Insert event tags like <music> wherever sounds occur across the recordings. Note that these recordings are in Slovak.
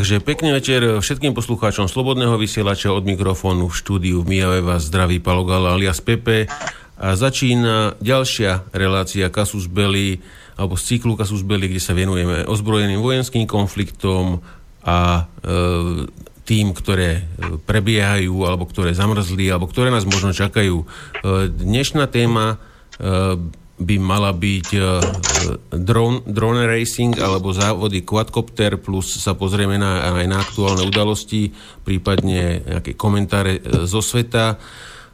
Takže pekný večer všetkým poslucháčom Slobodného vysielača od mikrofónu v štúdiu v Mijave vás zdraví Palogala alias Pepe a začína ďalšia relácia Kasus Belli alebo z cyklu Kasus Belli, kde sa venujeme ozbrojeným vojenským konfliktom a e, tým, ktoré e, prebiehajú alebo ktoré zamrzli alebo ktoré nás možno čakajú. E, dnešná téma e, by mala byť uh, drone, drone racing alebo závody quadcopter plus sa pozrieme na, aj na aktuálne udalosti, prípadne nejaké komentáre uh, zo sveta.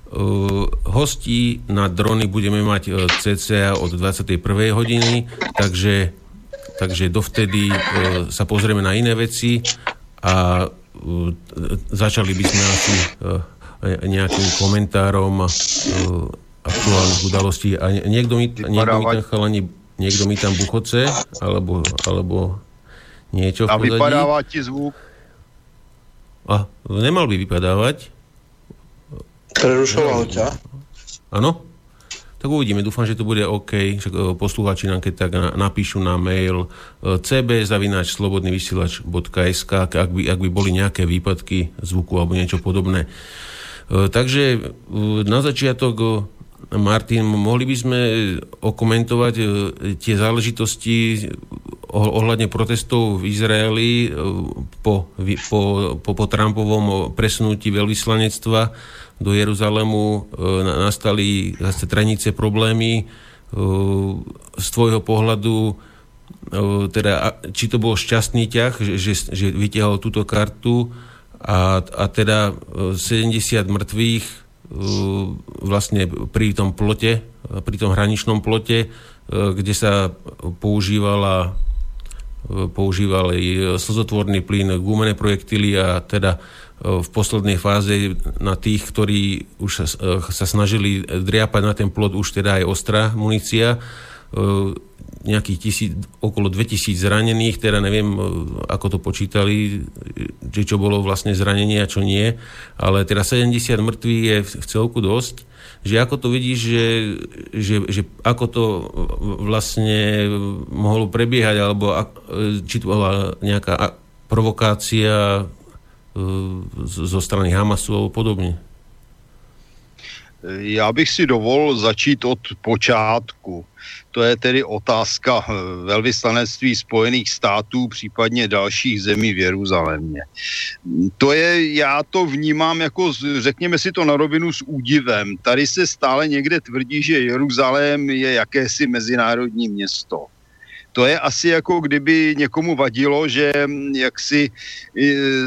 Uh, hostí na drony budeme mať cca od 21. hodiny, takže, takže dovtedy sa pozrieme na iné veci a začali by sme asi nejakým komentárom aktuálnych udalostí. A niekto mi, niekto mi tam chalani, niekto mi tam buchoce, alebo, alebo niečo v A vypadáva ti zvuk? A nemal by vypadávať. Prerušoval ťa? Áno? Tak uvidíme, dúfam, že to bude OK. Však e, poslucháči nám keď tak napíšu na mail e, cb.slobodnyvysielač.sk ak by, ak by boli nejaké výpadky zvuku alebo niečo podobné. E, takže na začiatok Martin, mohli by sme okomentovať e, tie záležitosti ohľadne protestov v Izraeli e, po, po, po, po Trumpovom presunutí veľvyslanectva do Jeruzalému e, nastali zase trenice problémy z tvojho pohľadu teda, či to bol šťastný ťah, že, že vytiahol túto kartu a, a teda 70 mŕtvych vlastne pri tom plote, pri tom hraničnom plote, kde sa používala používali slzotvorný plyn, gumené projektily a teda v poslednej fáze na tých, ktorí už sa snažili driapať na ten plot, už teda aj ostrá munícia nejakých tisíc, okolo 2000 zranených, teda neviem, e, ako to počítali, že čo bolo vlastne zranenie a čo nie, ale teda 70 mŕtvych je v celku dosť, že ako to vidíš, že, že, že ako to vlastne mohlo prebiehať, alebo či to bola nejaká provokácia e, zo strany Hamasu alebo podobne. Já bych si dovolil začít od počátku to je tedy otázka eh, velvyslanectví Spojených států, případně dalších zemí v Jeruzalémě. To je, já to vnímám jako, řekněme si to na rovinu s údivem. Tady se stále někde tvrdí, že Jeruzalém je jakési mezinárodní město to je asi jako kdyby někomu vadilo, že mm, jaksi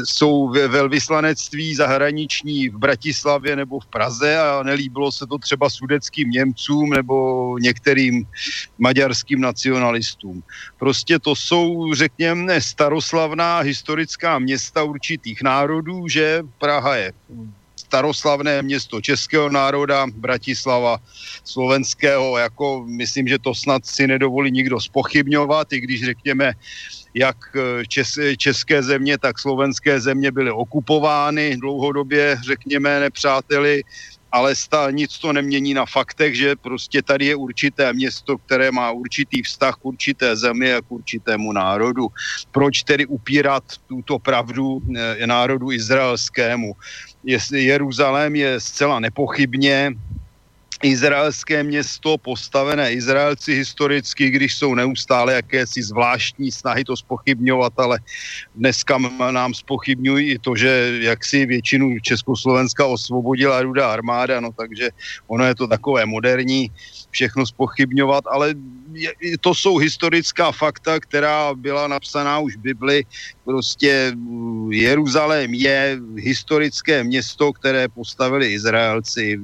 jsou ve velvyslanectví zahraniční v Bratislavě nebo v Praze a nelíbilo se to třeba sudeckým Němcům nebo některým maďarským nacionalistům. Prostě to jsou, řekněme, staroslavná historická města určitých národů, že Praha je staroslavné město českého národa, Bratislava slovenského, jako myslím, že to snad si nedovolí nikdo spochybňovat, i když řekněme, jak eh, čes, české země, tak slovenské země byly okupovány dlouhodobě, řekněme, nepřáteli, ale stá, nic to nemění na faktech, že prostě tady je určité město, které má určitý vztah k určité zemi a k určitému národu. Proč tedy upírat tuto pravdu e, národu izraelskému? Jeruzalém je zcela nepochybně izraelské město postavené Izraelci historicky, když jsou neustále jakési zvláštní snahy to spochybňovat, ale dneska nám spochybňují i to, že jaksi většinu Československa osvobodila ruda armáda, no takže ono je to takové moderní všechno spochybňovat, ale to jsou historická fakta, která byla napsaná už v Bibli. Prostě mm, Jeruzalém je historické město, které postavili Izraelci.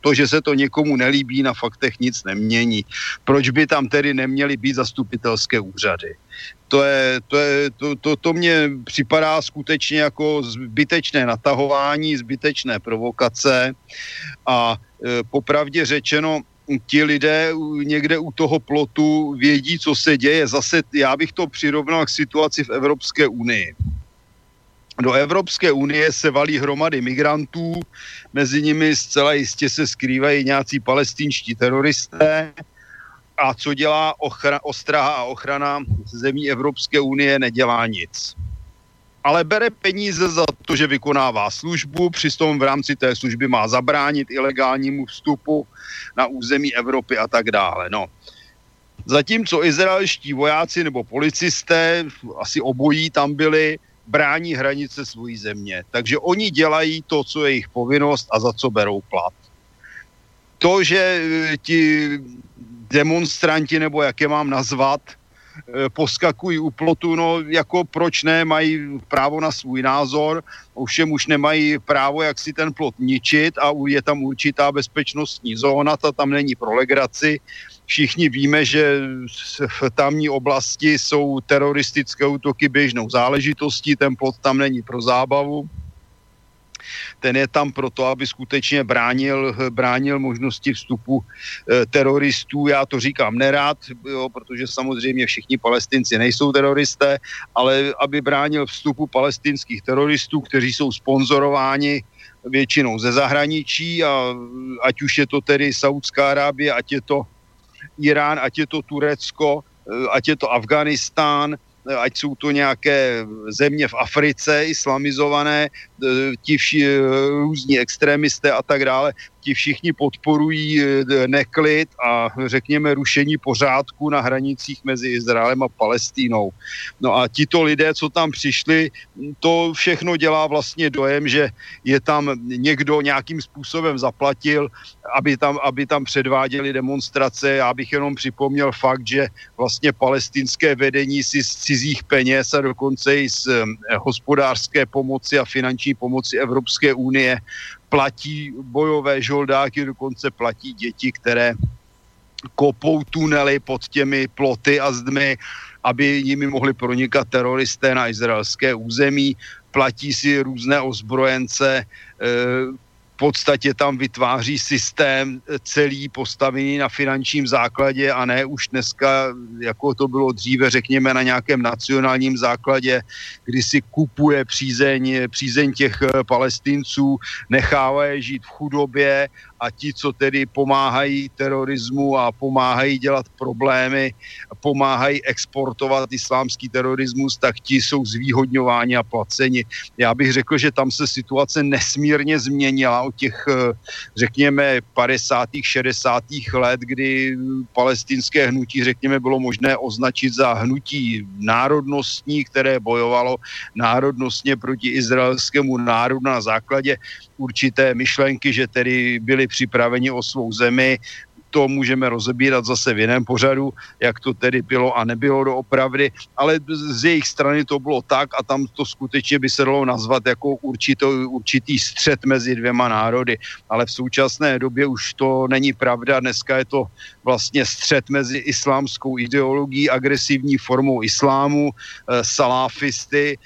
To, že se to někomu nelíbí, na faktech nic nemění. Proč by tam tedy neměly být zastupitelské úřady? to, je, to, je, to, to, to mě připadá skutečně jako zbytečné natahování, zbytečné provokace a e, popravdě řečeno, ti lidé někde u toho plotu vědí, co se děje. Zase já bych to přirovnal k situaci v Evropské unii. Do Evropské unie se valí hromady migrantů, mezi nimi zcela jistě se skrývají nějací palestinští teroristé. A co dělá ochra, ostraha a ochrana zemí Evropské unie, nedělá nic ale bere peníze za to, že vykonává službu, přitom v rámci té služby má zabránit ilegálnímu vstupu na území Evropy a tak dále. No. Zatímco izraelští vojáci nebo policisté, asi obojí tam byli, brání hranice svojí země. Takže oni dělají to, co je jejich povinnost a za co berou plat. To, že eh, ti demonstranti, nebo jak je mám nazvat, eh, poskakují u plotu, no jako proč ne, mají právo na svůj názor, ovšem už nemají právo, jak si ten plot ničit a je tam určitá bezpečnostní zóna, ta tam není pro legraci, Všichni víme, že v tamní oblasti jsou teroristické útoky běžnou záležitostí, ten plot tam není pro zábavu. Ten je tam proto, aby skutečně bránil, bránil možnosti vstupu e, teroristů. Já to říkám nerád, jo, protože samozřejmě všichni palestinci nejsou teroristé, ale aby bránil vstupu palestinských teroristů, kteří jsou sponzorováni většinou ze zahraničí a ať už je to tedy Saudská Arábie, ať je to Irán, ať je to Turecko, eh, ať je to Afganistán, eh, ať jsou to nějaké země v Africe islamizované, eh, ti vši, různí extrémisté a tak dále, ti všichni podporují neklid a řekněme rušení pořádku na hranicích mezi Izraelem a Palestínou. No a tito lidé, co tam přišli, to všechno dělá vlastně dojem, že je tam někdo nějakým způsobem zaplatil, aby tam, aby tam předváděli demonstrace. Já bych jenom připomněl fakt, že vlastně palestinské vedení si z cizích peněz a dokonce i z hospodářské pomoci a finanční pomoci Evropské unie platí bojové žoldáky, dokonce platí děti, které kopou tunely pod těmi ploty a zdmi, aby nimi mohli pronikat teroristé na izraelské území. Platí si různé ozbrojence, eh, podstatě tam vytváří systém eh, celý postavený na finančním základě a ne už dneska, jako to bylo dříve, řekněme, na nějakém nacionálním základě, kdy si kupuje přízeň, přízeň těch eh, palestinců, nechává je žít v chudobě a ti, co tedy pomáhají terorismu a pomáhají dělat problémy, pomáhají exportovat islámský terorismus, tak ti jsou zvýhodňováni a placeni. Já bych řekl, že tam se situace nesmírně změnila od těch, eh, řekněme, 50. 60. let, kdy palestinské hnutí, řekněme, bylo možné označit za hnutí národnostní, které bojovalo národnostně proti izraelskému národu na základě určité myšlenky, že tedy byli připraveni o svou zemi, to můžeme rozebírat zase v jiném pořadu, jak to tedy bylo a nebylo doopravdy, ale z jejich strany to bylo tak a tam to skutečně by se dalo nazvat jako určitý, určitý střed mezi dvěma národy. Ale v současné době už to není pravda. Dneska je to vlastně střed mezi islámskou ideologií, agresivní formou islámu, e, salafisty,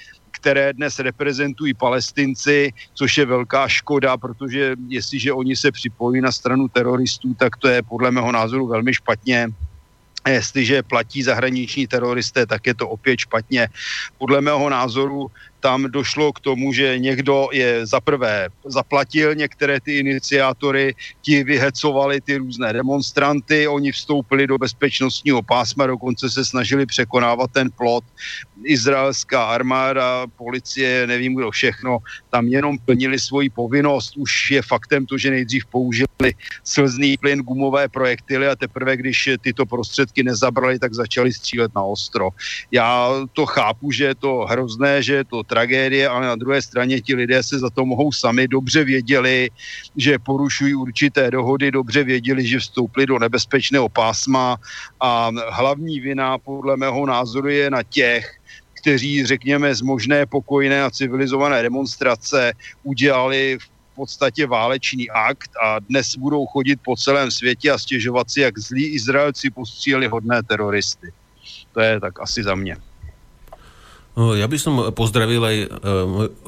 které dnes reprezentují palestinci, což je velká škoda, protože jestliže oni se připojí na stranu teroristů, tak to je podle mého názoru velmi špatně. A jestliže platí zahraniční teroristé, tak je to opět špatně. Podle mého názoru tam došlo k tomu, že někdo je zaprvé zaplatil některé ty iniciátory, ti vyhecovali ty různé demonstranty, oni vstoupili do bezpečnostního pásma, dokonce se snažili překonávat ten plot. Izraelská armáda, policie, nevím kdo všechno, tam jenom plnili svoji povinnost. Už je faktem to, že nejdřív použili slzný plyn, gumové projektily a teprve, když tyto prostředky nezabrali, tak začali střílet na ostro. Já to chápu, že je to hrozné, že je to tragédie, ale na druhé straně ti lidé se za to mohou sami. Dobře věděli, že porušují určité dohody, dobře věděli, že vstoupili do nebezpečného pásma a hlavní vina podle mého názoru je na těch, kteří, řekněme, z možné pokojné a civilizované demonstrace udělali v podstatě válečný akt a dnes budou chodit po celém světě a stěžovat si, jak zlí Izraelci postříleli hodné teroristy. To je tak asi za mě. No, ja by som pozdravil aj e,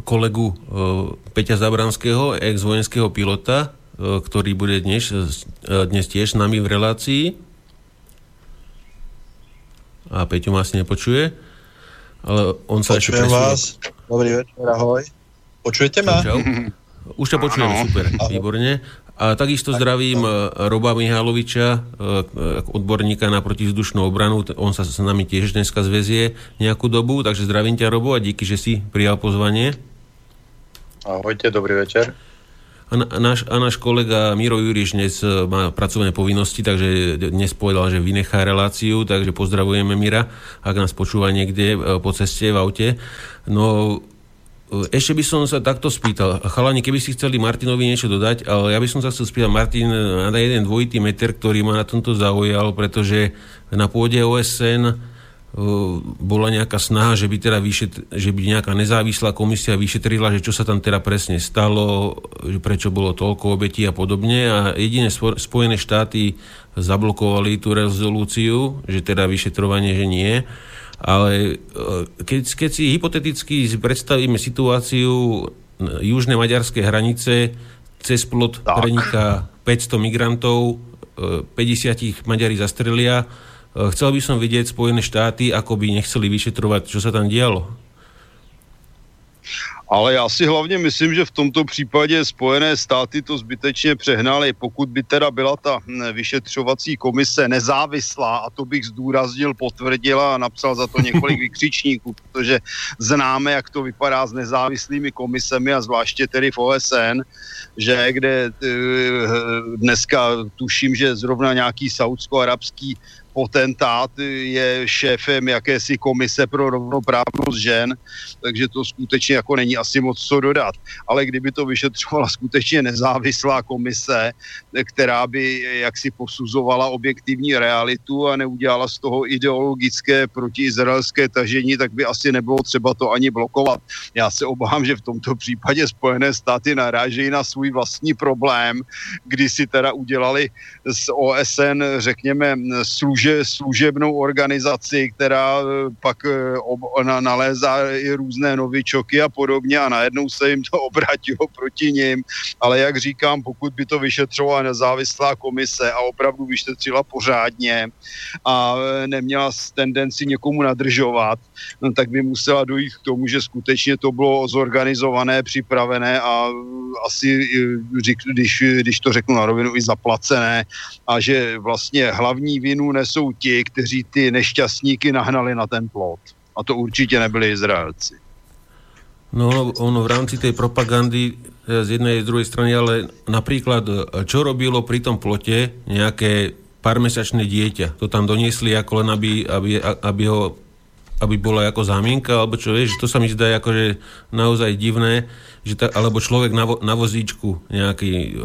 kolegu e, Peťa Zabranského, ex-vojenského pilota, e, ktorý bude dnes, dnes tiež s nami v relácii. A Peťo ma asi nepočuje. Ale on sa Počujem ešte vás. Dobrý večer, ahoj. Počujete ma? Čau, čau. Už ťa počujeme, super, výborne. A takisto zdravím Roba Miháloviča, odborníka na protizdušnú obranu. On sa s nami tiež dneska zväzie nejakú dobu, takže zdravím ťa Robo a díky, že si prijal pozvanie. Ahojte, dobrý večer. A, náš, a náš kolega Miro Juriš dnes e, má pracovné povinnosti, takže dnes povedal, že vynechá reláciu, takže pozdravujeme Mira, ak nás počúva niekde po ceste v aute. No, ešte by som sa takto spýtal. Chalani, keby si chceli Martinovi niečo dodať, ale ja by som sa chcel spýtať, Martin, na jeden dvojitý meter, ktorý ma na tomto zaujal, pretože na pôde OSN bola nejaká snaha, že by, teda vyšetr- že by nejaká nezávislá komisia vyšetrila, že čo sa tam teda presne stalo, prečo bolo toľko obetí a podobne. A jedine Spojené štáty zablokovali tú rezolúciu, že teda vyšetrovanie, že nie. Ale keď, keď si hypoteticky predstavíme situáciu južnej maďarskej hranice, cez plot preniká 500 migrantov, 50 Maďari zastrelia, Eh, chcel by som vidieť Spojené štáty, ako by nechceli vyšetrovať, čo sa tam dialo. Ale já si hlavně myslím, že v tomto případě Spojené státy to zbytečně přehnaly. Pokud by teda byla ta hm, vyšetřovací komise nezávislá, a to bych zdůraznil, potvrdila a napsal za to několik <laughs> vykřičníků, protože známe, jak to vypadá s nezávislými komisemi a zvláště tedy v OSN, že kde eh, dneska tuším, že zrovna nějaký saudsko-arabský potentát je šéfem jakési komise pro rovnoprávnost žen, takže to skutečně jako není asi moc co dodat. Ale kdyby to vyšetřovala skutečně nezávislá komise, která by jaksi posuzovala objektivní realitu a neudělala z toho ideologické protiizraelské tažení, tak by asi nebylo třeba to ani blokovat. Já se obávám, že v tomto případě Spojené státy narážejí na svůj vlastní problém, kdy si teda udělali z OSN, řekněme, služ služe, služebnou organizaci, která eh, pak na, nalézá i různé novičoky a podobně a najednou se jim to <laughs> obratilo proti ním. Ale jak říkám, pokud by to vyšetřovala nezávislá komise a opravdu vyšetřila pořádně a eh, neměla tendenci někomu nadržovat, no, tak by musela dojít k tomu, že skutečně to bylo zorganizované, připravené a asi, když, když to řeknu na rovinu, i zaplacené a že vlastně hlavní vinu nes jsou ti, kteří ty nešťastníky nahnali na ten plot. A to určitě nebyli Izraelci. No ono v rámci tej propagandy e, z jednej a z druhej strany, ale napríklad, e, čo robilo pri tom plote nejaké pármesačné dieťa? To tam doniesli ako len, aby, aby, aby ho aby bola ako zámienka, alebo čo vieš, to sa mi zdá akože naozaj divné, že ta, alebo člověk na, vo, na vozíčku nějaký.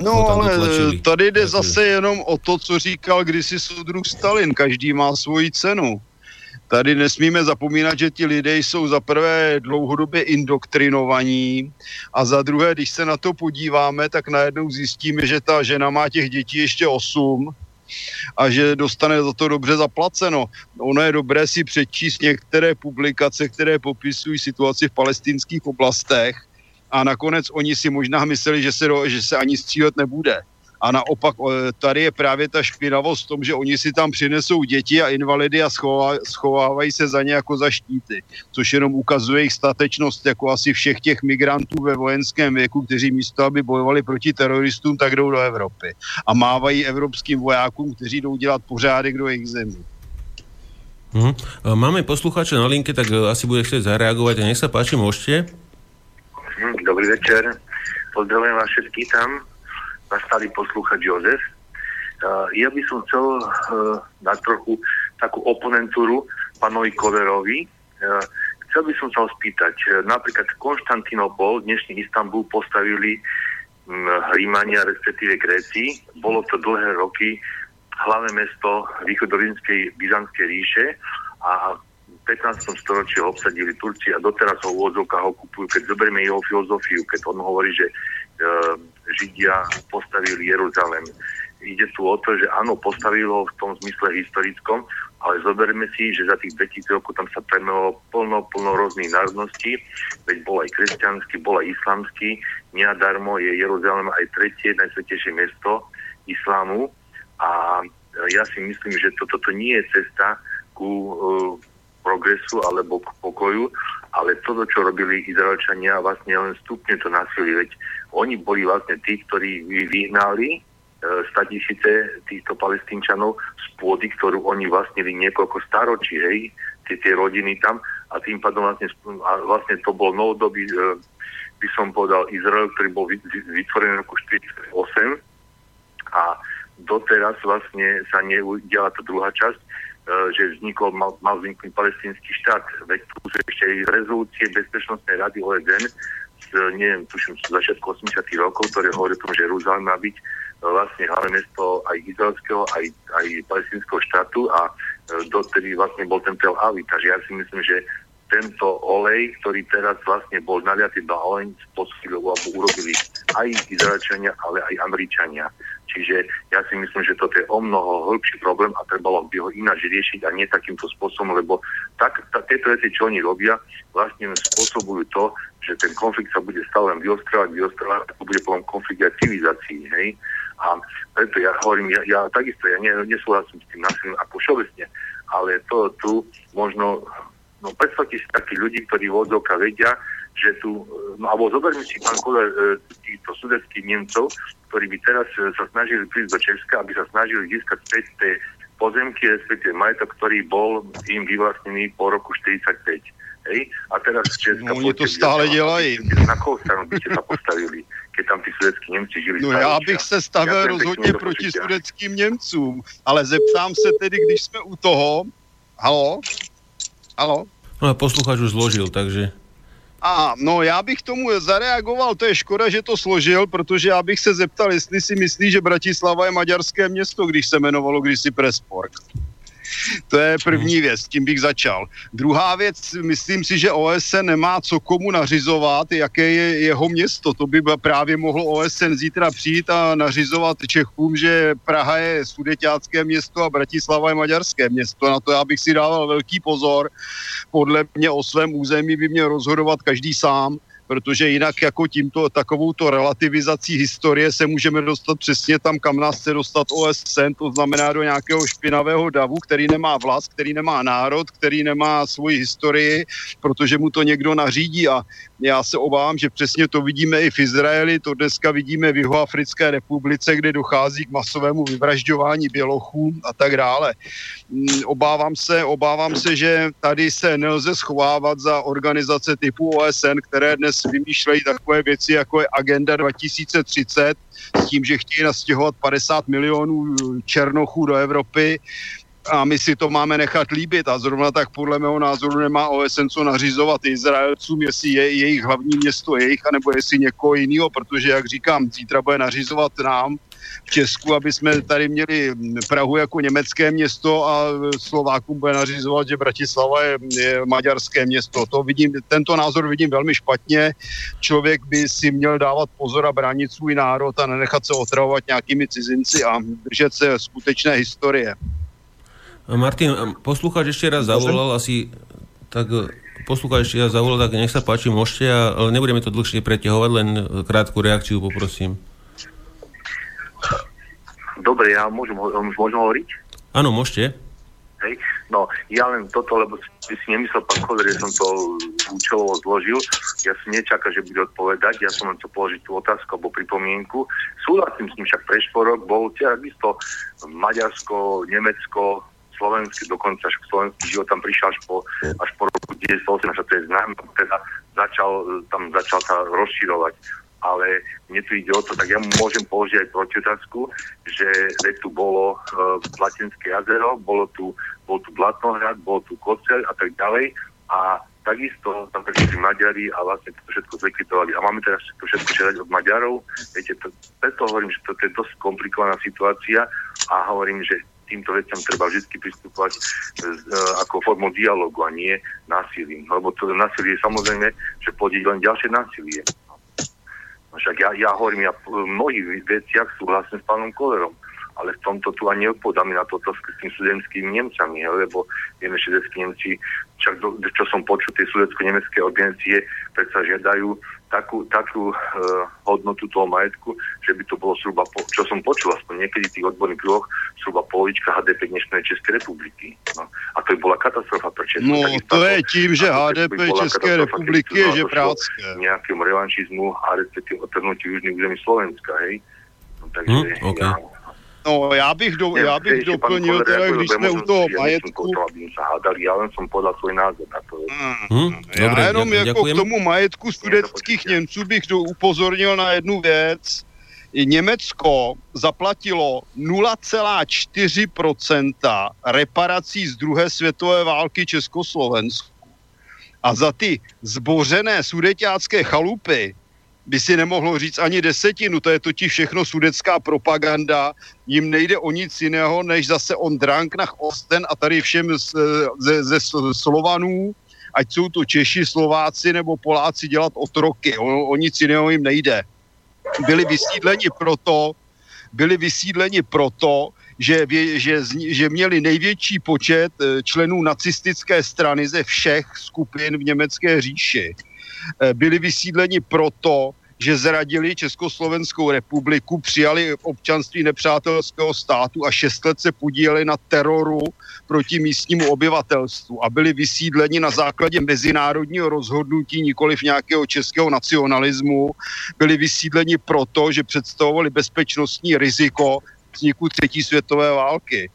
No ale dotlačili. tady jde zase jenom o to, co říkal kdysi soudruh Stalin. Každý má svoji cenu. Tady nesmíme zapomínat, že ti lidé jsou za prvé dlouhodobě indoktrinovaní a za druhé, když se na to podíváme, tak najednou zjistíme, že ta žena má těch dětí ještě osm a že dostane za to dobře zaplaceno. Ono je dobré si přečíst některé publikace, které popisují situaci v palestinských oblastech a nakonec oni si možná mysleli, že se, že se ani střílet nebude. A naopak tady je právě ta špinavost v tom, že oni si tam přinesou děti a invalidy a schová, schovávají se za ně jako za štíty, což jenom ukazuje jejich statečnost jako asi všech těch migrantů ve vojenském věku, kteří místo, aby bojovali proti teroristům, tak jdou do Evropy. A mávají evropským vojákům, kteří jdou dělat pořádek do jejich zemí. Hmm. Máme posluchače na linke, tak e, asi bude chcieť zareagovať. A nech sa páči, môžete. Hm, dobrý večer. Pozdravujem vás všetkých tam náš starý poslúchač Jozef. Uh, ja by som chcel uh, dať trochu takú oponentúru pánovi Koverovi. Uh, chcel by som sa ho spýtať, napríklad Konštantinopol, dnešný Istanbul postavili um, Rímania, respektíve Gréci. Bolo to dlhé roky hlavné mesto východorímskej byzantskej ríše a v 15. storočí ho obsadili Turci a doteraz ho v úvodzovkách okupujú. Keď zoberieme jeho filozofiu, keď on hovorí, že uh, Židia postavili Jeruzalem. Ide tu o to, že áno, postavili ho v tom zmysle historickom, ale zoberme si, že za tých 2000 rokov tam sa premenovalo plno, plno rôznych národností, veď bol aj kresťanský, bol aj islamský, neadarmo je Jeruzalem aj tretie najsvetejšie mesto islámu. A ja si myslím, že toto to nie je cesta ku uh, progresu alebo k pokoju, ale to, čo robili Izraelčania, vlastne len stupne to násilie, veď oni boli vlastne tí, ktorí vyhnali e, tisíce týchto palestínčanov z pôdy, ktorú oni vlastnili niekoľko staročí, hej, tie, tie rodiny tam. A tým pádom vlastne, vlastne to bol novodobý, e, by som povedal, Izrael, ktorý bol vytvorený v roku 1948 a doteraz vlastne sa neudiala tá druhá časť, že vznikol, mal, mal vzniknúť palestínsky štát. Veď tu ešte aj rezolúcie Bezpečnostnej rady OSN z, neviem, tuším, z začiatku 80 rokov, ktoré hovorí o tom, že Jeruzalém má byť e, vlastne hlavné mesto aj izraelského, aj, aj palestínskeho štátu a e, dotedy vlastne bol ten Tel Aviv. Takže ja si myslím, že tento olej, ktorý teraz vlastne bol naliatý do olej, spôsobili, alebo urobili aj Izraelčania, ale aj Američania. Čiže ja si myslím, že toto je o mnoho hĺbší problém a trebalo by ho ináč riešiť a nie takýmto spôsobom, lebo tak, tá, tieto veci, čo oni robia, vlastne spôsobujú to, že ten konflikt sa bude stále len vyostrovať, vyostrovať, to bude potom konflikt aj civilizácií, hej. A preto ja hovorím, ja, ja takisto, ja nesúhlasím s tým násilím ako všeobecne, ale to tu možno, no predstavte si takí ľudí, ktorí vodzovka vedia, že tu, no alebo zoberme si pán Koller e, týchto sudeckých Nemcov, ktorí by teraz e, sa snažili prísť do Česka, aby sa snažili získať späť tie pozemky, respektíve majetok, ktorý bol im vyvlastnený po roku 45. Hej? A teraz Česka... No, oni to stále dělají. Na koho stranu by ste sa postavili, keď tam tí sudeckí Němci žili? No já bych se stavil ja rozhodně proti sudeckým Němcům, ale zeptám se tedy, když jsme u toho... Halo? Halo? No, posluchač už zložil, takže... A no já bych tomu zareagoval, to je škoda, že to složil, protože já bych se zeptal, jestli si myslí, že Bratislava je maďarské město, když se jmenovalo kdysi Prespork. To je první věc, tím bych začal. Druhá věc, myslím si, že OSN nemá co komu nařizovat, jaké je jeho město. To by právě mohlo OSN zítra přijít a nařizovat Čechům, že Praha je sudeťácké město a Bratislava je maďarské město. Na to já bych si dával velký pozor. Podle mě o svém území by měl rozhodovat každý sám protože jinak jako tímto takovouto relativizací historie se můžeme dostat přesně tam, kam nás chce dostat OSN, to znamená do nějakého špinavého davu, který nemá vlast, který nemá národ, který nemá svoji historii, protože mu to někdo nařídí. A já se obávám, že přesně to vidíme i v Izraeli, to dneska vidíme v Jihoafrické republice, kde dochází k masovému vyvražďování bělochů a tak dále. Mm, obávám se, obávám se, že tady se nelze schovávat za organizace typu OSN, které dnes vymýšlejí takové věci, jako je Agenda 2030, s tím, že chtějí nastěhovat 50 milionů černochů do Evropy a my si to máme nechat líbit a zrovna tak podle mého názoru nemá OSN co nařizovat Izraelcům, jestli je jejich hlavní město jejich, anebo jestli někoho jiného, protože, jak říkám, zítra bude nařizovat nám v Česku, aby jsme tady měli Prahu jako německé město a Slovákům bude nařizovat, že Bratislava je, je maďarské město. To vidím, tento názor vidím velmi špatně. Člověk by si měl dávat pozor a bránit svůj národ a nenechat se otravovat nějakými cizinci a držet se skutečné historie. Martin, poslúchať ešte raz zavolal asi, tak poslúchať ešte raz zavolal, tak nech sa páči, môžete, ale nebudeme to dlhšie preťahovať, len krátku reakciu poprosím. Dobre, ja môžem, môžem hovoriť? Áno, môžete. Hej. No, ja len toto, lebo si, nemyslel, pán Kover, že som to účelovo zložil. Ja si nečakal, že bude odpovedať. Ja som len to položiť tú otázku alebo pripomienku. Súhlasím s ním však prešporok, bol takisto Maďarsko, Nemecko, slovenský, dokonca až slovenský život tam prišiel až po, až po roku 1980, to je známe, teda začal, tam začal sa rozširovať. Ale mne tu ide o to, tak ja mu môžem položiť aj protiotázku, že tu bolo e, Latinské jazero, bolo tu, bol tu Blatnohrad, bol tu Koceľ a tak ďalej a takisto tam prišli Maďari a vlastne to všetko zlikvidovali. A máme teraz to všetko žiadať od Maďarov. Viete, to, preto hovorím, že toto je dosť komplikovaná situácia a hovorím, že týmto veciam treba vždy pristupovať e, ako formou dialogu a nie násilím. Lebo to násilie samozrejme, že plodí len ďalšie násilie. No však ja, ja hovorím, ja v mnohých veciach súhlasím s pánom Kolerom, ale v tomto tu ani odpovedáme na toto s tým studentskými Nemcami, lebo vieme, že Nemci, však čo som počul, tie sudecko-nemecké organizácie predsa žiadajú takú, takú uh, hodnotu toho majetku, že by to bolo zhruba, po, čo som počul aspoň niekedy v tých odborných kruhoch, zhruba polovička HDP dnešnej Českej republiky. No. A to by bola katastrofa pre Česku. No to je tím, že HDP České republiky je že prácké. Nejakému revanšizmu a respektíve otrhnutiu južných území Slovenska, hej. No, takže hm, okay. ja, No, já bych, do, já bych doplnil, teda, když jsme u toho majetku... sa hádali, ja len som podal svoj názor na to. Hmm, já Dobre, jenom jako ďakujem. k tomu majetku studentských Němců bych do, upozornil na jednu věc. Německo zaplatilo 0,4% reparací z druhé světové války Československu. A za ty zbořené sudeťácké chalupy by si nemohlo říct ani desetinu, to je totiž všechno sudecká propaganda, jim nejde o nic jiného, než zase on drank nach Osten a tady všem z, ze, ze Slovanů, ať jsou to Češi, Slováci nebo Poláci dělat otroky, o, o nic jiného jim nejde. Byli vysídleni proto, byli vysídleni proto, že, že, že měli největší počet eh, členů nacistické strany ze všech skupin v německé říši byli vysídleni proto, že zradili Československou republiku, přijali občanství nepřátelského státu a šest let se podíleli na teroru proti místnímu obyvatelstvu a byli vysídleni na základě mezinárodního rozhodnutí, nikoliv nějakého českého nacionalismu. Byli vysídleni proto, že představovali bezpečnostní riziko vzniku třetí světové války.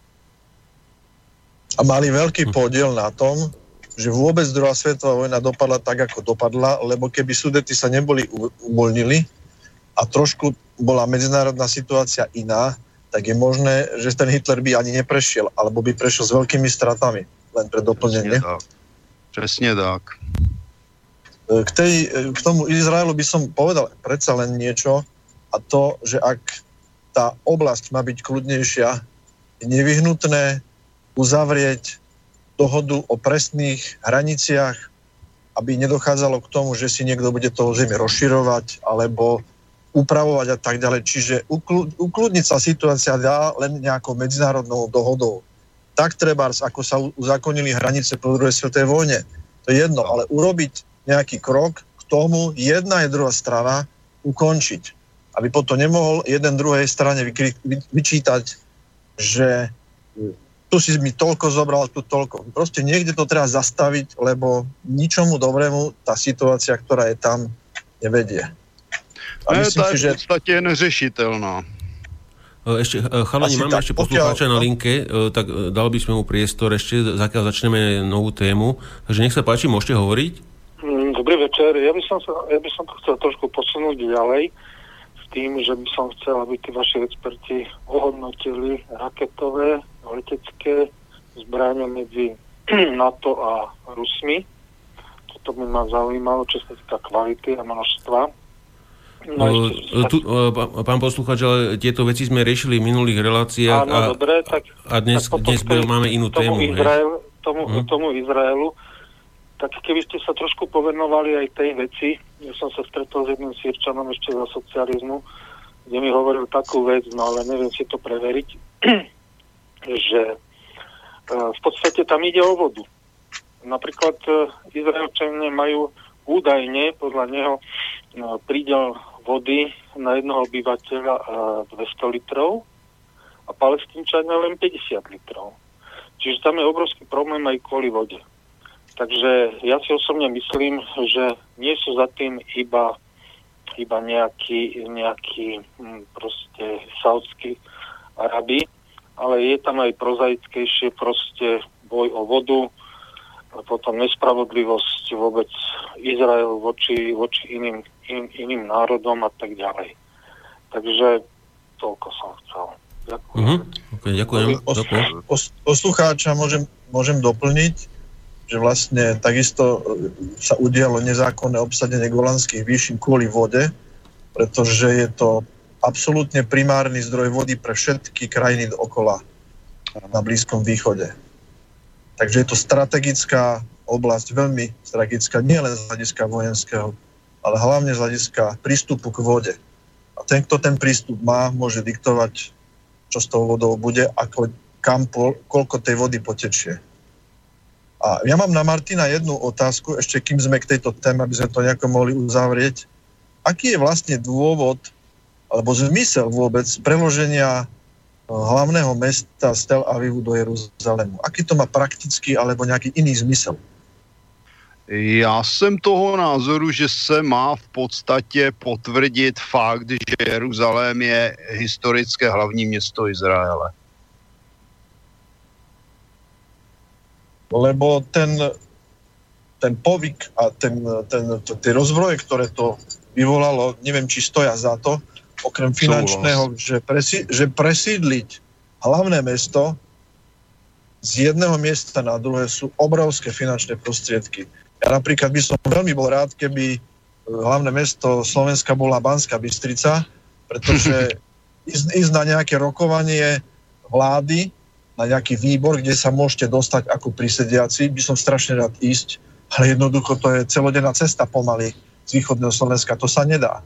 A mali veľký podiel na tom, že vôbec druhá svetová vojna dopadla tak, ako dopadla, lebo keby sudety sa neboli uvoľnili a trošku bola medzinárodná situácia iná, tak je možné, že ten Hitler by ani neprešiel, alebo by prešiel s veľkými stratami, len pre doplnenie. Presne tak. K, tej, k tomu Izraelu by som povedal predsa len niečo a to, že ak tá oblasť má byť kľudnejšia, je nevyhnutné uzavrieť dohodu o presných hraniciach, aby nedochádzalo k tomu, že si niekto bude toho zemi rozširovať alebo upravovať a tak ďalej. Čiže ukludniť sa situácia dá len nejakou medzinárodnou dohodou. Tak treba, ako sa uzakonili hranice po druhej svetovej vojne. To je jedno, ale urobiť nejaký krok k tomu jedna je druhá strana ukončiť. Aby potom nemohol jeden druhej strane vyčítať, že tu si mi toľko zobral, tu toľko. Proste niekde to treba zastaviť, lebo ničomu dobrému tá situácia, ktorá je tam, nevedie. A ne, myslím si, že... v podstate neřešiteľná. E, ešte, e, chalani, máme tak, ešte poslucháča na linke, e, tak dal by sme mu priestor ešte, zakiaľ začneme novú tému. Takže nech sa páči, môžete hovoriť. Mm, dobrý večer. Ja by som, sa, ja by som to chcel trošku posunúť ďalej s tým, že by som chcel, aby tí vaši experti ohodnotili raketové letecké zbrania medzi <clears throat> NATO a Rusmi. Toto by ma zaujímalo, čo sa týka kvality a množstva. No, uh, tu, uh, pán posluchač, ale tieto veci sme riešili v minulých reláciách Áno, a, dobre, tak, a dnes, tak dnes tej, máme inú tomu tému. Izrael, tomu, uh-huh. tomu Izraelu, tak keby ste sa trošku povenovali aj tej veci, ja som sa stretol s jedným sírčanom ešte za socializmu, kde mi hovoril takú vec, no ale neviem si to preveriť, <clears throat> že e, v podstate tam ide o vodu. Napríklad e, Izraelčania majú údajne podľa neho e, prídel vody na jednoho obyvateľa 200 litrov a palestínčania len 50 litrov. Čiže tam je obrovský problém aj kvôli vode. Takže ja si osobne myslím, že nie sú za tým iba, iba nejaký, nejaký hm, proste saudský Arabi, ale je tam aj prozaickejšie proste boj o vodu, a potom nespravodlivosť vôbec Izrael voči, voči iným, in, iným národom a tak ďalej. Takže toľko som chcel. Ďakujem. Uh-huh. Okay, ďakujem. Pos, poslucháča môžem, môžem doplniť, že vlastne takisto e, sa udialo nezákonné obsadenie golandských výšin kvôli vode, pretože je to absolútne primárny zdroj vody pre všetky krajiny okola na Blízkom východe. Takže je to strategická oblasť, veľmi strategická, nie len z hľadiska vojenského, ale hlavne z hľadiska prístupu k vode. A ten, kto ten prístup má, môže diktovať, čo s tou vodou bude, ako, kam, koľko tej vody potečie. A ja mám na Martina jednu otázku, ešte kým sme k tejto téme, aby sme to nejako mohli uzavrieť aký je vlastne dôvod alebo zmysel vôbec preloženia hlavného mesta z Tel Avivu do Jeruzalému? Aký to má praktický alebo nejaký iný zmysel? Já jsem toho názoru, že se má v podstatě potvrdit fakt, že Jeruzalém je historické hlavní město Izraele. Lebo ten, ten povyk a ten, ten, tie rozvroje, ktoré to vyvolalo, neviem, či stoja za to, okrem finančného, že, presi, že presídliť hlavné mesto z jedného miesta na druhé sú obrovské finančné prostriedky. Ja napríklad by som veľmi bol rád, keby e, hlavné mesto Slovenska bola Banská Bystrica, pretože <laughs> ísť, ísť na nejaké rokovanie vlády, na nejaký výbor, kde sa môžete dostať ako prisediaci, by som strašne rád ísť, ale jednoducho to je celodenná cesta pomaly z východného Slovenska, to sa nedá.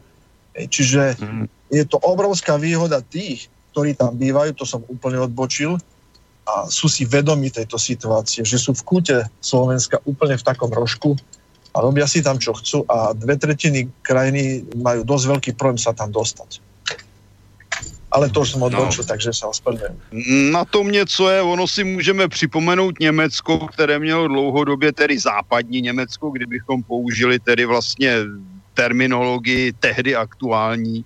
Čiže mhm. Je to obrovská výhoda tých, ktorí tam bývajú, to som úplne odbočil, a sú si vedomi tejto situácie, že sú v kúte Slovenska úplne v takom rožku a robia si tam, čo chcú a dve tretiny krajiny majú dosť veľký problém sa tam dostať. Ale to už som odbočil, no. takže sa ospravedlňujem. Na tom něco je, ono si můžeme připomenout Německo, které mělo dlouhodobě tedy západní Německo, kdybychom použili tedy vlastně terminologii tehdy aktuální,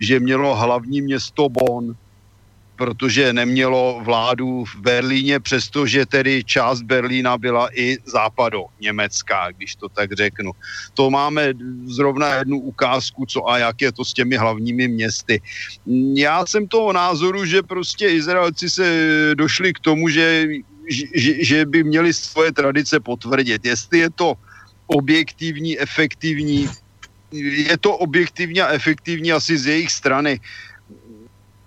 že mělo hlavní město Bonn, protože nemělo vládu v Berlíně, přestože tedy část Berlína byla i západo německá, když to tak řeknu. To máme zrovna jednu ukázku, co a jak je to s těmi hlavními městy. Já jsem toho názoru, že prostě Izraelci se došli k tomu, že, že, že by měli svoje tradice potvrdit. Jestli je to objektivní, efektivní, je to objektivně a efektivní asi z jejich strany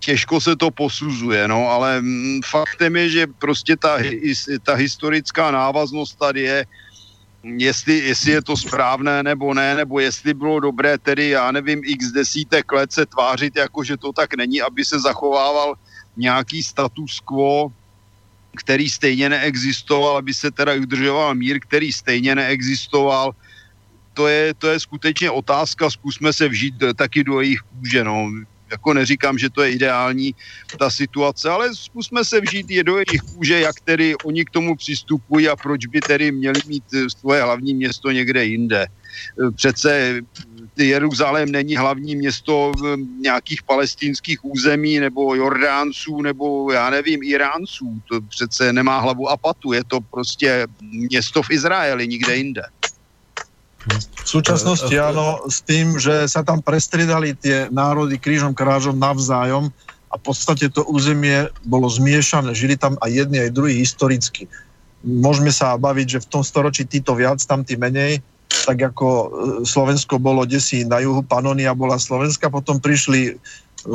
těžko se to posuzuje, no, ale mm, faktem je, že prostě ta, ta historická návaznost tady je, jestli, jestli je to správné nebo ne, nebo jestli bylo dobré tedy, já nevím, x desítek let se tvářit jako, že to tak není, aby se zachovával nějaký status quo, který stejně neexistoval, aby se teda udržoval mír, který stejně neexistoval. To je, to je skutečně otázka, zkusme se vžít taky do jejich kůže. No jako neříkám, že to je ideální ta situace, ale zkusme se vžít je do jejich kůže, jak tedy oni k tomu přistupují a proč by tedy měli mít eh, svoje hlavní město někde jinde. Eh, přece Jeruzalém není hlavní město nějakých palestinských území nebo Jordánců nebo já nevím, Iránců. To přece nemá hlavu a patu. Je to prostě město v Izraeli, nikde jinde. V súčasnosti áno, s tým, že sa tam prestriedali tie národy krížom krážom navzájom a v podstate to územie bolo zmiešané. Žili tam aj jedni, aj druhí historicky. Môžeme sa baviť, že v tom storočí títo viac, tam tí menej, tak ako e, Slovensko bolo desi na juhu, Panonia bola Slovenska, potom prišli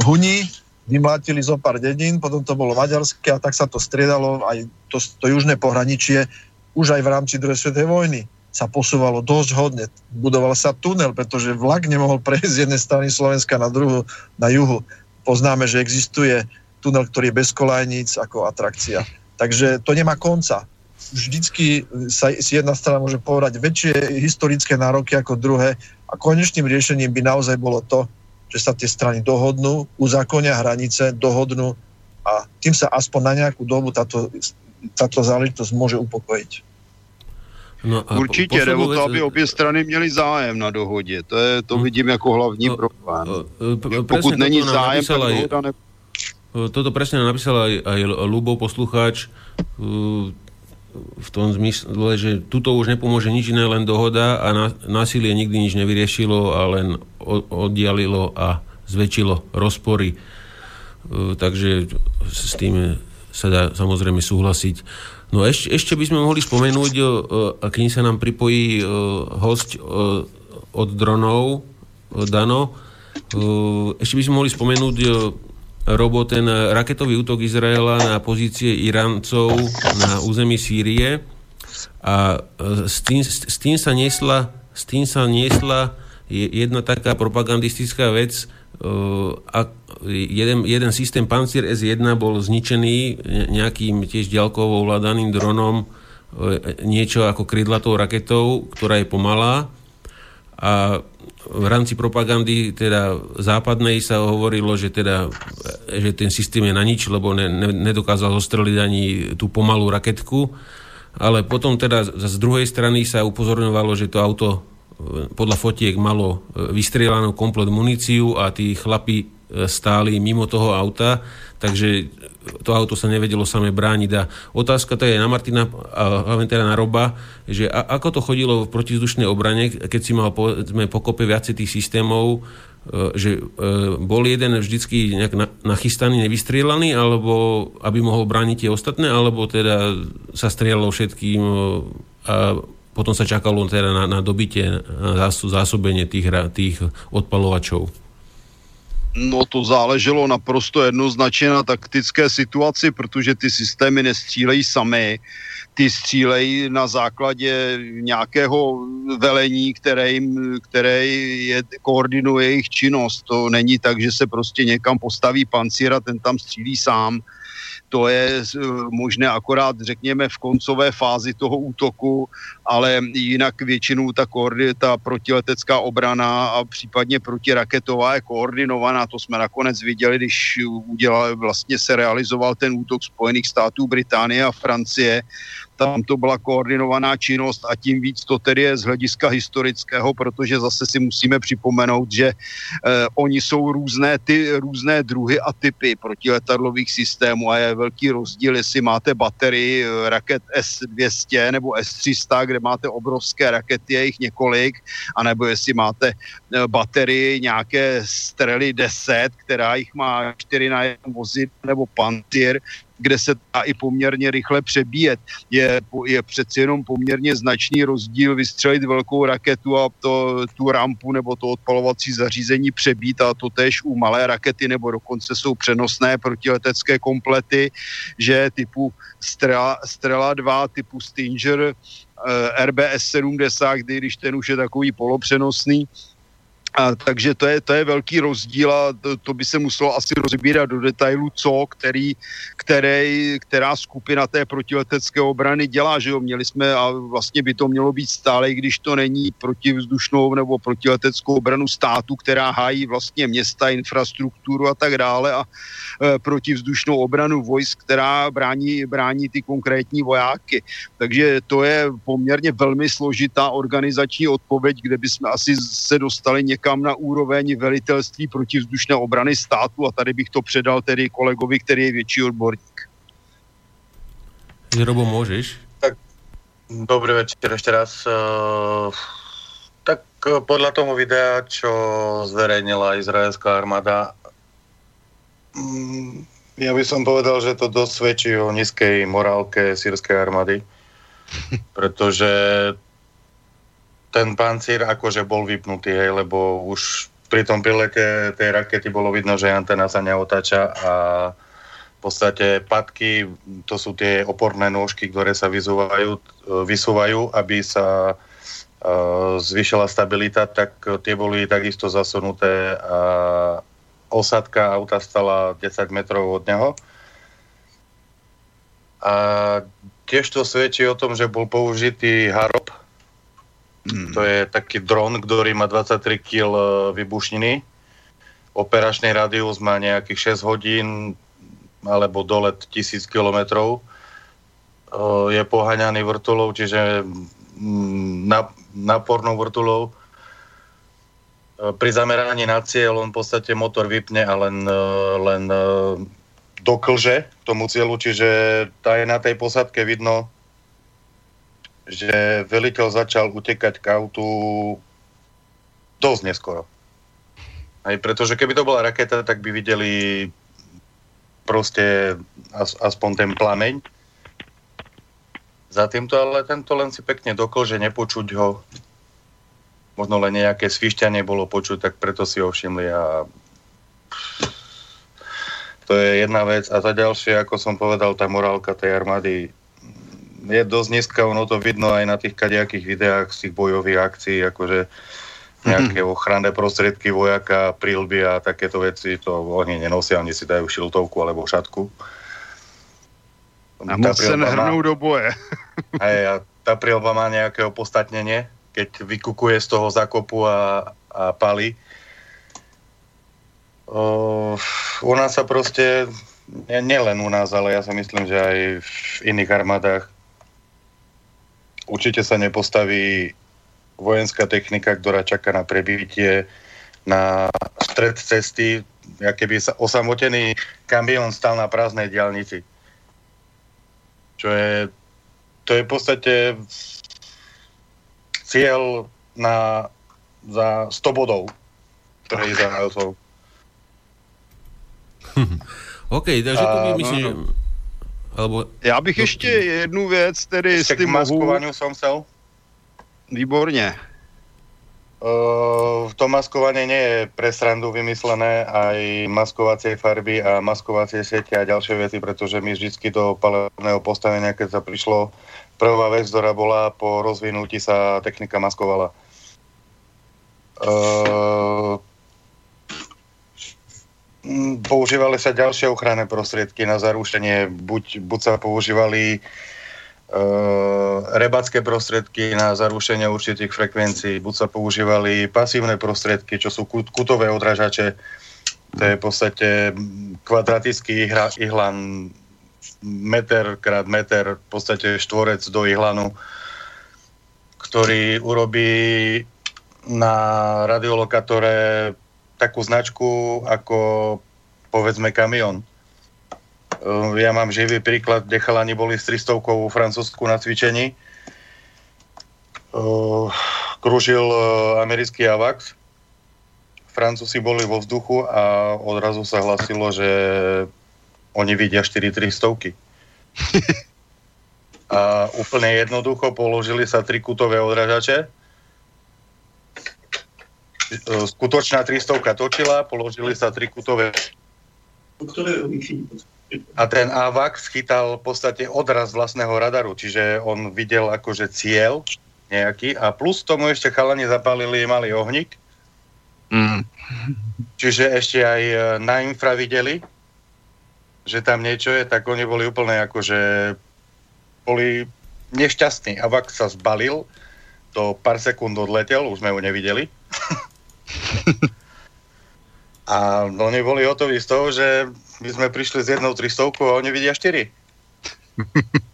Huni, vymlátili zo pár dedín, potom to bolo maďarské a tak sa to striedalo, aj to, to južné pohraničie, už aj v rámci druhej svetovej vojny sa posúvalo dosť hodne. Budoval sa tunel, pretože vlak nemohol prejsť z jednej strany Slovenska na druhú, na juhu. Poznáme, že existuje tunel, ktorý je bez kolajníc ako atrakcia. Takže to nemá konca. Vždycky sa si jedna strana môže povedať väčšie historické nároky ako druhé a konečným riešením by naozaj bolo to, že sa tie strany dohodnú, uzákonia hranice, dohodnú a tým sa aspoň na nejakú dobu táto, táto záležitosť môže upokojiť. No a Určitě, nebo to, aby obě strany měly zájem na dohodě. To, je, to hm. vidím jako hlavní no, problém. Pokud není zájem, tak dohoda ne... Toto presne napísal aj, aj Lubo poslucháč v tom zmysle, že tuto už nepomôže nič iné, len dohoda a násilie nikdy nič nevyriešilo a len oddialilo a zväčšilo rozpory. Takže s tým sa dá samozrejme súhlasiť. No ešte, ešte by sme mohli spomenúť, kým sa nám pripojí host od dronov, Dano, ešte by sme mohli spomenúť Robo, ten raketový útok Izraela na pozície Iráncov na území Sýrie. A s tým, s tým sa niesla s tým sa niesla jedna taká propagandistická vec, a jeden, jeden systém Pancier S1 bol zničený nejakým tiež ďalkovo ovládaným dronom, niečo ako krydlatou raketou, ktorá je pomalá a v rámci propagandy teda západnej sa hovorilo, že, teda, že ten systém je na nič, lebo ne, ne, nedokázal zostreliť ani tú pomalú raketku. Ale potom teda z druhej strany sa upozorňovalo, že to auto e, podľa fotiek malo e, vystrielanú komplet muníciu a tí chlapi e, stáli mimo toho auta, takže to auto sa nevedelo same brániť. A otázka to je na Martina, a hlavne teda na Roba, že a, ako to chodilo v protizdušnej obrane, keď si mal povedzme pokope viacej tých systémov, e, že bol jeden vždycky nejak nachystaný, nevystrielaný, alebo aby mohol brániť tie ostatné, alebo teda sa strieľalo všetkým a potom sa čakalo teda na, na dobitie, na zásobenie tých, tých odpalovačov. No to záleželo naprosto jednoznačně na taktické situaci, protože ty systémy nestřílejí sami, ty střílejí na základě nějakého velení, které, jim, které je, koordinuje jejich činnost. To není tak, že se prostě někam postaví pancír a ten tam střílí sám to je eh, možné akorát, řekněme, v koncové fázi toho útoku, ale jinak většinou ta, ta protiletecká obrana a případně protiraketová je koordinovaná. To jsme nakonec viděli, když udělal, vlastně se realizoval ten útok Spojených států, Británie a Francie tam to byla koordinovaná činnost a tím víc to tedy je z hlediska historického, protože zase si musíme připomenout, že eh, oni jsou různé, ty, různé druhy a typy protiletadlových systémů a je velký rozdíl, jestli máte baterii eh, raket S-200 nebo S-300, kde máte obrovské rakety, je jich několik, anebo jestli máte eh, baterii nějaké Strely 10, která jich má 4 na jednom vozidle, nebo Pantier, kde se dá i poměrně rychle přebíjet. Je, je přeci jenom poměrně značný rozdíl vystřelit velkou raketu a to, tu rampu nebo to odpalovací zařízení přebít a to tež u malé rakety nebo dokonce jsou přenosné protiletecké komplety, že typu Strela, Strela 2, typu Stinger, eh, RBS 70, kdy, když ten už je takový polopřenosný, a, takže to je, to je velký rozdíl a to, to by se muselo asi rozbírat do detailu, co, který, který, která skupina té protiletecké obrany dělá, že jo, měli jsme a vlastně by to mělo být stále, když to není protivzdušnou nebo protileteckou obranu státu, která hájí vlastně města, infrastrukturu a tak dále a e, protivzdušnou obranu vojsk, která brání, brání ty konkrétní vojáky. Takže to je poměrně velmi složitá organizační odpověď, kde bychom asi se dostali někam někam na úroveň velitelství protivzdušné obrany státu a tady bych to předal tedy kolegovi, který je větší odborník. Robo, môžeš? Tak, dobrý večer ešte raz. Uh, tak uh, podľa tomu videa, čo zverejnila izraelská armáda, um, ja by som povedal, že to dosť svedčí o nízkej morálke sírskej armády, <laughs> pretože ten pancír akože bol vypnutý, hej, lebo už pri tom prilete tej rakety bolo vidno, že antena sa neotáča a v podstate padky, to sú tie oporné nôžky, ktoré sa vyzúvajú, vysúvajú, aby sa uh, zvýšila stabilita, tak tie boli takisto zasunuté a osadka auta stala 10 metrov od neho. A tiež to svedčí o tom, že bol použitý harob, Mm. To je taký dron, ktorý má 23 kg e, vybušniny. Operačný radius má nejakých 6 hodín alebo dolet 1000 km. E, je poháňaný vrtulou, čiže mm, napornou vrtulou. E, pri zameraní na cieľ on v podstate motor vypne a len, len doklže tomu cieľu, čiže je na tej posadke vidno že veliteľ začal utekať k autu dosť neskoro. Aj pretože keby to bola raketa, tak by videli proste as, aspoň ten plameň. Za týmto ale tento len si pekne dokol, že nepočuť ho. Možno len nejaké svišťanie bolo počuť, tak preto si ho všimli a to je jedna vec. A za ďalšie, ako som povedal, tá morálka tej armády je dosť nízka, ono to vidno aj na tých kadejakých videách z tých bojových akcií, akože nejaké mhm. ochranné prostriedky vojaka, prílby a takéto veci, to oni nenosia, oni si dajú šiltovku alebo šatku. A moc sa nehrnú do boje. <laughs> Hej, a tá prílba má nejaké opodstatnenie, keď vykukuje z toho zakopu a, a pali. Uh, u nás sa proste, nie, nielen u nás, ale ja si myslím, že aj v iných armádach určite sa nepostaví vojenská technika, ktorá čaká na prebitie na stred cesty, keby sa osamotený kamión stal na prázdnej diálnici. Čo je, to je v podstate cieľ na, za 100 bodov pre Izraelcov. <laughs> OK, takže to by myslím, že... Alebo... Já bych ještě jednu věc, tedy s tím mohu... som chcel. Výborně. Uh, to maskovanie nie je pre srandu vymyslené, aj maskovacie farby a maskovacie siete a ďalšie veci, pretože my vždy do palebného postavenia, keď sa prišlo, prvá vec, ktorá bola po rozvinutí sa technika maskovala. Uh, používali sa ďalšie ochranné prostriedky na zarušenie, buď, buď sa používali Uh, rebacké prostriedky na zarušenie určitých frekvencií. Buď sa používali pasívne prostriedky, čo sú kutové odrážače. To je v podstate kvadratický ihlan meter krát meter, v podstate štvorec do ihlanu, ktorý urobí na radiolokátore takú značku ako povedzme kamión Ehm, ja mám živý príklad, kde chalani boli s 300 vo Francúzsku na cvičení. Ehm, kružil e, americký AVAX. Francúzi boli vo vzduchu a odrazu sa hlasilo, že oni vidia 4 300 <laughs> A úplne jednoducho položili sa tri kutové odražače. Ehm, skutočná 300 točila, položili sa tri kutové a ten AVAX chytal v podstate odraz vlastného radaru, čiže on videl akože cieľ nejaký a plus tomu ešte chalani zapálili malý ohník. Mm. Čiže ešte aj e, na infra videli, že tam niečo je, tak oni boli úplne akože boli nešťastní. AVAX sa zbalil, to pár sekúnd odletel, už sme ho nevideli. <laughs> <laughs> a oni boli hotoví z toho, že my sme prišli s jednou 300 a oni vidia 4. <laughs>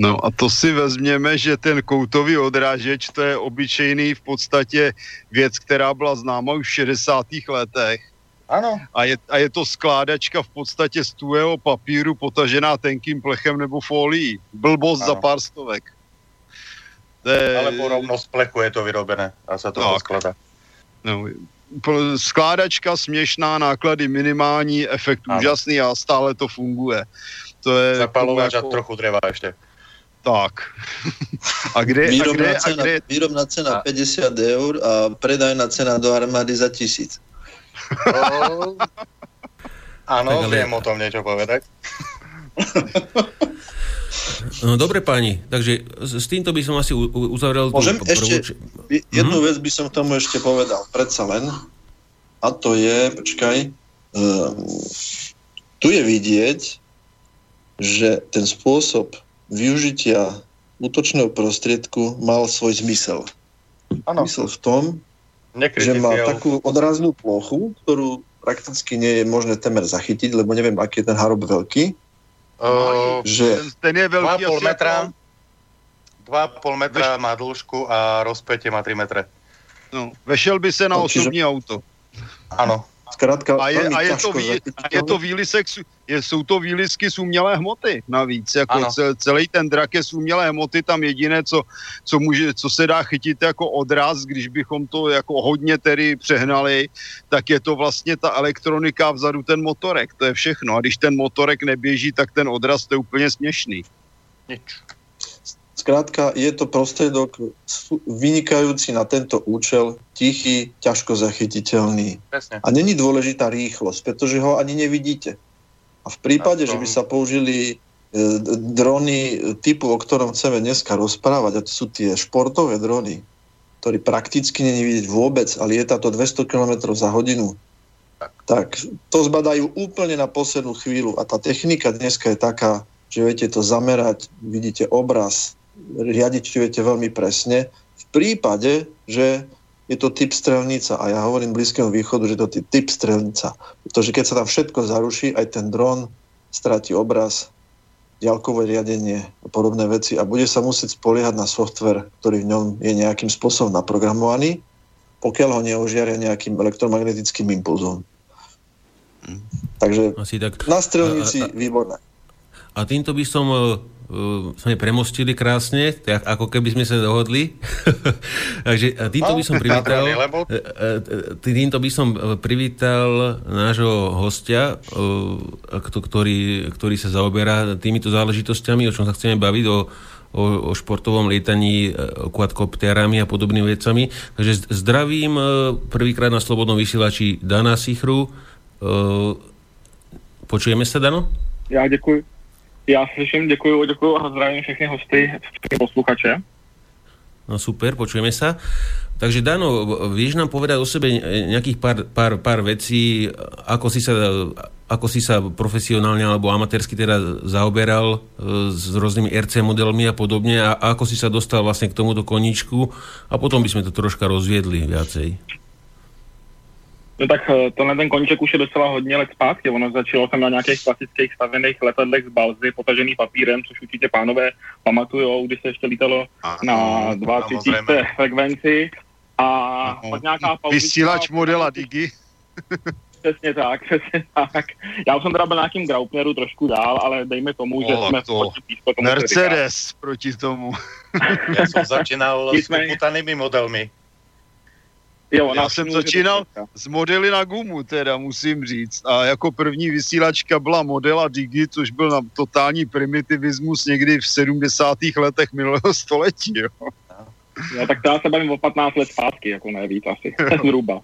No a to si vezměme, že ten koutový odrážeč, to je obyčejný v podstatě věc, která byla známa už v 60. letech. Ano. A je, a je to skládačka v podstatě z tuhého papíru potažená tenkým plechem nebo folií. Blbost ano. za pár stovek. Je... Alebo rovno z plechu je to vyrobené a sa to skladá. No, skládačka směšná, náklady minimální, efekt ano. úžasný a stále to funguje. To je Zapalovač jako... a trochu dreva ještě. Tak. <laughs> A kde, výrobná, a kde, cena, a kde... výrobná cena a... 50 eur a predajná cena do armády za tisíc. No, <laughs> áno, ale... viem o tom niečo povedať. <laughs> No dobre páni, takže s týmto by som asi uzavrel... Môžem tú ešte, prvú... jednu mm-hmm. vec by som tomu ešte povedal, predsa len, a to je, počkaj, um, tu je vidieť, že ten spôsob využitia útočného prostriedku mal svoj zmysel. Ano. Zmysel v tom, že má takú odraznú plochu, ktorú prakticky nie je možné temer zachytiť, lebo neviem, aký je ten harob veľký Uh, že ten, ten je veľký 2,5 metra, 2,5 metra má dĺžku a rozpätie má 3 metre. No, vešel by se na no, osobní auto. Ano. Zkrátka, a je, a je, to, vý, a je to výlisek, je, jsou to výlisky z umělé hmoty navíc. Jako cel, celý ten drak je z umělé hmoty, tam jediné, co, co, může, co se dá chytit jako odraz, když bychom to jako hodně tedy přehnali, tak je to vlastně ta elektronika vzadu ten motorek. To je všechno. A když ten motorek neběží, tak ten odraz to je úplně směšný. Nič. Skrátka, je to prostriedok vynikajúci na tento účel, tichý, ťažko zachytiteľný. Presne. A není dôležitá rýchlosť, pretože ho ani nevidíte. A v prípade, že by sa použili e, drony typu, o ktorom chceme dneska rozprávať, a to sú tie športové drony, ktorý prakticky není vidieť vôbec, ale je táto 200 km za hodinu, tak to zbadajú úplne na poslednú chvíľu. A tá technika dneska je taká, že viete to zamerať, vidíte obraz, riadiť viete veľmi presne. V prípade, že je to typ strelnica a ja hovorím Blízkému východu, že to je typ strelnica. Pretože keď sa tam všetko zaruší, aj ten dron stratí obraz, ďalkové riadenie a podobné veci a bude sa musieť spoliehať na software, ktorý v ňom je nejakým spôsobom naprogramovaný, pokiaľ ho neožiaria nejakým elektromagnetickým impulzom. Hm. Takže Asi tak. na strelnici a, a, výborné. A týmto by som uh, sme premostili krásne, tak ako keby sme sa dohodli. <laughs> Takže <laughs> týmto by som privítal týmto by som privítal nášho hostia, ktorý, ktorý sa zaoberá týmito záležitosťami, o čom sa chceme baviť, o, o, o športovom lietaní quadcopterami a podobnými vecami. Takže zdravím prvýkrát na Slobodnom vysielači Dana Sichru. Počujeme sa, Dano? Ja ďakujem. Já slyším, děkuji, děkuji a zdravím všechny hosty, všechny posluchače. No super, počujeme sa. Takže Dano, vieš nám povedať o sebe nejakých pár, pár, pár vecí, ako si, sa, ako si sa profesionálne alebo amatérsky teda zaoberal e, s rôznymi RC modelmi a podobne a ako si sa dostal vlastne k tomuto koníčku a potom by sme to troška rozviedli viacej. No tak eh, tenhle ten koníček už je docela hodně let zpátky. Ono začalo jsem na nějakých klasických stavených letadlech z balzy, potažený papírem, což určitě pánové pamatujou, když se ještě lítalo a, na 20 frekvenci. A no, pak nějaká pauzička... Vysílač modela Digi. <laughs> Přesně tak, přesně tak. Já už jsem teda byl na nějakým Graupneru trošku dál, ale dejme tomu, že jsme to tomu Mercedes proti tomu. Já jsem začínal s poputanými modelmi. Jo, Já jsem začínal s modely na gumu, teda musím říct. A jako první vysílačka byla modela Digi, což byl na totální primitivismus někdy v 70. letech minulého století. Jo. No, tak já se bavím o 15 let zpátky, jako ne víc asi, <laughs> zhruba.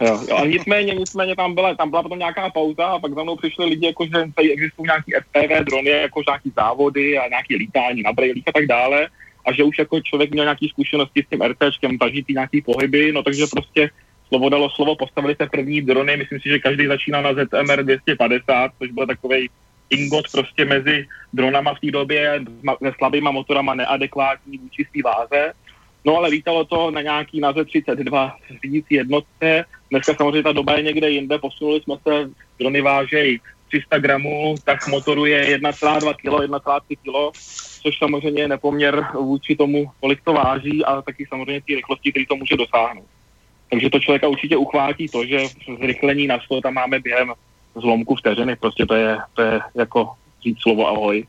Jo, jo, a nicméně, nicméně tam byla, tam byla potom nějaká pauza a pak za mnou přišli lidi, jako, že tady existují nějaký FPV drony, jako nějaký závody a nějaký lítání na brejlích a tak dále a že už jako člověk měl nějaké zkušenosti s tím RTčkem, zažitý nějaký pohyby, no takže prostě slovo dalo slovo, postavili se první drony, myslím si, že každý začínal na ZMR 250, což byl takový ingot prostě mezi dronama v té době se slabýma motorama neadekvátní vůči svý váze. No ale lítalo to na nějaký na Z32 řídící jednotce. Dneska samozřejmě ta doba je někde jinde, posunuli jsme se, drony vážejí 300 gramů, tak motoru je 1,2 kg, 1,3 kg což samozřejmě je nepoměr vůči tomu, kolik to váží a taky samozřejmě ty rychlosti, který to může dosáhnout. Takže to člověka určitě uchvátí to, že zrychlení na 100 tam máme během zlomku vteřiny, prostě to je, to je jako říct slovo ahoj.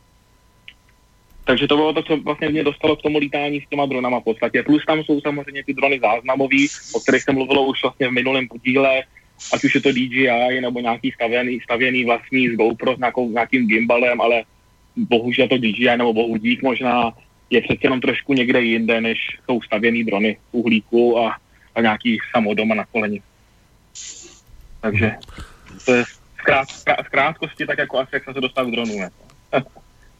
Takže to bylo to, co vlastně mě dostalo k tomu lítání s těma dronama v podstatě. Plus tam jsou samozřejmě ty drony záznamový, o kterých se mluvilo už vlastně v minulém podíle, ať už je to DJI nebo nějaký stavěný, stavěný vlastní z GoPro s nějakou, nějakým gimbalem, ale bohužel to DJI nebo bohudík možná je přece jenom trošku někde jinde, než jsou stavěný drony uhlíku a, a nějaký samodoma na koleni. Takže to je v, krát, v krátkosti tak jako asi, jak jsem se dostal k dronu. <laughs>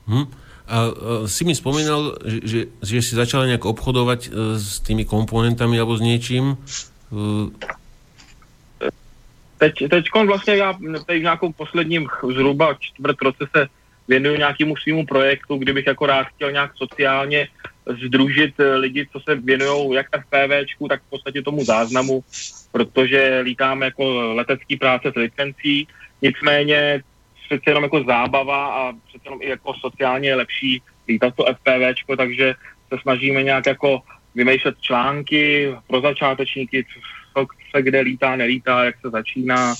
Hmm. A, si mi spomínal, že, že, si začal nejak obchodovať e, s tými komponentami alebo s niečím. Teď, teď vlastně já teď v nějakou posledním zhruba čtvrt roce se věnuju nějakému svýmu projektu, kdybych jako rád chtěl nějak sociálně združit eh, lidi, co se věnují jak tak PVčku, tak v podstatě tomu záznamu, protože lítáme jako letecký práce s licencí, nicméně přece jenom jako zábava a přece jenom i jako sociálně lepší lítat to FPVčko, takže se snažíme nějak jako vymýšlet články pro začátečníky, co se kde lítá, nelítá, jak se začíná,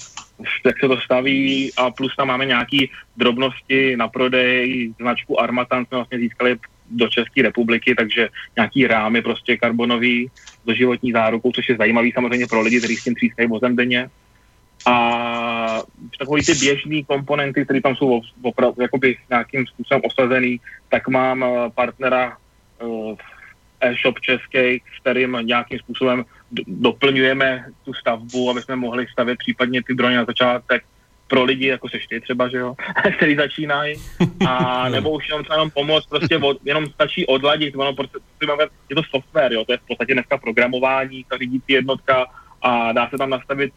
jak se to staví a plus tam máme nějaký drobnosti na prodej, značku Armatan jsme vlastně získali do České republiky, takže nějaký rámy prostě karbonový do životní zárukou, což je zajímavý samozřejmě pro lidi, kteří s tím třískají vozem denně. A takové ty běžné komponenty, které tam jsou opravdu jakoby nějakým způsobem osazený, tak mám eh, partnera uh, e-shop český, kterým nějakým způsobem doplňujeme tu stavbu, aby jsme mohli stavět případně ty drony na začátek pro lidi, jako seš ty třeba, že jo, <laughs> který začínají, a <laughs> nebo už jenom jenom pomoct, prostě od, jenom stačí odladit, ono prostě, je to software, jo, to je v podstatě dneska programování, ta řídící jednotka a dá se tam nastavit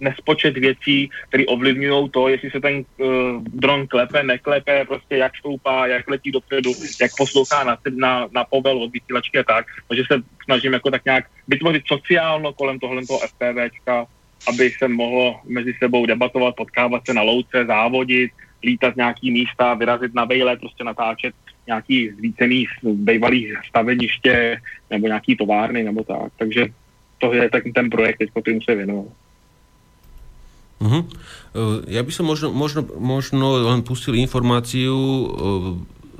nespočet věcí, které ovlivňují to, jestli se ten uh, dron klepe, neklepe, prostě jak stoupá, jak letí dopředu, jak poslouchá na, na, na povel od vysílačky a tak. Takže se snažím jako tak nějak vytvořit sociálno kolem tohle toho FPVčka, aby se mohlo mezi sebou debatovat, potkávat se na louce, závodit, lítat nějaký místa, vyrazit na vejle, prostě natáčet nějaký zvícený bývalý staveniště nebo nějaký továrny nebo tak. Takže to je tak ten projekt, teď, kterým se věnoval. Uh-huh. Ja by som možno, možno, možno len pustil informáciu, uh,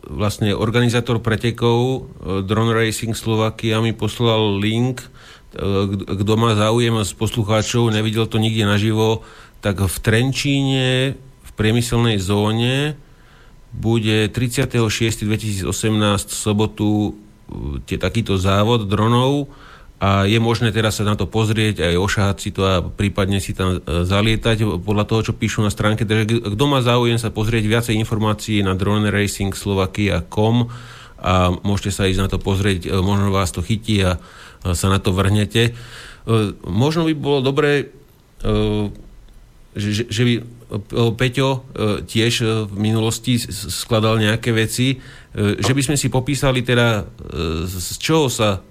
vlastne organizátor pretekov uh, Drone Racing Slovakia mi poslal link, kto má záujem z poslucháčov, nevidel to nikde naživo, tak v Trenčíne v priemyselnej zóne bude 36.2018 sobotu tie, takýto závod dronov a je možné teraz sa na to pozrieť, aj ošahať si to a prípadne si tam e, zalietať podľa toho, čo píšu na stránke. Takže kto má záujem sa pozrieť viacej informácií na drone racing a môžete sa ísť na to pozrieť, e, možno vás to chytí a sa na to vrhnete. E, možno by bolo dobré, že, že by Peťo tiež v minulosti skladal nejaké veci, že by sme si popísali teda, z čoho sa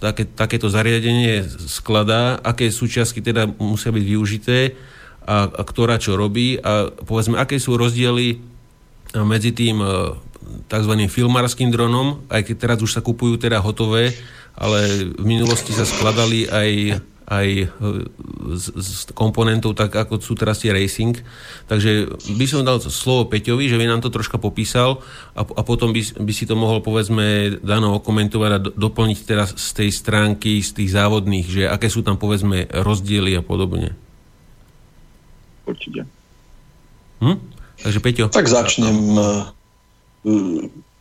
také, takéto zariadenie skladá, aké súčiastky teda musia byť využité a, a ktorá čo robí a povedzme, aké sú rozdiely medzi tým e, tzv. filmárským dronom, aj keď teraz už sa kupujú teda hotové, ale v minulosti sa skladali aj aj e, z, z komponentov, tak ako sú teraz tie racing. Takže by som dal slovo Peťovi, že by nám to troška popísal a, a potom by, by si to mohol povedzme Dano okomentovať a do, doplniť teraz z tej stránky, z tých závodných, že aké sú tam povedzme rozdiely a podobne. Určite. Hm? Takže Peťo. Tak začnem. E,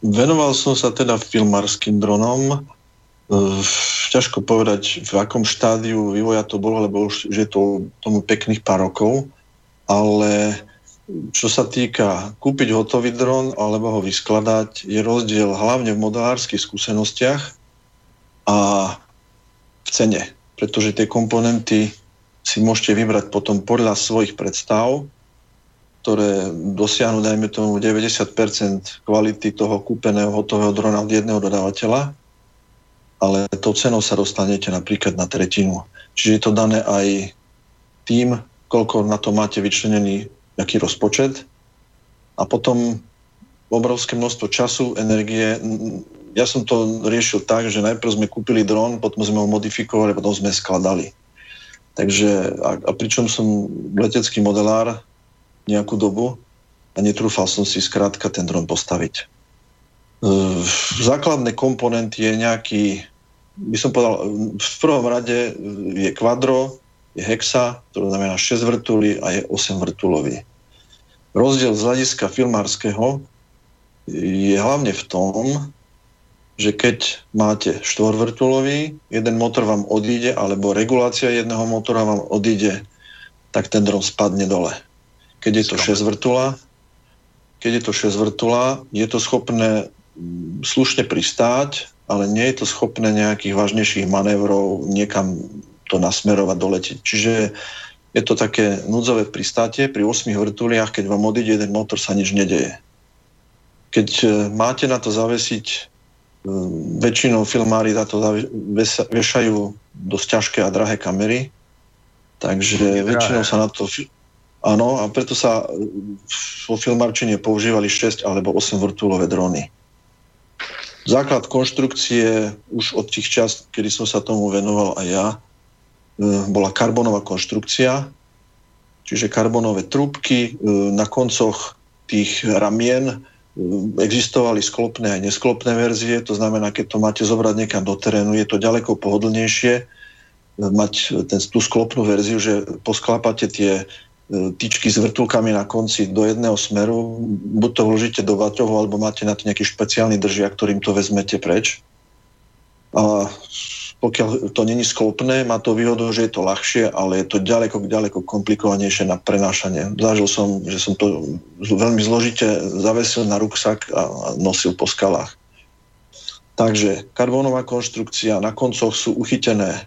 venoval som sa teda filmárským dronom ťažko povedať, v akom štádiu vývoja to bolo, lebo už je to tomu pekných pár rokov, ale čo sa týka kúpiť hotový dron alebo ho vyskladať, je rozdiel hlavne v modelárskych skúsenostiach a v cene, pretože tie komponenty si môžete vybrať potom podľa svojich predstav, ktoré dosiahnu, dajme tomu, 90% kvality toho kúpeného hotového drona od jedného dodávateľa ale tou cenou sa dostanete napríklad na tretinu. Čiže je to dané aj tým, koľko na to máte vyčlenený nejaký rozpočet a potom obrovské množstvo času, energie. Ja som to riešil tak, že najprv sme kúpili dron, potom sme ho modifikovali, potom sme skladali. Takže, a, a pričom som letecký modelár nejakú dobu a netrúfal som si skrátka ten dron postaviť. Základné komponenty je nejaký by som povedal, v prvom rade je kvadro, je hexa, to znamená 6 vrtulí a je 8 vrtulový. Rozdiel z hľadiska filmárskeho je hlavne v tom, že keď máte štvorvrtulový, jeden motor vám odíde, alebo regulácia jedného motora vám odíde, tak ten dron spadne dole. Keď je to 6 vrtula, keď je to 6 vrtula, je to schopné mm, slušne pristáť, ale nie je to schopné nejakých vážnejších manévrov niekam to nasmerovať, doletiť. Čiže je to také núdzové pristátie. Pri 8 vrtuliach, keď vám odíde jeden motor, sa nič nedeje. Keď e, máte na to zavesiť, e, väčšinou filmári na to vešajú dosť ťažké a drahé kamery, takže väčšinou sa na to... Áno, a preto sa e, vo filmárčine používali 6 alebo 8 vrtulové drony. Základ konštrukcie už od tých čas, kedy som sa tomu venoval aj ja, e, bola karbonová konštrukcia, čiže karbonové trúbky. E, na koncoch tých ramien e, existovali sklopné aj nesklopné verzie, to znamená, keď to máte zobrať niekam do terénu, je to ďaleko pohodlnejšie mať ten, tú sklopnú verziu, že posklápate tie tyčky s vrtulkami na konci do jedného smeru, buď to vložíte do vaťohu, alebo máte na to nejaký špeciálny držiak, ktorým to vezmete preč. A pokiaľ to není sklopné, má to výhodu, že je to ľahšie, ale je to ďaleko, ďaleko komplikovanejšie na prenášanie. Zažil som, že som to veľmi zložite zavesil na ruksak a nosil po skalách. Takže karbónová konštrukcia, na koncoch sú uchytené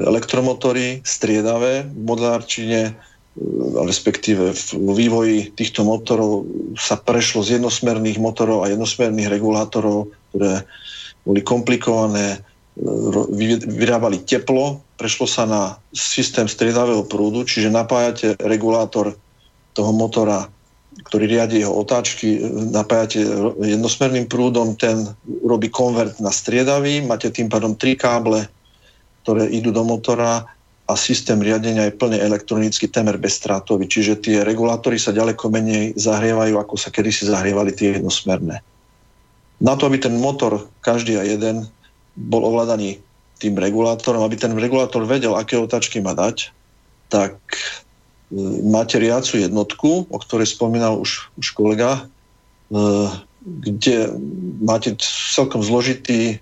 elektromotory striedavé v modelárčine, e, respektíve v vývoji týchto motorov sa prešlo z jednosmerných motorov a jednosmerných regulátorov, ktoré boli komplikované, e, vyrábali teplo, prešlo sa na systém striedavého prúdu, čiže napájate regulátor toho motora, ktorý riadi jeho otáčky, napájate jednosmerným prúdom, ten robí konvert na striedavý, máte tým pádom tri káble ktoré idú do motora a systém riadenia je plne elektronicky, temer bezstrátový. Čiže tie regulátory sa ďaleko menej zahrievajú, ako sa kedysi zahrievali tie jednosmerné. Na to, aby ten motor, každý a jeden, bol ovládaný tým regulátorom, aby ten regulátor vedel, aké otáčky má dať, tak e, máte riacu jednotku, o ktorej spomínal už, už kolega, e, kde máte celkom zložitý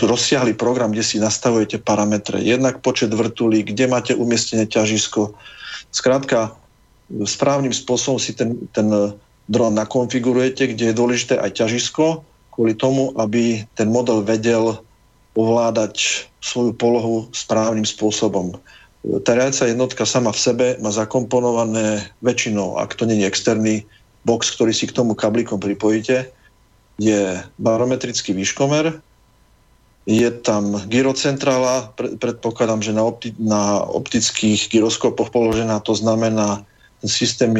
rozsiahly program, kde si nastavujete parametre. Jednak počet vrtulí, kde máte umiestnené ťažisko. Skrátka, správnym spôsobom si ten, ten dron nakonfigurujete, kde je dôležité aj ťažisko, kvôli tomu, aby ten model vedel ovládať svoju polohu správnym spôsobom. Tá riadca jednotka sama v sebe má zakomponované väčšinou, ak to nie je externý box, ktorý si k tomu kablikom pripojíte, je barometrický výškomer, je tam gyrocentrála, predpokladám, že na, opti- na optických gyroskopoch položená, to znamená, ten systém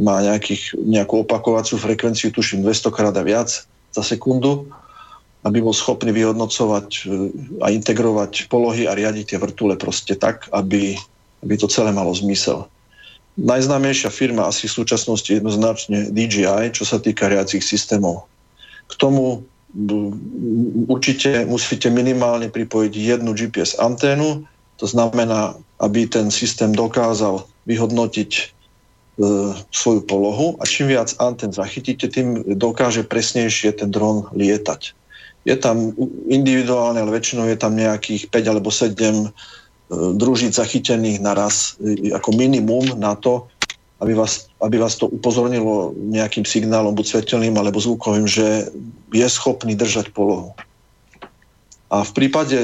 má nejakých, nejakú opakovaciu frekvenciu, tuším 200 krát a viac za sekundu, aby bol schopný vyhodnocovať e, a integrovať polohy a riadiť tie vrtule proste tak, aby, aby to celé malo zmysel. Najznámejšia firma asi v súčasnosti jednoznačne DJI, čo sa týka riacich systémov. K tomu určite musíte minimálne pripojiť jednu GPS anténu, to znamená, aby ten systém dokázal vyhodnotiť e, svoju polohu a čím viac antén zachytíte, tým dokáže presnejšie ten dron lietať. Je tam individuálne, ale väčšinou je tam nejakých 5 alebo 7 e, družíc zachytených naraz e, ako minimum na to, aby vás, aby vás to upozornilo nejakým signálom, buď svetelným alebo zvukovým, že je schopný držať polohu. A v prípade,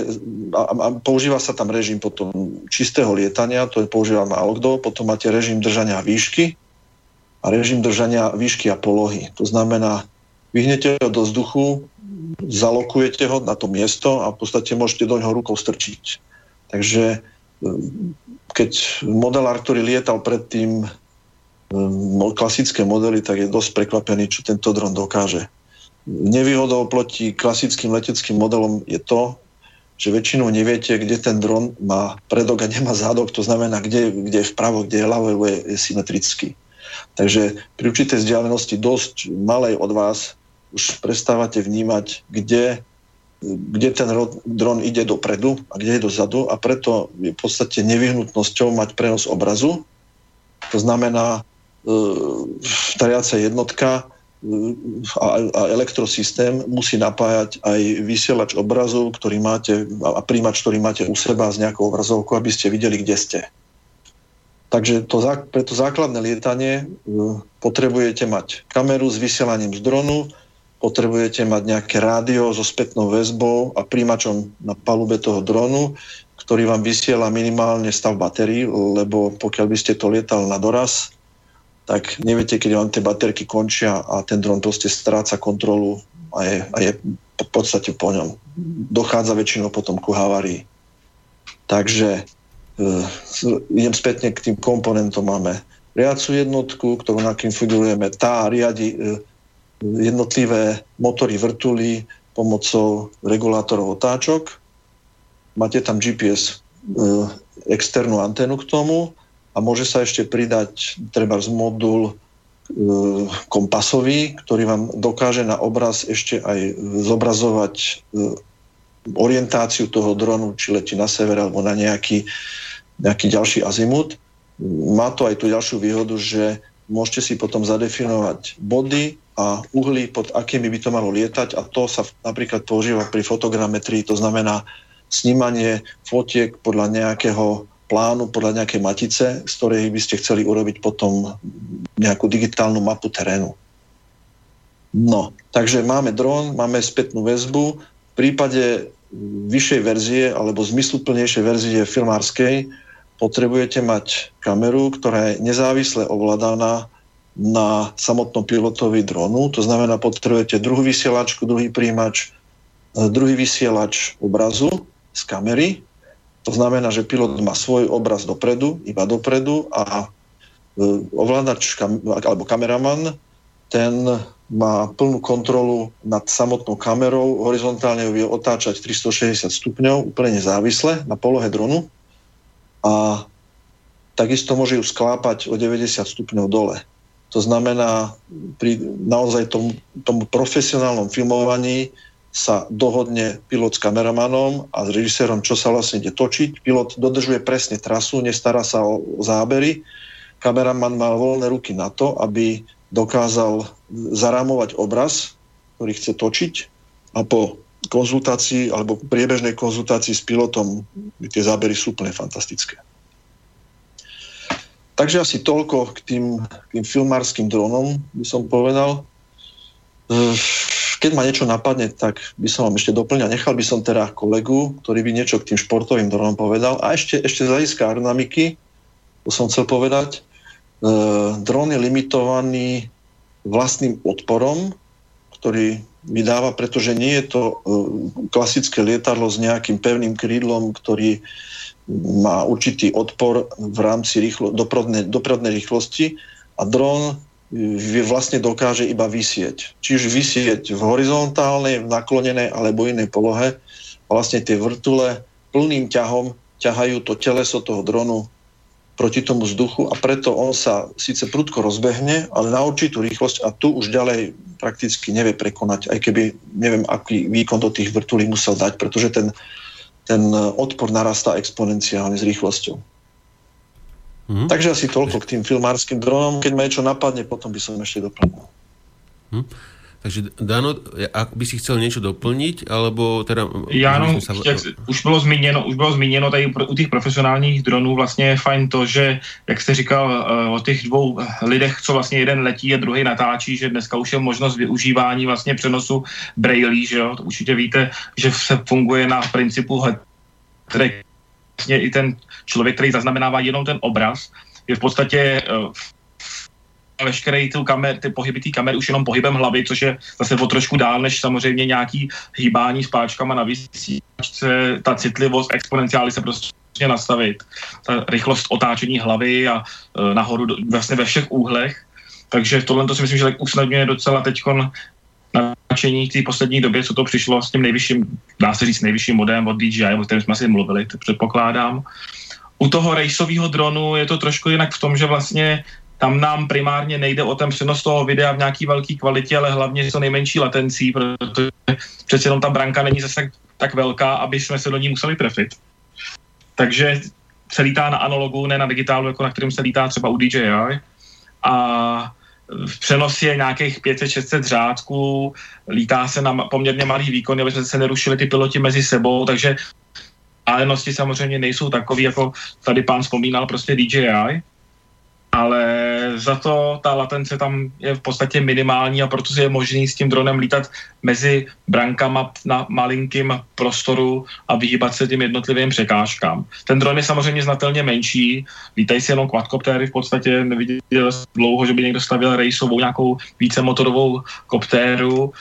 a, a používa sa tam režim potom čistého lietania, to je používa málo kto, potom máte režim držania výšky a režim držania výšky a polohy. To znamená, vyhnete ho do vzduchu, zalokujete ho na to miesto a v podstate môžete do ňoho rukou strčiť. Takže keď modelár, ktorý lietal predtým klasické modely, tak je dosť prekvapený, čo tento dron dokáže. Nevýhodou proti klasickým leteckým modelom je to, že väčšinou neviete, kde ten dron má predok a nemá zádok, to znamená, kde, kde je vpravo, kde je ľavo, je, je symetrický. Takže pri určitej vzdialenosti dosť malej od vás už prestávate vnímať, kde, kde ten dron ide dopredu a kde je dozadu a preto je v podstate nevyhnutnosťou mať prenos obrazu. To znamená, stariaca jednotka a, a elektrosystém musí napájať aj vysielač obrazov, ktorý máte, a príjimač, ktorý máte u seba s nejakou obrazovkou, aby ste videli, kde ste. Takže to, pre to základné lietanie potrebujete mať kameru s vysielaním z dronu, potrebujete mať nejaké rádio so spätnou väzbou a príjimačom na palube toho dronu, ktorý vám vysiela minimálne stav batérií, lebo pokiaľ by ste to lietal na doraz, tak neviete, keď vám tie baterky končia a ten dron proste stráca kontrolu a je, a je v podstate po ňom. Dochádza väčšinou potom ku havárii. Takže e, idem spätne k tým komponentom. Máme riacu jednotku, ktorú nakonfigurujeme. Tá riadi e, jednotlivé motory vrtulí pomocou regulátorov otáčok. Máte tam GPS e, externú anténu k tomu a môže sa ešte pridať treba z modul e, kompasový, ktorý vám dokáže na obraz ešte aj zobrazovať e, orientáciu toho dronu, či letí na sever alebo na nejaký, nejaký ďalší azimut. Má to aj tú ďalšiu výhodu, že môžete si potom zadefinovať body a uhly, pod akými by to malo lietať a to sa napríklad používa pri fotogrametrii, to znamená snímanie fotiek podľa nejakého plánu, podľa nejakej matice, z ktorej by ste chceli urobiť potom nejakú digitálnu mapu terénu. No, takže máme dron, máme spätnú väzbu. V prípade vyššej verzie alebo zmysluplnejšej verzie filmárskej potrebujete mať kameru, ktorá je nezávisle ovládaná na samotnom pilotovi dronu. To znamená, potrebujete druhú vysielačku, druhý príjimač, e, druhý vysielač obrazu z kamery. To znamená, že pilot má svoj obraz dopredu, iba dopredu a e, ovládač alebo kameraman, ten má plnú kontrolu nad samotnou kamerou, horizontálne ju vie otáčať 360 stupňov, úplne nezávisle na polohe dronu a takisto môže ju sklápať o 90 stupňov dole. To znamená, pri naozaj tomu, tomu profesionálnom filmovaní sa dohodne pilot s kameramanom a s režisérom, čo sa vlastne ide točiť. Pilot dodržuje presne trasu, nestará sa o zábery. Kameraman má voľné ruky na to, aby dokázal zarámovať obraz, ktorý chce točiť a po konzultácii alebo priebežnej konzultácii s pilotom tie zábery sú úplne fantastické. Takže asi toľko k tým, tým filmárským dronom, by som povedal. Keď ma niečo napadne, tak by som vám ešte doplňal. Nechal by som teda kolegu, ktorý by niečo k tým športovým dronom povedal. A ešte, ešte z hľadiska aerodynamiky, to som chcel povedať, dron je limitovaný vlastným odporom, ktorý vydáva, pretože nie je to e, klasické lietadlo s nejakým pevným krídlom, ktorý má určitý odpor v rámci rýchlo, dopravnej, dopravnej rýchlosti a dron e, vlastne dokáže iba vysieť. Čiže vysieť v horizontálnej, v naklonenej alebo inej polohe a vlastne tie vrtule plným ťahom ťahajú to teleso toho dronu proti tomu vzduchu a preto on sa síce prudko rozbehne, ale na určitú rýchlosť a tu už ďalej prakticky nevie prekonať, aj keby neviem, aký výkon do tých vrtulí musel dať, pretože ten, ten odpor narastá exponenciálne s rýchlosťou. Mm. Takže asi toľko k tým filmárskym dronom. Keď ma niečo napadne, potom by som ešte doplnil. Mm. Takže Dano, ak by si chcel niečo doplniť, alebo teda... Já jenom, sa... už bylo zmíněno, už bylo zmíněno tady u těch profesionálních dronů vlastně je fajn to, že, jak jste říkal uh, o těch dvou lidech, co vlastně jeden letí a druhý natáčí, že dneska už je možnost využívání vlastně přenosu brailí, že jo, to určitě víte, že se funguje na principu, vlastně i ten člověk, který zaznamenává jenom ten obraz, je v podstatě uh, veškeré ty, kamer, ty pohyby té kamery už jenom pohybem hlavy, což je zase o trošku dál, než samozřejmě nějaký hýbání s páčkama na vysílačce, ta citlivost exponenciály se prostě nastavit, ta rychlost otáčení hlavy a e, nahoru do, vlastně ve všech úhlech. Takže tohle to si myslím, že tak usnadňuje docela teď načení v té poslední době, co to přišlo s tím nejvyšším, dá se říct, nejvyšším modem od DJI, o kterém jsme si mluvili, předpokládám. U toho rejsového dronu je to trošku jinak v tom, že vlastně tam nám primárně nejde o ten přenos toho videa v nějaký velké kvalitě, ale hlavně co nejmenší latencí, protože přece jenom ta branka není zase tak, velká, aby jsme se do ní museli trefit. Takže se lítá na analogu, ne na digitálu, jako na kterým se lítá třeba u DJI. A v přenos je nějakých 500-600 řádků, lítá se na poměrně malý výkon, aby jsme se nerušili ty piloti mezi sebou, takže Álenosti samozřejmě nejsou takový, jako tady pán vzpomínal, prostě DJI ale za to ta latence tam je v podstatě minimální a proto je možný s tím dronem lítat mezi brankama na malinkým prostoru a vyhýbat se tím jednotlivým překážkám. Ten dron je samozřejmě znatelně menší, lítají si jenom quadcoptéry v podstatě, neviděl dlouho, že by někdo stavil rejsovou nějakou vícemotorovou koptéru,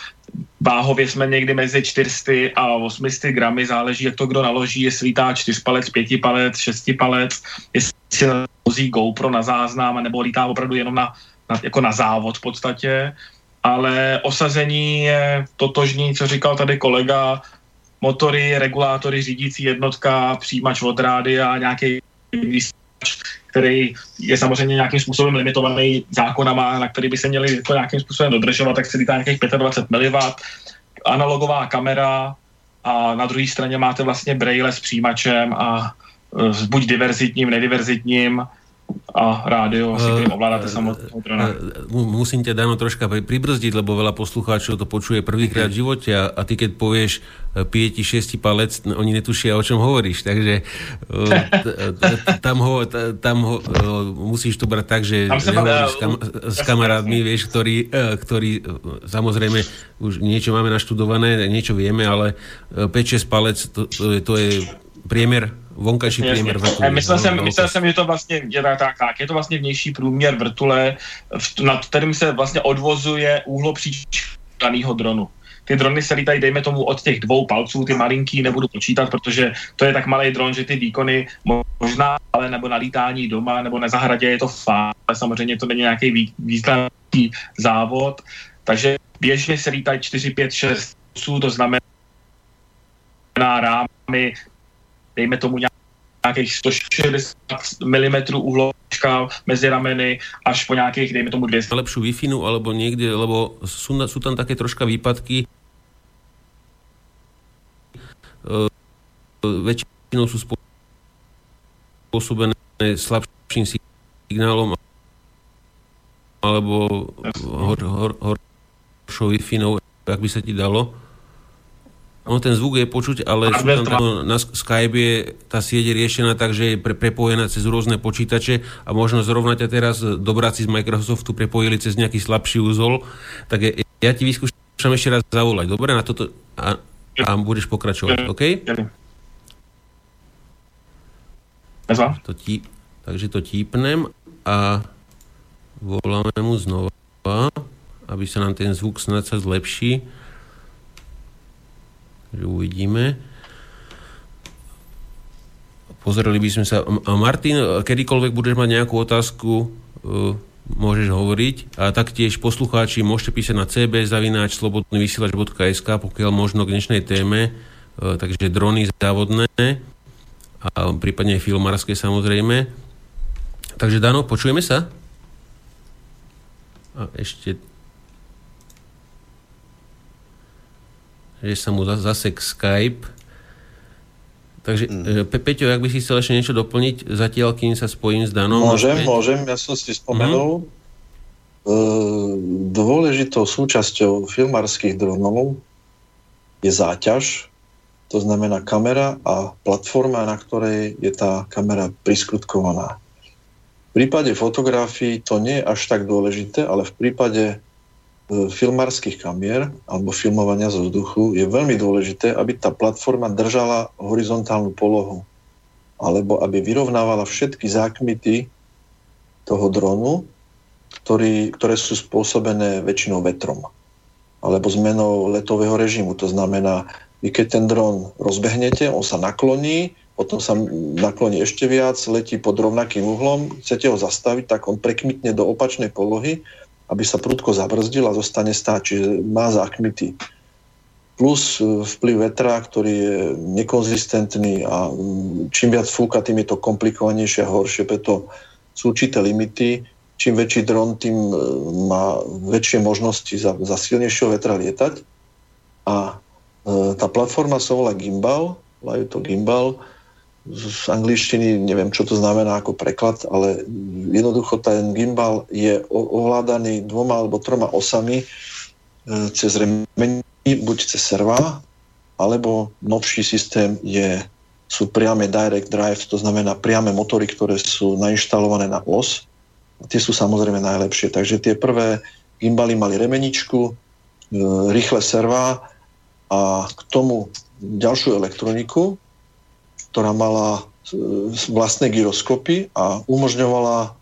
váhově jsme někdy mezi 400 a 800 gramy, záleží, jak to kdo naloží, jestli lítá 4 palec, 5 palec, 6 palec, jestli vozí GoPro na záznam, nebo lítá opravdu jenom na, na, jako na závod v podstatě. Ale osazení je totožní, co říkal tady kolega, motory, regulátory, řídící jednotka, přijímač od rády a nějaký který je samozřejmě nějakým způsobem limitovaný zákonama, na který by se měli jako nějakým způsobem dodržovat, tak se lítá nějakých 25 mW, analogová kamera a na druhé straně máte vlastně braille s přijímačem a e, buď diverzitním, nediverzitním, a rádio, asi ktorým ovládate samotného drona. Musím ťa, Dano, troška pribrzdiť, lebo veľa poslucháčov to počuje prvýkrát v živote a, a ty keď povieš pieti, šiesti palec, oni netušia, o čom hovoríš, takže <laughs> tam ho, tam ho musíš to brať tak, že nehovoríš s, kam, s kamarátmi, vieš, ktorí, ktorí samozrejme už niečo máme naštudované, niečo vieme, ale 5-6 palec, to, to je priemer vonkajší průměr vrtule. Myslel, jsem, myslel jsem, že to vlastně je tak, tak, tak, je to vlastně vnější průměr vrtule, nad kterým se vlastně odvozuje úhlopříč daného dronu. Ty drony se lítají, dejme tomu, od těch dvou palců, ty malinký nebudu počítat, protože to je tak malý dron, že ty výkony možná, ale nebo na lítání doma, nebo na zahradě je to fajn, ale samozřejmě to není nějaký významný závod, takže běžně se lítají 4, 5, 6 to znamená rámy, dejme tomu nějakých 160 mm uhločka mezi rameny až po nějakých, dejme tomu 200. Lepšiu wi alebo niekde, lebo sú, sú tam také troška výpadky. Uh, väčšinou sú spôsobené slabším signálom alebo hor, hor, horšou Wi-Fi, ak by sa ti dalo. No ten zvuk je počuť, ale sú tam, tam na Skype je tá sieť riešená tak, že je pre, prepojená cez rôzne počítače a možno zrovna ťa teraz dobráci z Microsoftu prepojili cez nejaký slabší úzol, tak je, ja ti vyskúšam ešte raz zavolať, dobre, na toto a, a budeš pokračovať, OK? To tí, takže to típnem a voláme mu znova, aby sa nám ten zvuk snad sa zlepší. Takže uvidíme. Pozreli by sme sa. Martin, kedykoľvek budeš mať nejakú otázku, e, môžeš hovoriť. A taktiež poslucháči môžete písať na cb zavináč slobodnyvysielač.sk pokiaľ možno k dnešnej téme, e, takže drony závodné a prípadne filmárske samozrejme. Takže Dano, počujeme sa? A ešte že sa mu zasek Skype. Takže mm. E, Peťo, ak by si chcel ešte niečo doplniť, zatiaľ, kým sa spojím s Danom. Môžem, môžem, ja som si spomenul. Mm. Dôležitou súčasťou filmárskych dronov je záťaž, to znamená kamera a platforma, na ktorej je tá kamera priskrutkovaná. V prípade fotografií to nie je až tak dôležité, ale v prípade filmárskych kamier alebo filmovania zo vzduchu je veľmi dôležité, aby tá platforma držala horizontálnu polohu alebo aby vyrovnávala všetky zákmity toho dronu, ktorý, ktoré sú spôsobené väčšinou vetrom alebo zmenou letového režimu. To znamená, vy keď ten dron rozbehnete, on sa nakloní, potom sa nakloní ešte viac, letí pod rovnakým uhlom, chcete ho zastaviť, tak on prekmitne do opačnej polohy aby sa prudko zabrzdil a zostane stáť, čiže má zákmity. Plus e, vplyv vetra, ktorý je nekonzistentný a čím viac fúka, tým je to komplikovanejšie a horšie, preto sú určité limity. Čím väčší dron, tým e, má väčšie možnosti za, za silnejšieho vetra lietať. A e, tá platforma sa volá Gimbal, volajú to Gimbal, z angličtiny, neviem, čo to znamená ako preklad, ale jednoducho ten gimbal je ovládaný dvoma alebo troma osami e, cez remení, buď cez serva, alebo novší systém je, sú priame direct drive, to znamená priame motory, ktoré sú nainštalované na os. A tie sú samozrejme najlepšie. Takže tie prvé gimbaly mali remeničku, e, rýchle serva a k tomu ďalšiu elektroniku, ktorá mala e, vlastné gyroskopy a umožňovala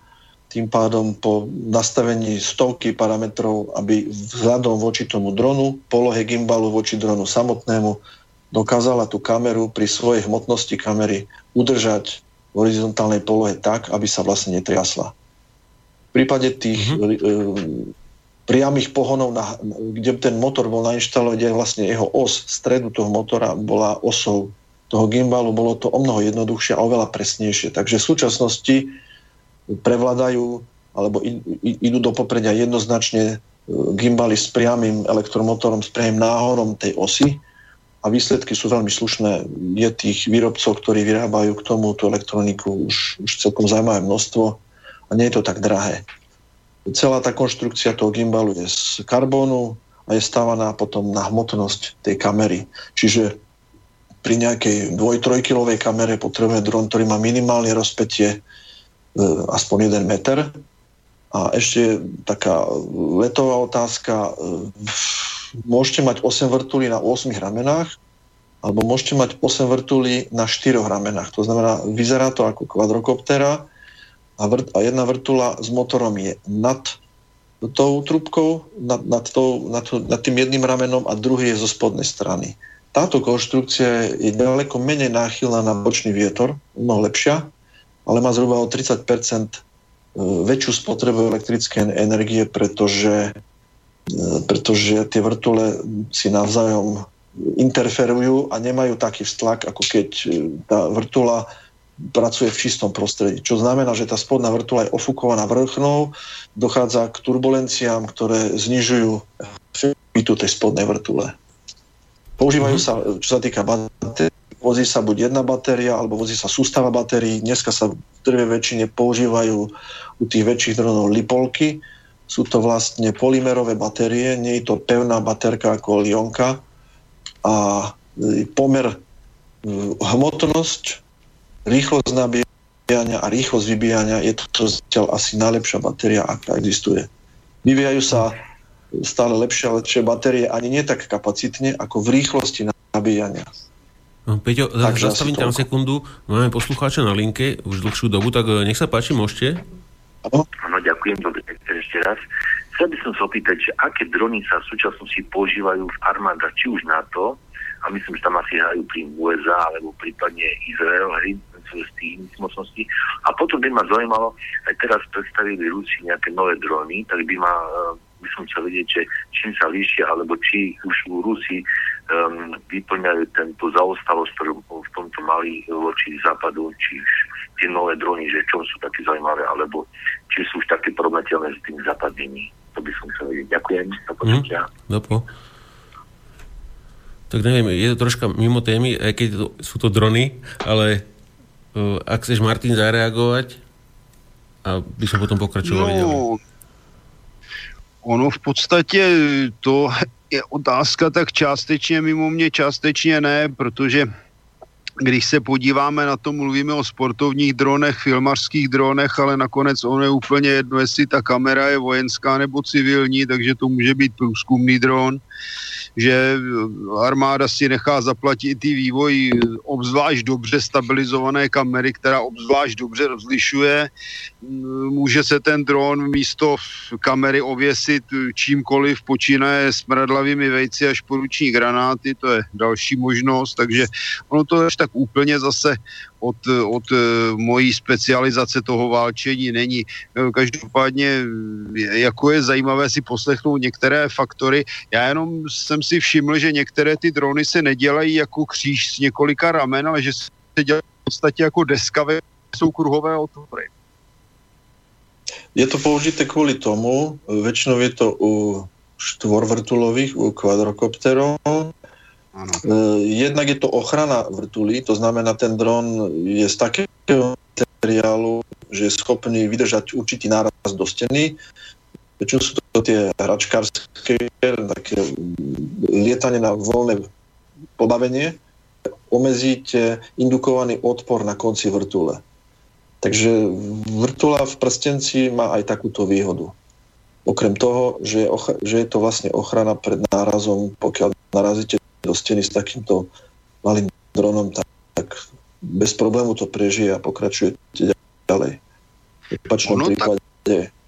tým pádom po nastavení stovky parametrov, aby vzhľadom voči tomu dronu, polohe gimbalu voči dronu samotnému, dokázala tú kameru pri svojej hmotnosti kamery udržať v horizontálnej polohe tak, aby sa vlastne netriasla. V prípade tých mm-hmm. priamých pohonov, na, kde ten motor bol nainštalovaný, kde vlastne jeho os stredu toho motora bola osou toho gimbalu bolo to o mnoho jednoduchšie a oveľa presnejšie. Takže v súčasnosti prevládajú alebo idú do popredia jednoznačne e, gimbaly s priamým elektromotorom, s priamým náhorom tej osy a výsledky sú veľmi slušné. Je tých výrobcov, ktorí vyrábajú k tomu tú elektroniku už, už celkom zaujímavé množstvo a nie je to tak drahé. Celá tá konštrukcia toho gimbalu je z karbónu a je stávaná potom na hmotnosť tej kamery. Čiže pri nejakej 2-3 kilovej kamere potrebuje dron, ktorý má minimálne rozpetie e, aspoň 1 meter. A ešte taká letová otázka. E, môžete mať 8 vrtulí na 8 ramenách, alebo môžete mať 8 vrtulí na 4 ramenách. To znamená, vyzerá to ako kvadrokoptera a, vrt, a jedna vrtula s motorom je nad tou trubkou, nad, nad, tou, nad, nad tým jedným ramenom a druhý je zo spodnej strany. Táto konštrukcia je ďaleko menej náchylná na bočný vietor, mnoho lepšia, ale má zhruba o 30 e, väčšiu spotrebu elektrickej energie, pretože, e, pretože tie vrtule si navzájom interferujú a nemajú taký vztlak, ako keď e, tá vrtula pracuje v čistom prostredí. Čo znamená, že tá spodná vrtula je ofúkovaná vrchnou, dochádza k turbulenciám, ktoré znižujú efektivitu tej spodnej vrtule. Používajú mm-hmm. sa, čo sa týka batérií, vozí sa buď jedna batéria, alebo vozí sa sústava batérií. Dneska sa v drve väčšine používajú u tých väčších dronov lipolky. Sú to vlastne polymerové batérie, nie je to pevná baterka ako lionka. A e, pomer e, hmotnosť rýchlosť nabíjania a rýchlosť vybíjania je to zatiaľ asi najlepšia batéria, aká existuje. Vyvíjajú sa stále lepšie a lepšie batérie, ani nie tak kapacitne, ako v rýchlosti nabíjania. No, Peťo, Takže zastavím tam sekundu. Máme poslucháča na linke už dlhšiu dobu, tak e, nech sa páči, môžete. Áno, ďakujem, dobre, ešte raz. Chcel by som sa opýtať, že aké drony sa v súčasnosti používajú v armádach, či už NATO, a myslím, že tam asi hrajú pri USA alebo prípadne Izrael, hry z tých mocností. A potom by ma zaujímalo, aj teraz predstavili Rusi nejaké nové drony, tak by ma eh, by som chcel vedieť, že čím sa líšia, alebo či už u Rusi um, vyplňajú tento zaostalosť, ktorú v tomto mali voči západu, či už tie nové drony, že čo sú také zaujímavé, alebo či sú už také porovnateľné s tými západnými. To by som chcel vedieť. Ďakujem. Do počutia. Mm, tak neviem, je to troška mimo témy, aj keď to, sú to drony, ale uh, ak chceš Martin zareagovať, a by som potom pokračoval. No, ono v podstatě to je otázka tak částečně mimo mě, částečně ne, protože když se podíváme na to, mluvíme o sportovních dronech, filmařských dronech, ale nakonec ono je úplně jedno, jestli ta kamera je vojenská nebo civilní, takže to může být průzkumný dron že armáda si nechá zaplatit i vývoj obzvlášť dobře stabilizované kamery, která obzvlášť dobře rozlišuje. Může se ten dron místo kamery ověsit čímkoliv, počínaje smradlavými vejci až poruční granáty, to je další možnost, takže ono to až tak úplně zase od, od eh, mojí specializace toho válčení není. Eh, každopádně jako je zajímavé si poslechnout některé faktory. Já jenom jsem si všiml, že některé ty drony se nedělají jako kříž s několika ramen, ale že se dělají v podstatě jako deska, jsou kruhové otvory. Je to použité kvôli tomu, väčšinou je to u štvorvrtulových, u kvadrokopterov, Ano. E, jednak je to ochrana vrtulí, to znamená, ten dron je z takého materiálu, že je schopný vydržať určitý náraz do steny. Čo sú to tie hračkárske, také lietanie na voľné pobavenie, omezíte indukovaný odpor na konci vrtule. Takže vrtula v prstenci má aj takúto výhodu. Okrem toho, že je, že je to vlastne ochrana pred nárazom, pokiaľ narazíte do steny s takýmto malým dronom, tak, tak bez problému to prežije a pokračuje ďalej. V opačnom prípade... Tak...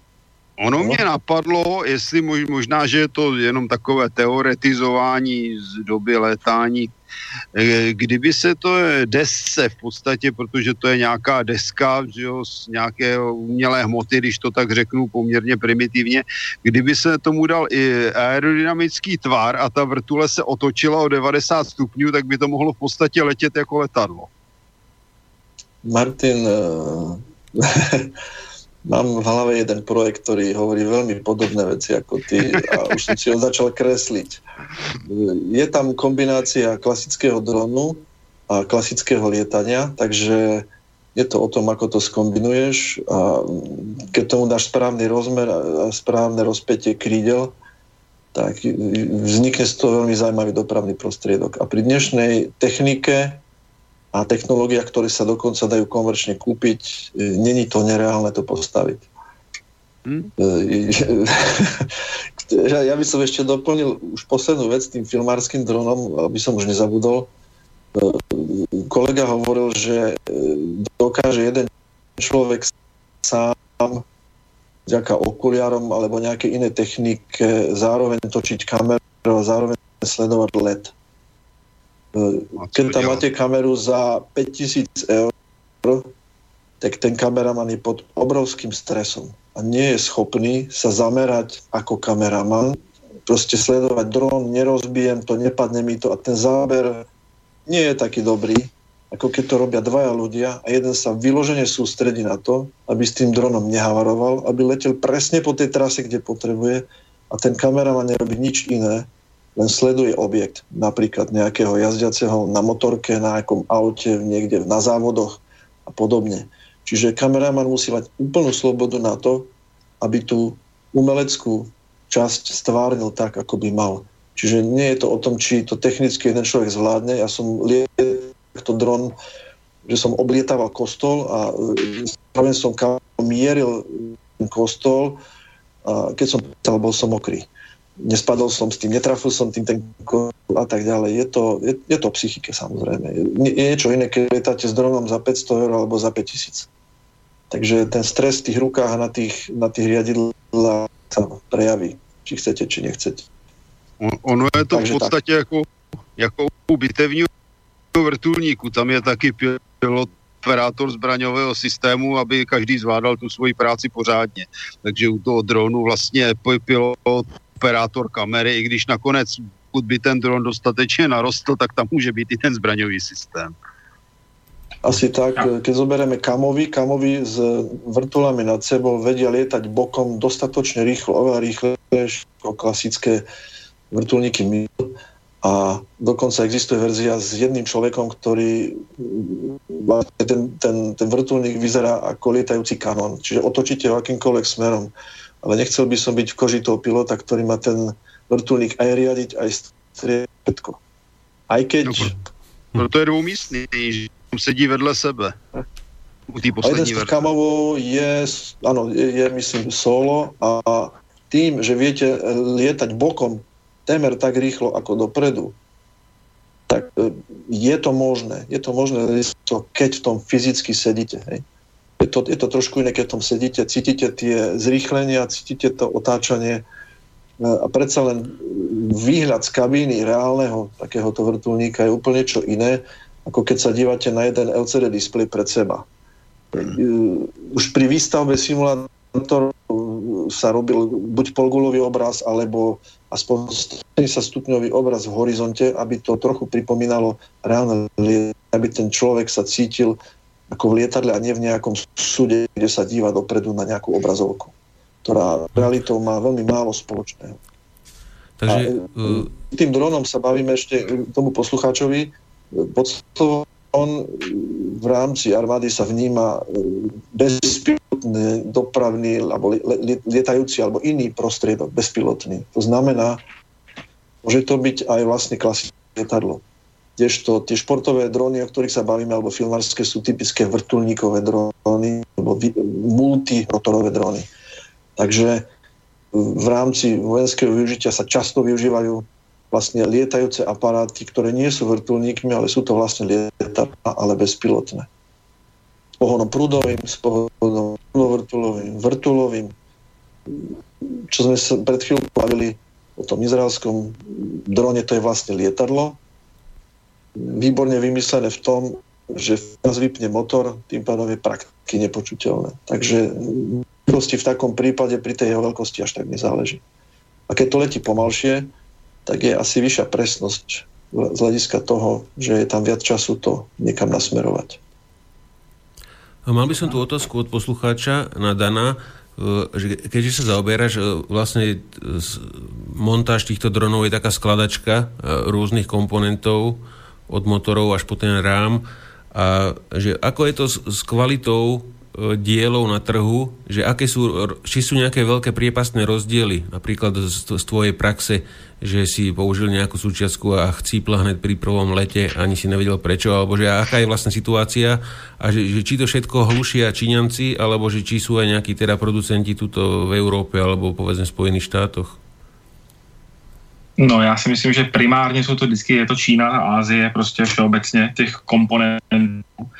Ono mě napadlo, jestli možná, že je to jenom takové teoretizování z doby létání Eh, kdyby se to desce v podstatě, protože to je nějaká deska že jo, z nějaké umělé hmoty, když to tak řeknu poměrně primitivně, kdyby se tomu dal i aerodynamický tvar a ta vrtule se otočila o 90 stupňů, tak by to mohlo v podstatě letět jako letadlo. Martin, eh, <laughs> mám v hlave jeden projekt, ktorý hovorí veľmi podobné veci ako ty a už som si ho začal kresliť. Je tam kombinácia klasického dronu a klasického lietania, takže je to o tom, ako to skombinuješ a keď tomu dáš správny rozmer a správne rozpätie krídel, tak vznikne z toho veľmi zaujímavý dopravný prostriedok. A pri dnešnej technike a technológiách, ktoré sa dokonca dajú komerčne kúpiť, e, není to nereálne to postaviť. Hmm? <laughs> ja by som ešte doplnil už poslednú vec tým filmárským dronom, aby som už nezabudol kolega hovoril, že e, dokáže jeden človek sám vďaka okuliarom alebo nejakej inej technike zároveň točiť kameru a zároveň sledovať LED. Keď tam máte kameru za 5000 eur, tak ten kameraman je pod obrovským stresom a nie je schopný sa zamerať ako kameraman, proste sledovať dron, nerozbijem to, nepadne mi to a ten záber nie je taký dobrý, ako keď to robia dvaja ľudia a jeden sa vyložene sústredí na to, aby s tým dronom nehavaroval, aby letel presne po tej trase, kde potrebuje a ten kameraman nerobí nič iné, len sleduje objekt, napríklad nejakého jazdiaceho na motorke, na nejakom aute, niekde na závodoch a podobne. Čiže kameraman musí mať úplnú slobodu na to, aby tú umeleckú časť stvárnil tak, ako by mal. Čiže nie je to o tom, či to technicky jeden človek zvládne. Ja som lietal dron, že som oblietaval kostol a zároveň som mieril kostol a keď som pýtal, bol som mokrý. Nespadol som s tým, netrafil som tým ten a tak ďalej. Je to, je, je to psychike samozrejme. Je, je niečo iné, keď letáte s dronom za 500 eur alebo za 5000. Takže ten stres v tých rukách a na tých, na tých riadidlách sa prejaví, či chcete, či nechcete. Ono je to Takže v podstatě tak. jako, jako u bitevního vrtulníku. Tam je taky pilot operátor zbraňového systému, aby každý zvládal tu svoji práci pořádně. Takže u toho dronu vlastně pilot operátor kamery, i když nakonec, pokud by ten dron dostatečně narostl, tak tam může být i ten zbraňový systém. Asi tak, keď zoberieme kamovi, kamovi s vrtulami nad sebou vedia lietať bokom dostatočne rýchlo, oveľa rýchlejšie ako klasické vrtulníky MIL a dokonca existuje verzia s jedným človekom, ktorý vlastne ten, ten, ten vrtulník vyzerá ako lietajúci kanón. Čiže otočíte ho akýmkoľvek smerom. Ale nechcel by som byť v koži toho pilota, ktorý má ten vrtulník aj riadiť, aj striedko. Aj keď... No, to je dvoumístný, že sedí vedle sebe. U jeden z tých kamovou je, áno, je, je, myslím, solo a tým, že viete lietať bokom témer tak rýchlo ako dopredu, tak e, je to možné. Je to možné, keď v tom fyzicky sedíte. Hej. Je, to, je to trošku iné, keď tom sedíte, cítite tie zrýchlenia, cítite to otáčanie e, a predsa len výhľad z kabíny reálneho takéhoto vrtulníka je úplne čo iné, ako keď sa dívate na jeden LCD displej pred seba. Mm. Už pri výstavbe simulátorov sa robil buď polgulový obraz, alebo aspoň 30 stupňový obraz v horizonte, aby to trochu pripomínalo reálne aby ten človek sa cítil ako v lietadle a nie v nejakom súde, kde sa díva dopredu na nejakú obrazovku, ktorá realitou má veľmi málo spoločného. Takže, a uh... tým dronom sa bavíme ešte tomu poslucháčovi. Podstatovo on v rámci armády sa vníma bezpilotný dopravný alebo lietajúci alebo iný prostriedok bezpilotný. To znamená, môže to byť aj vlastne klasické lietadlo. Kdežto tie športové dróny, o ktorých sa bavíme, alebo filmárske, sú typické vrtulníkové dróny alebo multirotorové dróny. Takže v rámci vojenského využitia sa často využívajú vlastne lietajúce aparáty, ktoré nie sú vrtulníkmi, ale sú to vlastne lietadla, ale bezpilotné. S pohonom prúdovým, s pohonom vrtulovým, vrtulovým. Čo sme sa pred chvíľou bavili o tom izraelskom drone, to je vlastne lietadlo. Výborne vymyslené v tom, že nás vypne motor, tým pádom je prakticky nepočuteľné. Takže v takom prípade pri tej jeho veľkosti až tak nezáleží. A keď to letí pomalšie, tak je asi vyššia presnosť z hľadiska toho, že je tam viac času to niekam nasmerovať. A mal by som tú otázku od poslucháča na Dana, e, že keďže sa zaoberáš, e, vlastne e, montáž týchto dronov je taká skladačka rôznych komponentov od motorov až po ten rám A že ako je to s, s kvalitou e, dielov na trhu, že aké sú, či sú nejaké veľké priepastné rozdiely, napríklad z, z tvojej praxe, že si použil nejakú súčiastku a chcípla hneď pri prvom lete, ani si nevedel prečo, alebo že aká je vlastne situácia a že, že či to všetko hlušia Číňanci, alebo že či sú aj nejakí teda producenti tuto v Európe, alebo povedzme v Spojených štátoch. No já si myslím, že primárně jsou to vždycky, je to Čína a Ázie, prostě všeobecně těch komponentů.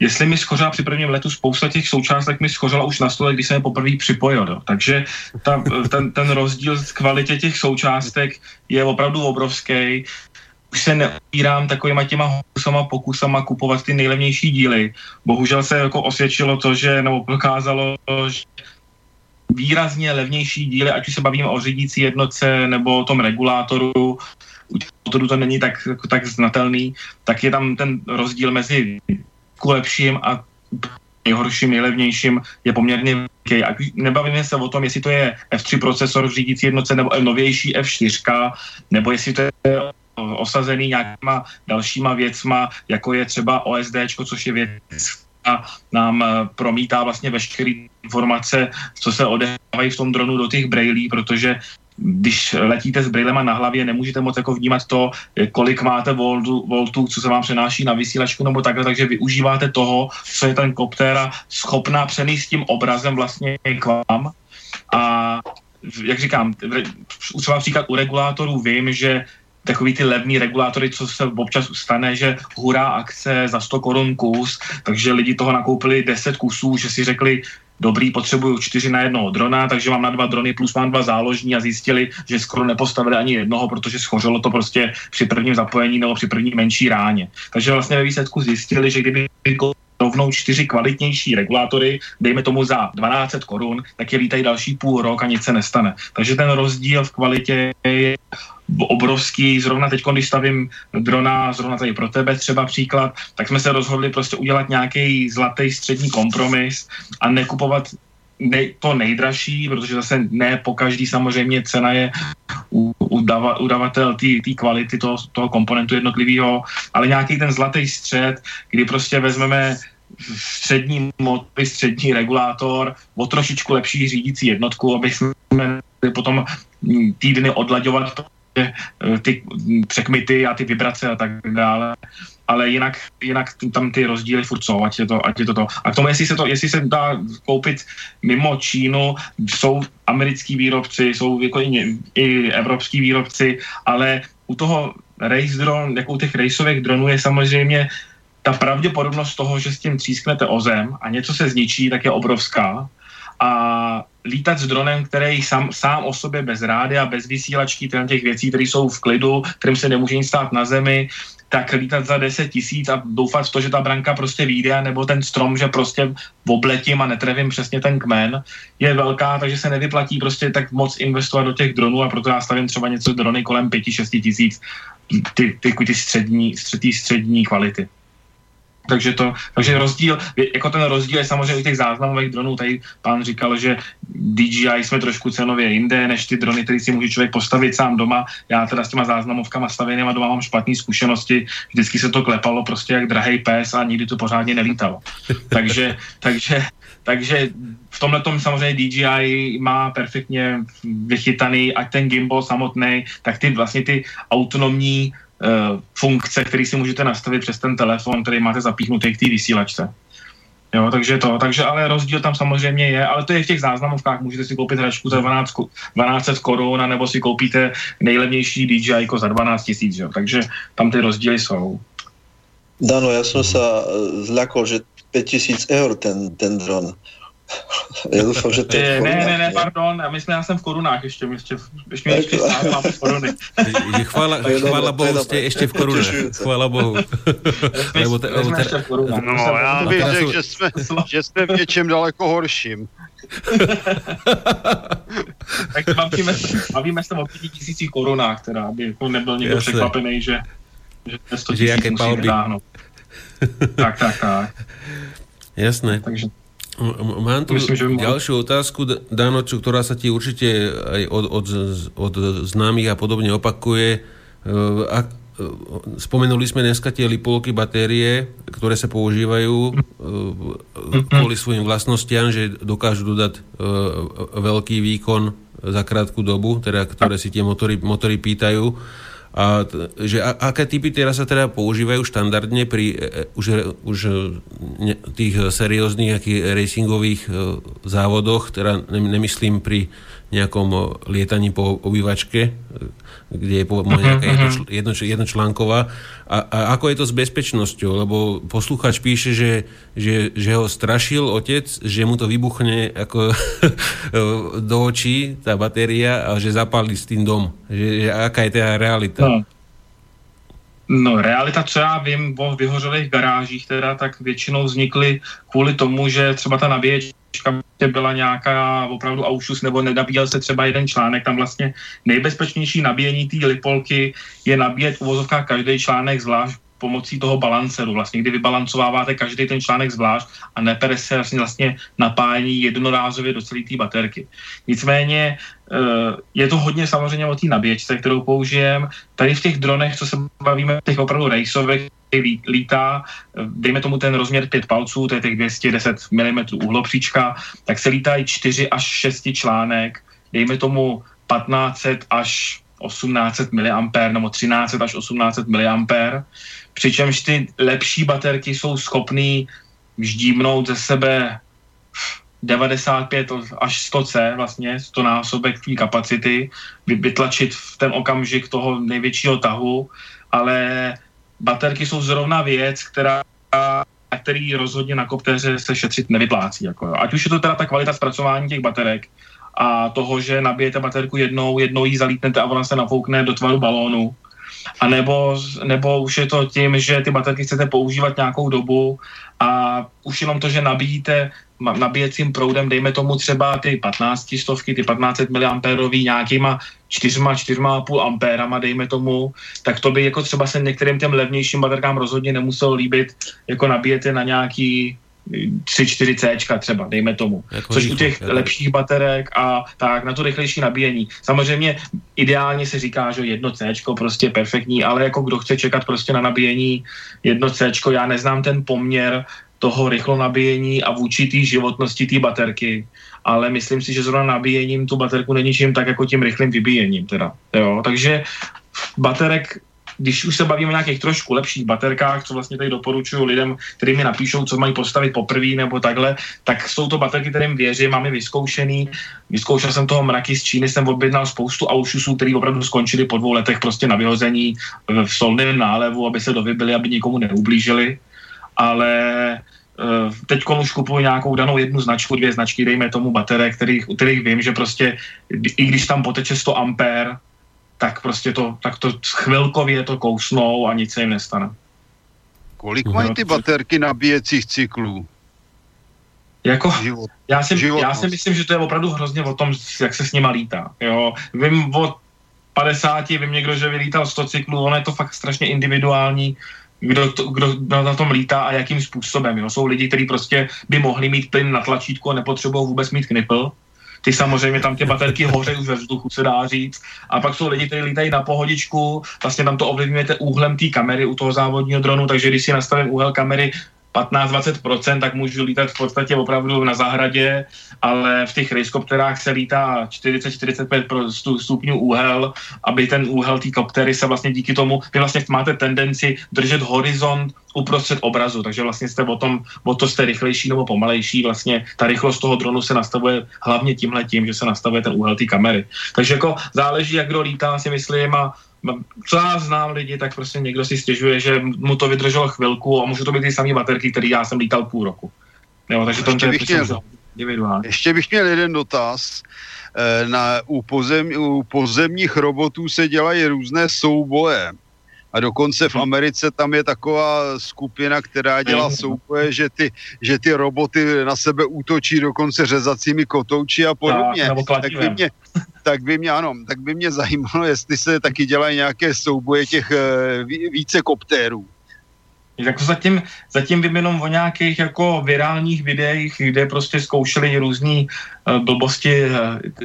Jestli mi schořela při prvním letu spousta těch součástek mi schořela už na stole, když jsem je poprvé připojil. Do. Takže ta, ten, ten rozdíl v kvalitě těch součástek je opravdu obrovský. Už se neopírám takovýma těma pokusama, pokusama kupovat ty nejlevnější díly. Bohužel se jako osvědčilo to, že, nebo prokázalo, že výrazně levnější díly, ať už se bavíme o řídící jednotce nebo o tom regulátoru, u motoru to není tak, tak znatelný, tak je tam ten rozdíl mezi lepším a nejhorším, nejlevnějším je poměrně velký. A nebavíme se o tom, jestli to je F3 procesor v řídící jednotce nebo novější F4, nebo jestli to je osazený nějakýma dalšíma věcma, jako je třeba OSD, což je věc, a nám eh, promítá vlastně veškeré informace, co se odehrávají v tom dronu do těch brailí, protože když letíte s brailema na hlavě, nemůžete moc jako vnímat to, kolik máte voltů, voltů, co se vám přenáší na vysílačku nebo takhle, takže využíváte toho, co je ten koptéra schopná přenést tím obrazem vlastně k vám. A jak říkám, třeba příklad u regulátorů vím, že takový ty levní regulátory, co se občas stane, že hurá akce za 100 korun kus, takže lidi toho nakoupili 10 kusů, že si řekli, dobrý, potřebuju čtyři na jednoho drona, takže mám na dva drony plus mám dva záložní a zjistili, že skoro nepostavili ani jednoho, protože schořelo to prostě při prvním zapojení nebo při první menší ráně. Takže vlastně ve výsledku zjistili, že kdyby rovnou čtyři kvalitnější regulátory, dejme tomu za 12 korun, tak je lítají další půl rok a nic se nestane. Takže ten rozdíl v kvalitě je obrovský. Zrovna teď, když stavím drona, zrovna tady pro tebe třeba příklad, tak jsme se rozhodli prostě udělat nějaký zlatý střední kompromis a nekupovat nej, to nejdražší, protože zase ne po každý samozřejmě cena je udava, udavatel té kvality toho, toho komponentu jednotlivého, ale nějaký ten zlatý střed, kdy prostě vezmeme střední motor, střední regulátor, o trošičku lepší řídící jednotku, aby jsme potom týdny odlaďovat ty překmity a ty vibrace a tak dále. Ale jinak, jinak tam ty rozdíly furt jsou, ať je to, ať je to to. A k tomu, jestli se to, jestli se dá koupit mimo Čínu, jsou americký výrobci, jsou jako i, i evropský výrobci, ale u toho race drone, jako u těch raceových dronů je samozřejmě ta pravděpodobnost toho, že s tím třísknete o zem a něco se zničí, tak je obrovská. A lítat s dronem, který sám, sám o sobě bez rádia, bez vysílačky, těch věcí, které jsou v klidu, kterým se nemůže nic stát na zemi, tak lítat za 10 tisíc a doufat v to, že ta branka prostě vyjde, nebo ten strom, že prostě obletím a netrevím přesně ten kmen, je velká, takže se nevyplatí prostě tak moc investovat do těch dronů a proto já stavím třeba něco drony kolem 5-6 tisíc, ty, ty, ty střední, střední, střední kvality. Takže, to, takže rozdíl, jako ten rozdíl je samozřejmě u těch záznamových dronů. Tady pán říkal, že DJI jsme trošku cenově jinde, než ty drony, které si může člověk postavit sám doma. Já teda s těma záznamovkama stavěnýma doma mám špatné zkušenosti. Vždycky se to klepalo prostě jak drahý pes a nikdy to pořádně nelítalo. <laughs> takže, takže, takže v tomhle tom samozřejmě DJI má perfektně vychytaný, ať ten gimbal samotný, tak ty vlastně ty autonomní funkce, které si můžete nastavit přes ten telefon, který máte zapíchnutý k té vysílačce. Jo, takže to, takže ale rozdíl tam samozřejmě je, ale to je v těch záznamovkách, můžete si koupit hračku za 12, 12 korun, nebo si koupíte nejlevnější DJI za 12 tisíc, takže tam ty rozdíly jsou. Dano, já jsem se zľakol, že 5000 eur ten, ten dron. Já doufám, že to je Ne, ne, ne, pardon, my jsme, já jsem v korunách ještě, ještě, ještě, ještě stále mám koruny. chvála, chvála Bohu, jste ještě v korunách, chvála Bohu. Lebo <laughs> te, lebo te, no, já bych řekl, že jsme, že jsme v něčem daleko horším. <laughs> tak bavíme, bavíme se o pěti tisících korunách, teda, aby jako nebyl někdo překvapený, že, že 100 tisíc musí <laughs> tak, tak, tak. Jasné. Takže Mám tu Myslím, že ďalšiu otázku, Dano, čo, ktorá sa ti určite aj od, od, od známych a podobne opakuje. A, spomenuli sme dneska tie lipolky batérie, ktoré sa používajú mhm. kvôli svojim vlastnostiam, že dokážu dodať veľký výkon za krátku dobu, teda, ktoré si tie motory, motory pýtajú. A že a, aké typy teraz sa teda používajú štandardne pri e, e už, už ne, tých serióznych racingových e, závodoch, teda nemyslím pri nejakom lietaní po obývačke, kde je povedzme mhm, nejaká jedno, mhm. jedno, jednočlánková. A, a ako je to s bezpečnosťou? Lebo posluchač píše, že, že, že ho strašil otec, že mu to vybuchne ako <laughs> do očí, tá batéria, a že zapálí s tým dom. Že, že aká je teda realita? No. No, realita, co já vím o vyhořelých garážích, teda, tak většinou vznikly kvůli tomu, že třeba ta nabíječka byla nějaká opravdu aušus, nebo nenabíjel se třeba jeden článek, tam vlastně nejbezpečnější nabíjení té lipolky je nabíjet uvozovka každý článek zvlášť pomocí toho balanceru, vlastně, kdy vybalancováváte každý ten článek zvlášť a nepere se vlastně, vlastně napájení jednorázově do celé té baterky. Nicméně eh, je to hodně samozřejmě o té nabíječce, kterou použijem. Tady v těch dronech, co se bavíme, těch opravdu rejsových, lítá, dejme tomu ten rozměr 5 palců, to je těch 210 mm uhlopříčka, tak se lítají 4 až 6 článek, dejme tomu 1500 až 1800 mA nebo 1300 až 1800 mA, přičemž ty lepší baterky jsou schopný vždímnout ze sebe 95 až 100 C, vlastně 100 násobek té kapacity, vytlačit v ten okamžik toho největšího tahu, ale baterky jsou zrovna věc, která který rozhodně na koptéře se šetřit nevyplácí. Jako, Ať už je to teda ta kvalita zpracování těch baterek a toho, že nabijete baterku jednou, jednou ji zalítnete a ona se nafoukne do tvaru balónu, a nebo, nebo už je to tím, že ty baterky chcete používat nějakou dobu a už jenom to, že nabíjíte nabíjecím proudem, dejme tomu třeba ty 15 stovky, ty 1500 mAh nějakýma 4, 4,5 ampérama, dejme tomu, tak to by jako třeba se některým těm levnějším baterkám rozhodně nemuselo líbit, jako nabíjete na nějaký 3-4 C třeba, dejme tomu. Jako Což u těch je. lepších baterek a tak na to rychlejší nabíjení. Samozřejmě ideálně se říká, že jedno C prostě perfektní, ale jako kdo chce čekat prostě na nabíjení jedno C, já neznám ten poměr toho rychlo nabíjení a vůči té životnosti té baterky, ale myslím si, že zrovna nabíjením tu baterku není čím tak jako tím rychlým vybíjením teda. Jo? Takže baterek když už se bavíme o nějakých trošku lepších baterkách, co vlastně tady doporučuju lidem, kteří mi napíšou, co mají postavit poprvé nebo takhle, tak jsou to baterky, kterým věřím, máme vyzkoušený. Vyzkoušel jsem toho mraky z Číny, jsem objednal spoustu aušusů, který opravdu skončili po dvou letech prostě na vyhození v solném nálevu, aby se dovybili, aby nikomu neublížili. Ale Eh, teď už kupuju nějakou danou jednu značku, dvě značky, dejme tomu baterek, kterých, kterých vím, že prostě i když tam poteče 100 ampér, tak prostě to, tak to chvilkově to kousnou a nic se jim nestane. Kolik mají ty baterky nabíjecích cyklů? Jako, Život. já, si, já si myslím, že to je opravdu hrozně o tom, jak se s nima lítá. Jo. Vím o 50, vím někdo, že vylítal 100 cyklů, ono je to fakt strašně individuální kdo, to, kdo na tom lítá a jakým způsobem. Jo. Jsou lidi, kteří prostě by mohli mít plyn na tlačítku a nepotřebují vůbec mít knipl. Ty samozřejmě tam ty baterky hoří už ve vzduchu, se dá říct. A pak jsou lidi, kteří lítají na pohodičku, vlastně tam to ovlivňujete úhlem té kamery u toho závodního dronu, takže když si nastavím úhel kamery 15-20%, tak můžu lítat v podstatě opravdu na zahradě, ale v těch rejskopterách se lítá 40-45 stupňů úhel, aby ten úhel té koptery se vlastně díky tomu, vy vlastně máte tendenci držet horizont uprostřed obrazu, takže vlastně jste o tom, o to jste rychlejší nebo pomalejší, vlastně ta rychlost toho dronu se nastavuje hlavně tímhle tím, že se nastavuje ten úhel té kamery. Takže jako záleží, jak kdo lítá, si myslím, a co já znám lidi, tak prostě někdo si stěžuje, že mu to vydrželo chvilku a můžu to být ty samé baterky, které já jsem lítal půl roku. Jo, takže ještě, bych měl, ještě bych měl jeden dotaz. Eh, na, u, pozem, u pozemních robotů se dělají různé souboje. A dokonce v Americe tam je taková skupina, která dělá souboje, že ty, že ty roboty na sebe útočí dokonce řezacími kotouči a podobně. Tak, tak, by mě, tak by mě, ano, tak by mě zajímalo, jestli se taky dělají nějaké souboje těch eh, více koptérů. Jako zatím, zatím vím jenom o nějakých jako virálních videích, kde prostě zkoušeli různé uh, blbosti uh,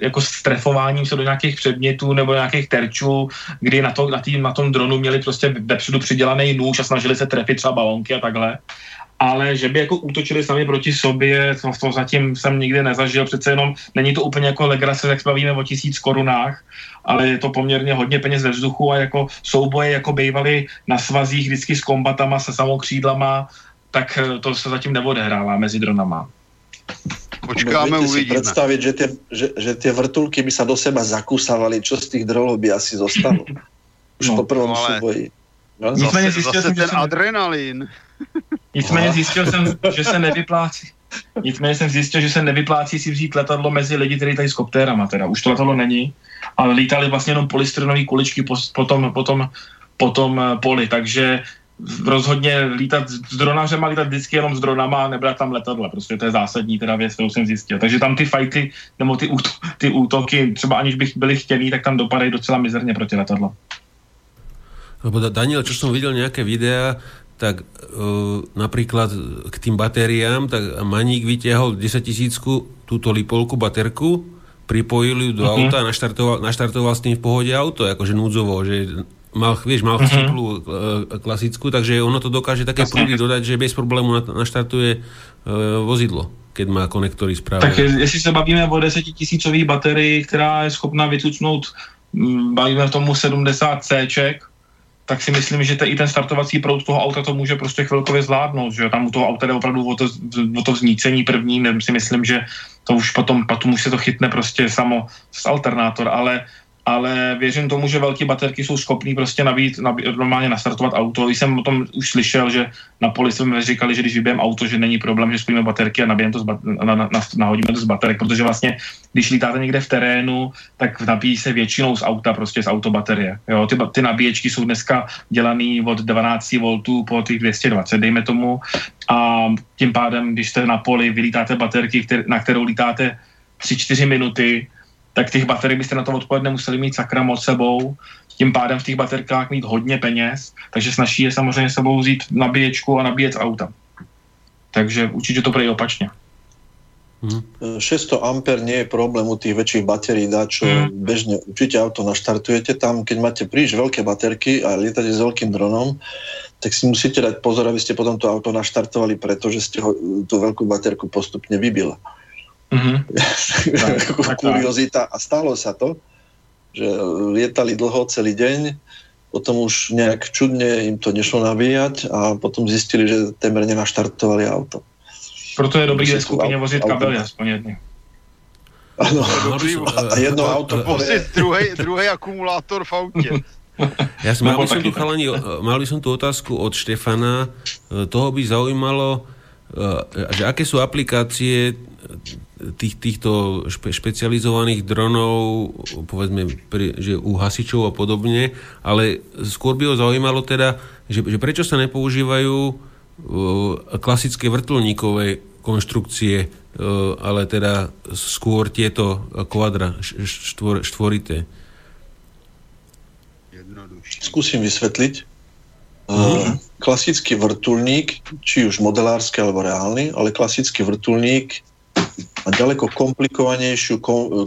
jako s trefováním se do nějakých předmětů nebo nějakých terčů, kdy na, to, na, tý, na tom dronu měli prostě vepředu přidělaný nůž a snažili se trefit třeba balonky a takhle ale že by jako útočili sami proti sobě, to, to zatím jsem nikdy nezažil, přece jenom není to úplně jako legrace, jak bavíme o tisíc korunách, ale je to poměrně hodně peněz ve vzduchu a jako souboje jako bývaly na svazích vždycky s kombatama, se samokřídlama, tak eh, to se zatím neodehrává mezi dronama. Počkáme, uvidíme. si predstaviť, že tie, že, že tie vrtulky by sa do seba zakúsavali, čo z tých dronov by asi zostalo. <laughs> Už no, po prvom no, ale... súboji. No, zase, zase ten adrenalin. Nicméně zjistil jsem, že se nevyplácí. Nicméně jsem zjistil, že se nevyplácí si vzít letadlo mezi lidi, kteří tady s koptérama. Teda už to letadlo není, ale lítali vlastně jenom polystyrové kuličky po, po, tom, po, tom, po tom poli. Takže rozhodně lítat s dronařem a lítat vždycky jenom s dronama a nebrat tam letadla. Prostě to je zásadní teda věc, kterou jsem zjistil. Takže tam ty fajty nebo ty, ty útoky, třeba aniž bych byli chtěný, tak tam dopadají docela mizerně proti letadla. Lebo Daniel, čo som videl nejaké videá, tak uh, napríklad k tým batériám, tak Maník vytiahol 10 tisícku túto lipolku, baterku, pripojil ju do uh-huh. auta a naštartoval, naštartoval s tým v pohode auto, akože núdzovo, že mal, vieš, mal uh-huh. uh, klasickú, takže ono to dokáže také prúdy dodať, že bez problému naštartuje uh, vozidlo, keď má konektory správne. Tak jestli se bavíme o 10 tisícových baterii, která je schopná vycucnout, bavíme tomu 70 C, tak si myslím, že i ten startovací proud toho auta to může prostě chvilkově zvládnout, že tam u toho auta jde opravdu o to, o to vznícení první, si myslím, že to už potom, potom už se to chytne prostě samo z alternátor, ale ale věřím tomu, že velké baterky jsou schopný prostě nabít, nabít, normálně nastartovat auto. Když jsem o tom už slyšel, že na poli jsme říkali, že když vybijeme auto, že není problém, že spojíme baterky a nabijeme to z bat, na, na, na, nahodíme to z baterek, protože vlastně, když lítáte někde v terénu, tak nabíjí se většinou z auta, prostě z autobaterie. Jo, ty, ty nabíječky jsou dneska dělané od 12 V po těch 220, dejme tomu, a tím pádem, když jste na poli, vylítáte baterky, který, na kterou lítáte 3-4 minuty, tak těch baterií byste na to odpoledne museli mít sakra moc sebou, tím pádem v těch baterkách mít hodně peněz, takže snaží je samozřejmě sebou vzít nabíječku a nabíjet auta. Takže určitě to prejí opačně. Hmm. 600 ampere nie je problém u tých väčších batérií, dá čo hmm. bežne určite auto naštartujete tam, keď máte príliš veľké baterky a lietate s veľkým dronom, tak si musíte dať pozor, aby ste potom to auto naštartovali, pretože ste ho, tú veľkú baterku postupne vybila. Mm-hmm. <laughs> Kuriozita. A stalo sa to, že lietali dlho celý deň, potom už nejak čudne im to nešlo nabíjať a potom zistili, že témer nenaštartovali auto. Proto je dobrý ve skupině vozit kabely aspoň jedny. Ano, <laughs> a jedno auto. Vozit druhý, druhý akumulátor v autě. <laughs> Ja som, mal, by som tu, chalani, mal by som tu otázku od Štefana. Toho by zaujímalo, že aké sú aplikácie tých, týchto špe, špecializovaných dronov, povedzme, pri, že u hasičov a podobne, ale skôr by ho zaujímalo teda, že, že prečo sa nepoužívajú uh, klasické vrtulníkové konštrukcie, uh, ale teda skôr tieto kvadra štvor, štvorité. Skúsim vysvetliť. Uh, klasický vrtulník, či už modelársky alebo reálny, ale klasický vrtulník a ďaleko komplikovanejšiu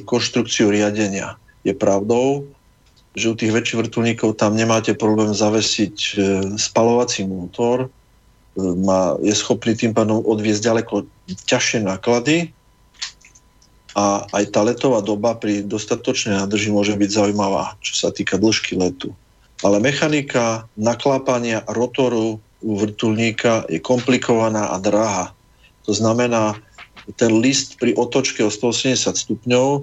konštrukciu riadenia. Je pravdou, že u tých väčších vrtulníkov tam nemáte problém zavesiť e, spalovací motor, e, má, je schopný tým pádom odviezť ďaleko ťažšie náklady a aj tá letová doba pri dostatočnej nádrži môže byť zaujímavá, čo sa týka dĺžky letu. Ale mechanika naklápania rotoru u vrtulníka je komplikovaná a drahá. To znamená, ten list pri otočke o 180 stupňov e,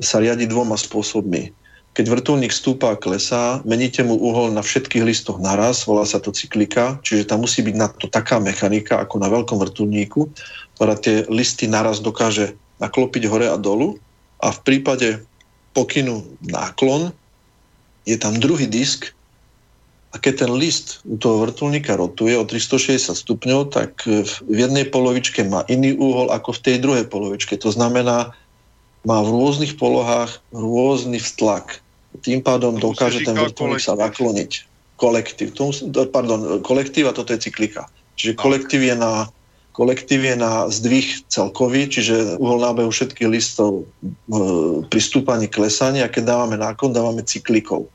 sa riadi dvoma spôsobmi. Keď vrtulník stúpa a klesá, meníte mu uhol na všetkých listoch naraz, volá sa to cyklika, čiže tam musí byť na to taká mechanika ako na veľkom vrtulníku, ktorá tie listy naraz dokáže naklopiť hore a dolu a v prípade pokynu náklon je tam druhý disk, a keď ten list u toho vrtulníka rotuje o 360 stupňov, tak v jednej polovičke má iný úhol ako v tej druhej polovičke. To znamená, má v rôznych polohách rôzny vztlak. Tým pádom dokáže ten vrtulník sa nakloniť. kolektív. Tomu, pardon, kolektív a toto je cyklika. Čiže kolektív je na, kolektív je na zdvih celkový, čiže uhol nábehu všetkých listov e, pri stúpaní klesania a keď dávame nákon, dávame cyklikov.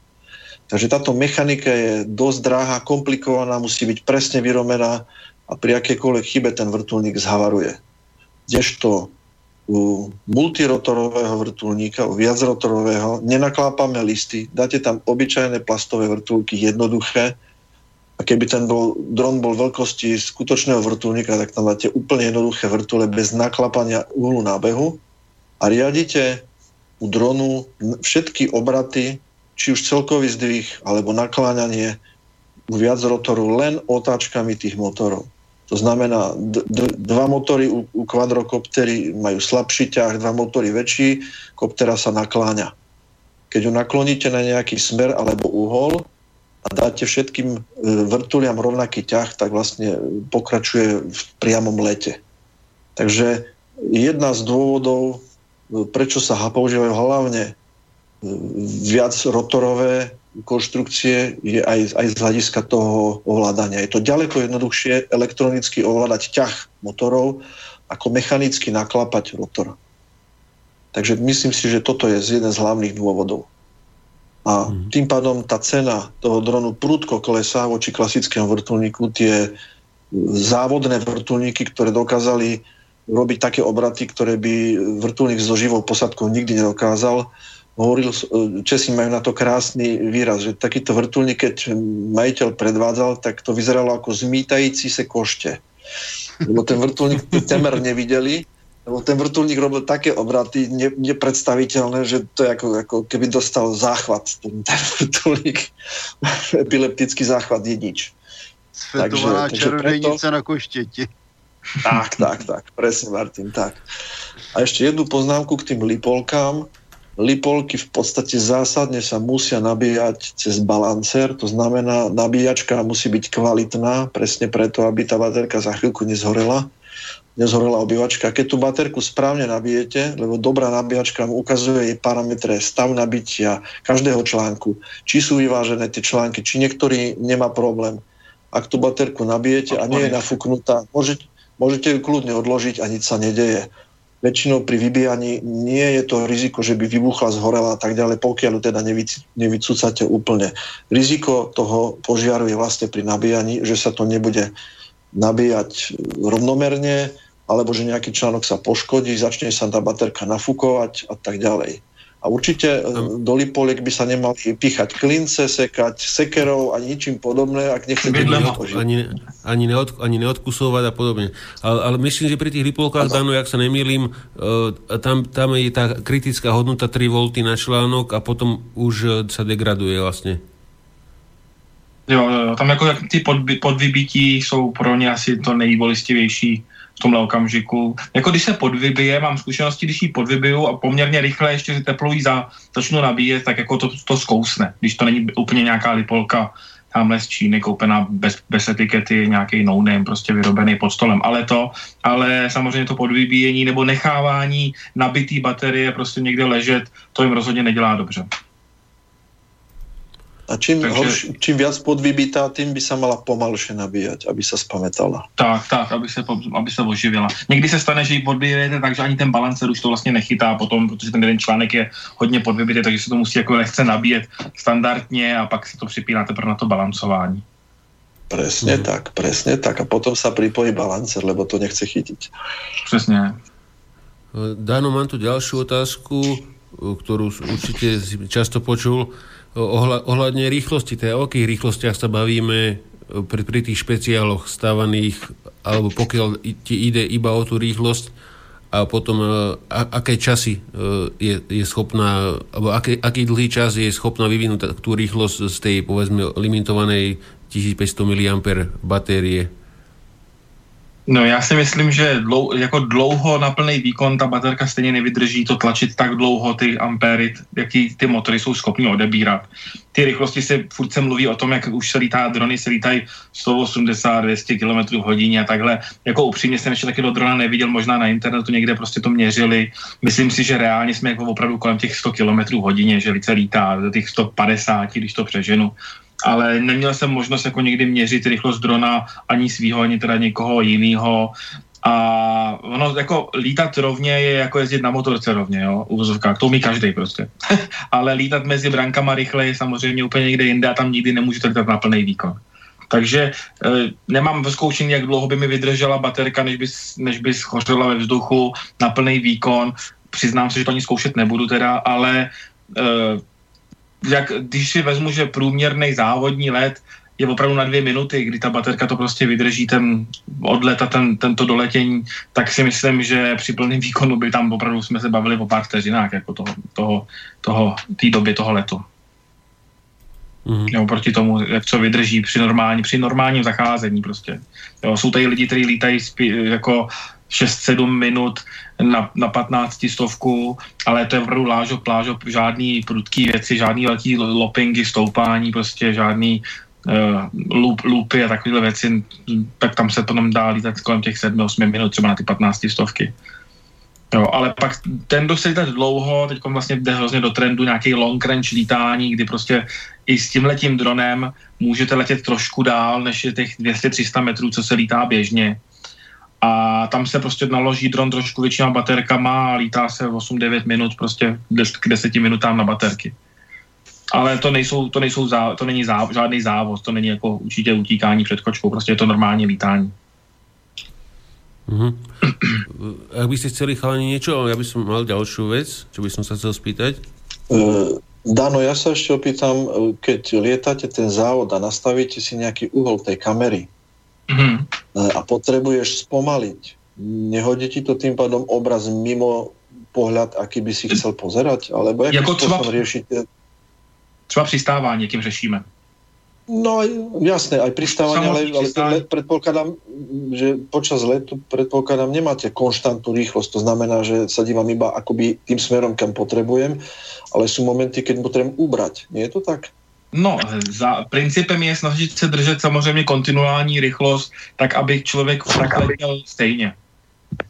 Takže táto mechanika je dosť drahá, komplikovaná, musí byť presne vyromená a pri akékoľvek chybe ten vrtulník zhavaruje. Kdežto u multirotorového vrtulníka, u viacrotorového, nenaklápame listy, dáte tam obyčajné plastové vrtulky, jednoduché, a keby ten bol, dron bol veľkosti skutočného vrtulníka, tak tam dáte úplne jednoduché vrtule bez naklapania úhlu nábehu a riadite u dronu všetky obraty, či už celkový zdvih alebo nakláňanie viac rotoru len otáčkami tých motorov. To znamená, d- d- dva motory u, u kvadrokoptery majú slabší ťah, dva motory väčší, koptera sa nakláňa. Keď ju nakloníte na nejaký smer alebo uhol a dáte všetkým e, vrtuliam rovnaký ťah, tak vlastne pokračuje v priamom lete. Takže jedna z dôvodov, e, prečo sa používajú hlavne viac rotorové konštrukcie je aj, aj z hľadiska toho ovládania. Je to ďaleko jednoduchšie elektronicky ovládať ťah motorov, ako mechanicky naklapať rotor. Takže myslím si, že toto je jeden z hlavných dôvodov. A mhm. tým pádom tá cena toho dronu prudko klesá voči klasickému vrtulníku. Tie závodné vrtulníky, ktoré dokázali robiť také obraty, ktoré by vrtulník so živou posadkou nikdy nedokázal, hovoril, e, Česi majú na to krásny výraz, že takýto vrtulník, keď majiteľ predvádzal, tak to vyzeralo ako zmítající se košte. Lebo ten vrtulník temer nevideli, lebo ten vrtulník robil také obraty ne, nepredstaviteľné, že to je ako, ako keby dostal záchvat. Ten, ten vrtulník, <laughs> epileptický záchvat je nič. Svetovaná čarodějnice preto... na koštěti. Tak, tak, tak, presne Martin, tak. A ešte jednu poznámku k tým lipolkám Lipolky v podstate zásadne sa musia nabíjať cez balancer, to znamená, nabíjačka musí byť kvalitná, presne preto, aby tá baterka za chvíľku nezhorela nezhorela obývačka. Keď tú baterku správne nabijete, lebo dobrá nabíjačka mu ukazuje jej parametre stav nabitia každého článku, či sú vyvážené tie články, či niektorý nemá problém. Ak tú baterku nabijete a nie je nafúknutá, môžete, môžete ju kľudne odložiť a nič sa nedeje väčšinou pri vybíjaní nie je to riziko, že by vybuchla, zhorela a tak ďalej, pokiaľ teda nevycúcate úplne. Riziko toho požiaru je vlastne pri nabíjaní, že sa to nebude nabíjať rovnomerne, alebo že nejaký článok sa poškodí, začne sa tá baterka nafúkovať a tak ďalej. A určite um, do lipoliek by sa nemali píchať klince, sekať sekerov a ničím podobné, ak nechcete ani, ani, neod, ani neodkusovať a podobne. Ale, ale myslím, že pri tých lipolkách, Dano, ak sa nemýlim, uh, tam, tam je tá kritická hodnota 3 V na článok a potom už uh, sa degraduje vlastne. Jo, jo, tam jako ty podby, podvybití jsou pro ně asi to nejbolistivější v tomhle okamžiku. Jako když se podvybije, mám zkušenosti, když ji podvybiju a poměrně rychle ještě teplový za, začnu nabíjet, tak jako to, to zkousne. Když to není úplně nějaká lipolka tamhle z Číny koupená bez, bez etikety, nějaký no name, prostě vyrobený pod stolem. Ale to, ale samozřejmě to podvybíjení nebo nechávání nabitý baterie prostě někde ležet, to jim rozhodně nedělá dobře. A čím, Takže... horš, čím viac podvybitá, tým by sa mala pomalšie nabíjať, aby sa spametala. Tak, tak, aby se, aby se oživila. Někdy se stane, že ji podbijete, takže ani ten balancer už to vlastně nechytá potom, protože ten jeden článek je hodně podvybitý, takže se to musí jako lehce nabíjet standardně a pak se to připíná teprve na to balancování. Presne hmm. tak, presne tak. A potom sa pripojí balancer, lebo to nechce chytiť. Presne. Dano, mám tu ďalšiu otázku, ktorú určite často počul ohľadne rýchlosti, teda o akých rýchlostiach sa bavíme e, pri, pri tých špeciáloch stávaných, alebo pokiaľ ti ide iba o tú rýchlosť a potom e, a, aké časy e, je, je schopná, alebo aký, aký dlhý čas je schopná vyvinúť tú rýchlosť z tej, povedzme, limitovanej 1500 mAh batérie. No já si myslím, že dlou, jako dlouho na plný výkon ta baterka stejně nevydrží to tlačit tak dlouho ty ampéry, jaký ty motory jsou schopni odebírat. Ty rychlosti se furt se mluví o tom, jak už se lítá, drony se lítají 180, 200 km hodině a takhle. Jako upřímně jsem ještě taky do drona neviděl, možná na internetu někde prostě to měřili. Myslím si, že reálně jsme jako opravdu kolem těch 100 km hodině, že se lítá těch 150, když to přeženu ale neměl jsem možnost jako někdy měřit rychlost drona ani svýho, ani teda někoho jiného. A ono jako lítat rovně je jako jezdit na motorce rovně, jo, uvozovkách, to umí každý prostě. <laughs> Ale lítat mezi brankama rychle je samozřejmě úplně někde jinde a tam nikdy nemůžete lítat na plný výkon. Takže e, nemám ve zkoušení, jak dlouho by mi vydržela baterka, než by, než by schořela ve vzduchu na plný výkon. Přiznám se, že to ani zkoušet nebudu teda, ale e, jak, když si vezmu, že průměrný závodní let je opravdu na dvě minuty, kdy ta baterka to prostě vydrží ten odlet a ten, tento doletění, tak si myslím, že při plném výkonu by tam opravdu jsme se bavili o pár vteřinách jako toho, toho, toho, té doby toho letu. Mm. Jo, proti tomu, jak co vydrží při, normální, při normálním zacházení prostě. Jo, jsou tady lidi, kteří lítají spí, jako 6-7 minut na, na 15 stovku, ale to je opravdu lážo, plážo, žádný prudký věci, žádný velký lopingy, stoupání, prostě žádný uh, loop, a takovéhle věci, tak tam se potom dá lítat kolem těch 7-8 minut, třeba na ty 15 stovky. Jo, ale pak ten, kdo se lítat dlouho, teď vlastně jde hrozně do trendu nějaký long range lítání, kdy prostě i s tím letím dronem můžete letět trošku dál, než je těch 200-300 metrů, co se lítá běžně. A tam se prostě naloží dron trošku většíma baterkama a lítá se 8-9 minut prostě k 10 minutám na baterky. Ale to, nejsou, to, nejsou zá, to není zá, žádný závod, to není jako určitě utíkání před kočkou, prostě je to normální lítání. Mm-hmm. <clears throat> Ak by ste chceli chalani niečo, ja by som mal ďalšiu vec, čo by som sa chcel spýtať. Uh, Dano, ja sa ešte opýtam, e, keď lietate ten závod a nastavíte si nejaký uhol tej kamery mm-hmm. a potrebuješ spomaliť, nehodí ti to tým pádom obraz mimo pohľad, aký by si chcel pozerať? Alebo jakým jako spôsobom riešite? Třeba přistávání, jakým řešíme. No jasné, aj pristávanie, ale, ale let, predpokladám, že počas letu predpokladám nemáte konštantnú rýchlosť, to znamená, že sa dívam iba akoby tým smerom, kam potrebujem, ale sú momenty, keď potrebujem ubrať. Nie je to tak? No, za, principem je snažit se držet samozřejmě kontinuální rychlost, tak aby člověk tak letěl stejně.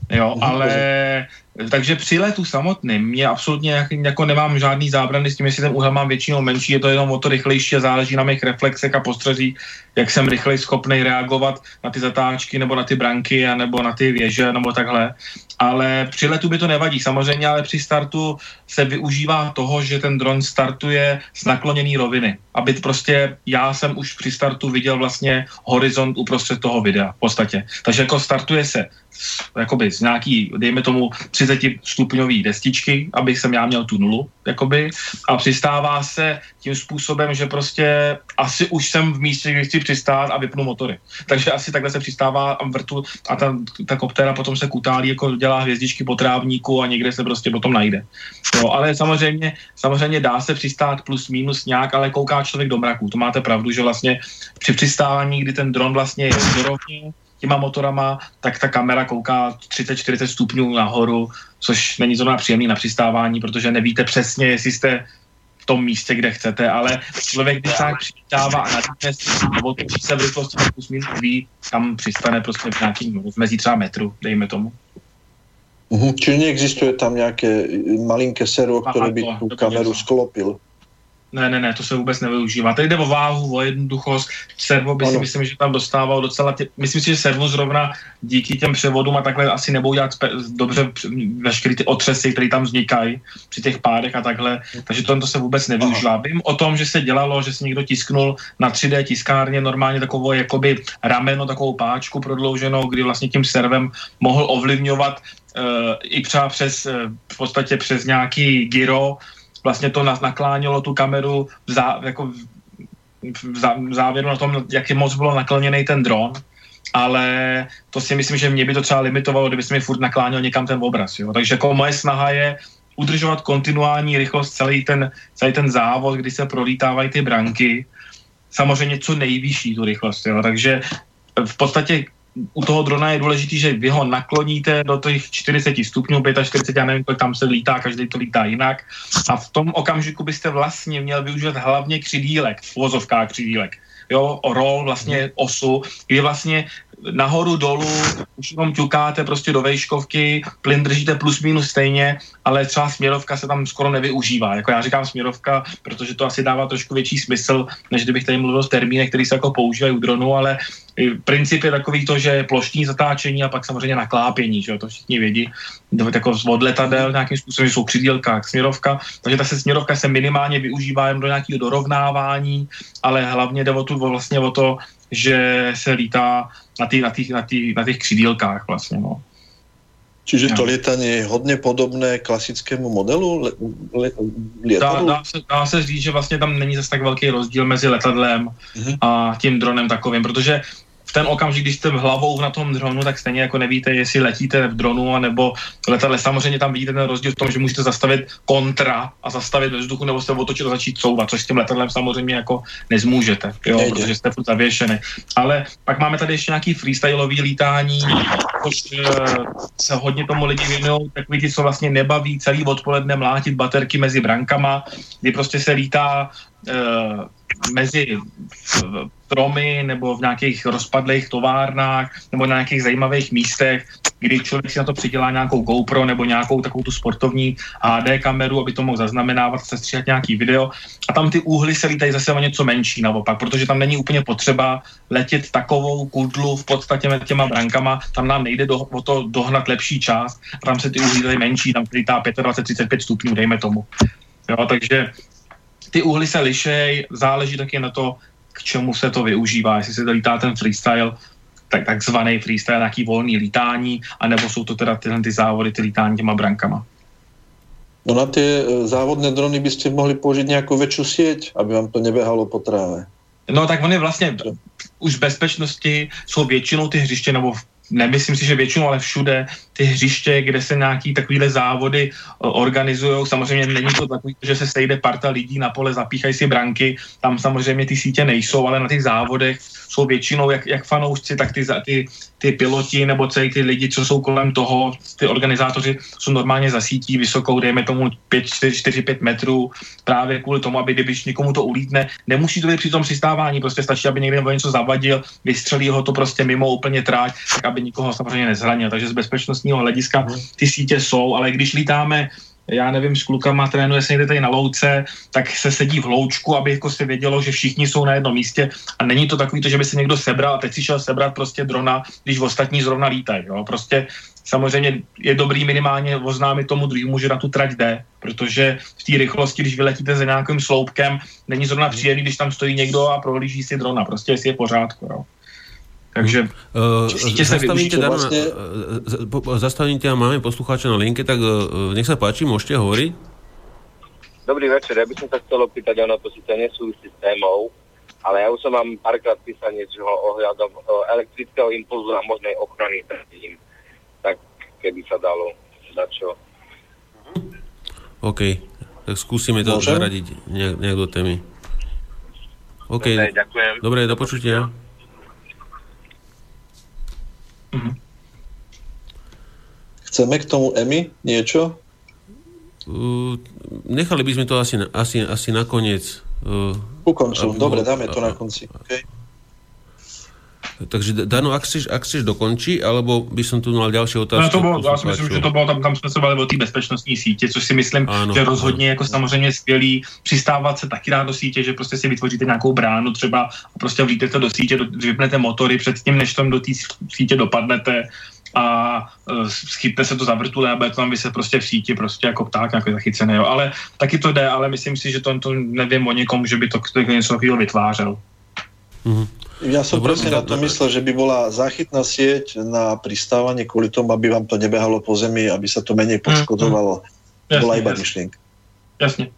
Jo, ale takže při letu samotným mě absolutně jako nemám žádný zábrany s tím, jestli ten úhel mám většinou menší, je to jenom o to rychlejší a záleží na mých reflexech a postřezí, jak jsem rychleji schopný reagovat na ty zatáčky nebo na ty branky a nebo na ty věže nebo takhle. Ale při letu by to nevadí samozřejmě, ale při startu se využívá toho, že ten dron startuje z nakloněný roviny. Aby prostě já jsem už při startu viděl vlastně horizont uprostřed toho videa v podstatě. Takže jako startuje se jakoby z nějaký, dejme tomu 30 stupňový destičky, aby jsem já měl tu nulu, jakoby, a přistává se tím způsobem, že prostě asi už jsem v místě, kde chci přistát a vypnu motory. Takže asi takhle se přistává a vrtu a ta, ta koptéra potom se kutálí, jako dělá hvězdičky po trávníku a někde se prostě potom najde. Jo, ale samozřejmě, samozřejmě dá se přistát plus minus nějak, ale kouká člověk do mraku. To máte pravdu, že vlastně při přistávání, kdy ten dron vlastně je vzorovně, těma motorama, tak ta kamera kouká 30-40 stupňů nahoru, což není zrovna příjemný na přistávání, protože nevíte přesně, jestli jste v tom místě, kde chcete, ale člověk, když tak přistává a nadíte nebo točí se v rychlosti plus minus ví, tam přistane prostě v nějakým mezi třeba metru, dejme tomu. Uhum, čiže neexistuje tam nějaké malinké servo, které by tu kameru sklopil? Ne, ne, ne, to se vůbec nevyužívá. Tady jde o váhu, o jednoduchost. Servo by ano. si myslím, že tam dostával docela, tě, myslím si, že servo zrovna díky těm převodům a takhle asi nebudou dělat spe- dobře veškeré ty otřesy, které tam vznikají při těch pádech a takhle, takže to se vůbec nevyužívá. Aha. Vím o tom, že se dělalo, že se někdo tisknul na 3D tiskárně normálně takovou jakoby rameno, takovou páčku prodlouženou, kdy vlastně tím servem mohl ovlivňovat uh, i třeba přes, uh, v podstatě přes nějaký gyro, vlastně to naklánilo tu kameru v, zá, jako v, zá, v závěru na tom, jak je moc bylo nakloněný ten dron, ale to si myslím, že mě by to třeba limitovalo, kdyby se mi furt naklánil někam ten obraz. Jo? Takže jako moje snaha je udržovat kontinuální rychlost celý ten, celý ten závod, kdy se prolítávají ty branky, samozřejmě co nejvyšší tu rychlost. Jo? Takže v podstatě u toho drona je důležité, že vy ho nakloníte do těch 40 stupňů, 45, já nevím, kolik tam se lítá, každý to lítá jinak. A v tom okamžiku byste vlastně měl využít hlavně křidílek, uvozovká křidílek. Jo, rol, vlastně osu, kdy vlastně nahoru, dolů, už jenom ťukáte prostě do vejškovky, plyn držíte plus minus stejně, ale třeba směrovka se tam skoro nevyužívá. Jako já říkám směrovka, protože to asi dává trošku větší smysl, než kdybych tady mluvil v termínech, který se jako používají u dronu, ale princip je takový to, že plošní zatáčení a pak samozřejmě naklápění, že jo, to všichni vědí, jako od letadel nějakým způsobem, jsou přidílka, směrovka, takže ta se směrovka se minimálně využívá jen do nějakého dorovnávání, ale hlavně jde o, tu, vlastně o to, že se lítá na těch na tých, na tých, na tých křidílkách vlastně, no. Čiže to lietanie je hodně podobné klasickému modelu le, le, lietadlu? Dá, dá, se, dá se říct, že vlastně tam není zase tak velký rozdíl mezi letadlem uh-huh. a tím dronem takovým, protože ten okamžik, když jste hlavou na tom dronu, tak stejně jako nevíte, jestli letíte v dronu nebo letadle. Samozřejmě tam vidíte ten rozdíl v tom, že můžete zastavit kontra a zastavit ve vzduchu nebo se otočit a začít couvat, což s tím letadlem samozřejmě jako nezmůžete, jo, Nejde. protože jste furt zavěšený. Ale pak máme tady ještě nějaký freestyleový lítání, což eh, se hodně tomu lidi věnují, takový ti, co vlastně nebaví celý odpoledne mlátit baterky mezi brankama, kdy prostě se lítá mezi stromy nebo v nějakých rozpadlých továrnách nebo na nějakých zajímavých místech, kdy člověk si na to přidělá nějakou GoPro nebo nějakou takovou tu sportovní HD kameru, aby to mohl zaznamenávat, sestříhat nějaký video. A tam ty úhly se lítají zase o něco menší naopak, protože tam není úplně potřeba letět takovou kudlu v podstatě těma brankama, tam nám nejde do, o to dohnat lepší čas, a tam se ty úhly menší, tam lítá 25-35 stupňů, dejme tomu. Jo, takže ty úhly se lišej, záleží taky na to, k čemu se to využívá, jestli se to lítá ten freestyle, tak, takzvaný freestyle, nějaký volný lítání, anebo jsou to teda tyhle ty závody, ty lítání těma brankama. No na tie e, závodné drony by ste mohli použiť nejakú väčšiu sieť, aby vám to nebehalo po tráve. No tak oni vlastně už v bezpečnosti jsou většinou ty hřiště, nebo v nemyslím si, že většinou, ale všude ty hřiště, kde se nějaký takovýhle závody eh, organizují. Samozřejmě není to takový, že se sejde parta lidí na pole, zapíchají si branky, tam samozřejmě ty sítě nejsou, ale na těch závodech jsou většinou jak, jak fanoušci, tak ty, ty, ty piloti nebo celý ty lidi, co jsou kolem toho, ty organizátoři jsou normálně zasítí vysokou, dejme tomu 5, 4, 4 5 metrů, právě kvůli tomu, aby když někomu to ulítne, nemusí to být při tom přistávání, prostě stačí, aby někde něco zavadil, vystřelí ho to prostě mimo úplně tráť, tak aby nikoho samozřejmě nezranil. Takže z bezpečnostního hlediska ty sítě jsou, ale když lítáme já nevím, s klukama trénuje se někde tady na louce, tak se sedí v loučku, aby jako se vědělo, že všichni jsou na jednom místě a není to takový to, že by se někdo sebral a teď si šel sebrat prostě drona, když v ostatní zrovna lítají. Prostě samozřejmě je dobrý minimálně oznámit tomu druhému, že na tu trať jde, protože v té rychlosti, když vyletíte za nějakým sloupkem, není zrovna příjemný, když tam stojí někdo a prohlíží si drona. Prostě jestli je pořádku. Jo? Takže uh, zastavíte, Dana, vlastne... uh, zastavíte a máme poslucháča na linke, tak uh, nech sa páči, môžete hovoriť. Dobrý večer, ja by som sa chcel opýtať, ono to síce nesúvisí s témou, ale ja už som vám párkrát písal niečo ohľadom elektrického impulzu a možnej ochrany pred tým. Tak keby sa dalo dať čo. OK, tak skúsime to Môžem? zaradiť nejak, nejak do témy. OK, Dobre, ďakujem. Dobre, do počutia. Mhm. Chceme k tomu Emy niečo? Uh, nechali by sme to asi, asi, asi nakoniec. Uh, Ku koncu, dobre, dáme to na konci. Okay. Takže Dano, ak chceš, ak chceš dokončí, alebo by som tu mal ďalšie otázky. No to bolo, já si myslím, že to bylo, tam, tam jsme se bavili o té bezpečnostní sítě, což si myslím, ano, že rozhodně ano. jako samozřejmě skvělý přistávat se taky rád do sítě, že prostě si vytvoříte nějakou bránu třeba a prostě vlítete do sítě, do, vypnete motory předtím, než tam do té sítě dopadnete a uh, schytne se to za vrtule a tam vyset prostě v síti, prostě jako pták nějaký zachycený, jo. Ale taky to jde, ale myslím si, že to, to nevím o někom, že by to, to něco takového vytvářel. Mm-hmm. Ja som Dobre, presne na to myslel, že by bola záchytná sieť na pristávanie kvôli tomu, aby vám to nebehalo po zemi, aby sa to menej poškodovalo. Mm, mm. bola iba myšlienka. Jasne.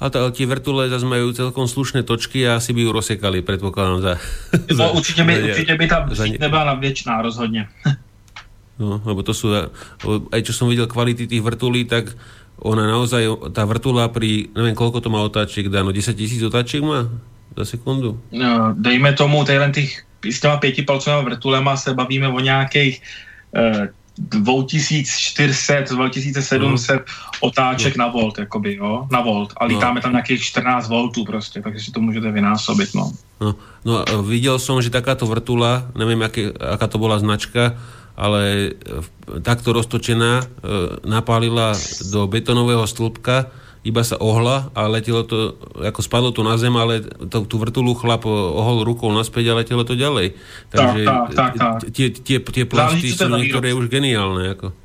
A tie vrtule zase majú celkom slušné točky a asi by ju rozsekali, predpokladám. Za, no, za, určite, by, určite by tá nebola väčšiná rozhodne. No, lebo to sú, aj čo som videl kvality tých vrtulí, tak ona naozaj, tá vrtula pri, neviem, koľko to má otáčiek, dá, no 10 tisíc otáčiek má? Za sekundu? No, dejme tomu, tady těch, s těma pětipalcovými vrtulema se bavíme o nějakých e, 2400, 2700 mm. otáček no. na volt, jakoby, jo, na volt. A lítáme no. tam nějakých 14 voltů prostě, takže si to můžete vynásobit, no. No, no videl som, že takáto vrtula, neviem, aké, aká to bola značka, ale takto roztočená e, napálila do betonového stĺpka iba sa ohla a letelo to, ako spadlo to na zem, ale to, tú vrtulu chlap ohol rukou naspäť a letelo to ďalej. Takže tak, tak, tak, tie, tie, tie plasty sú niektoré už geniálne. Ako.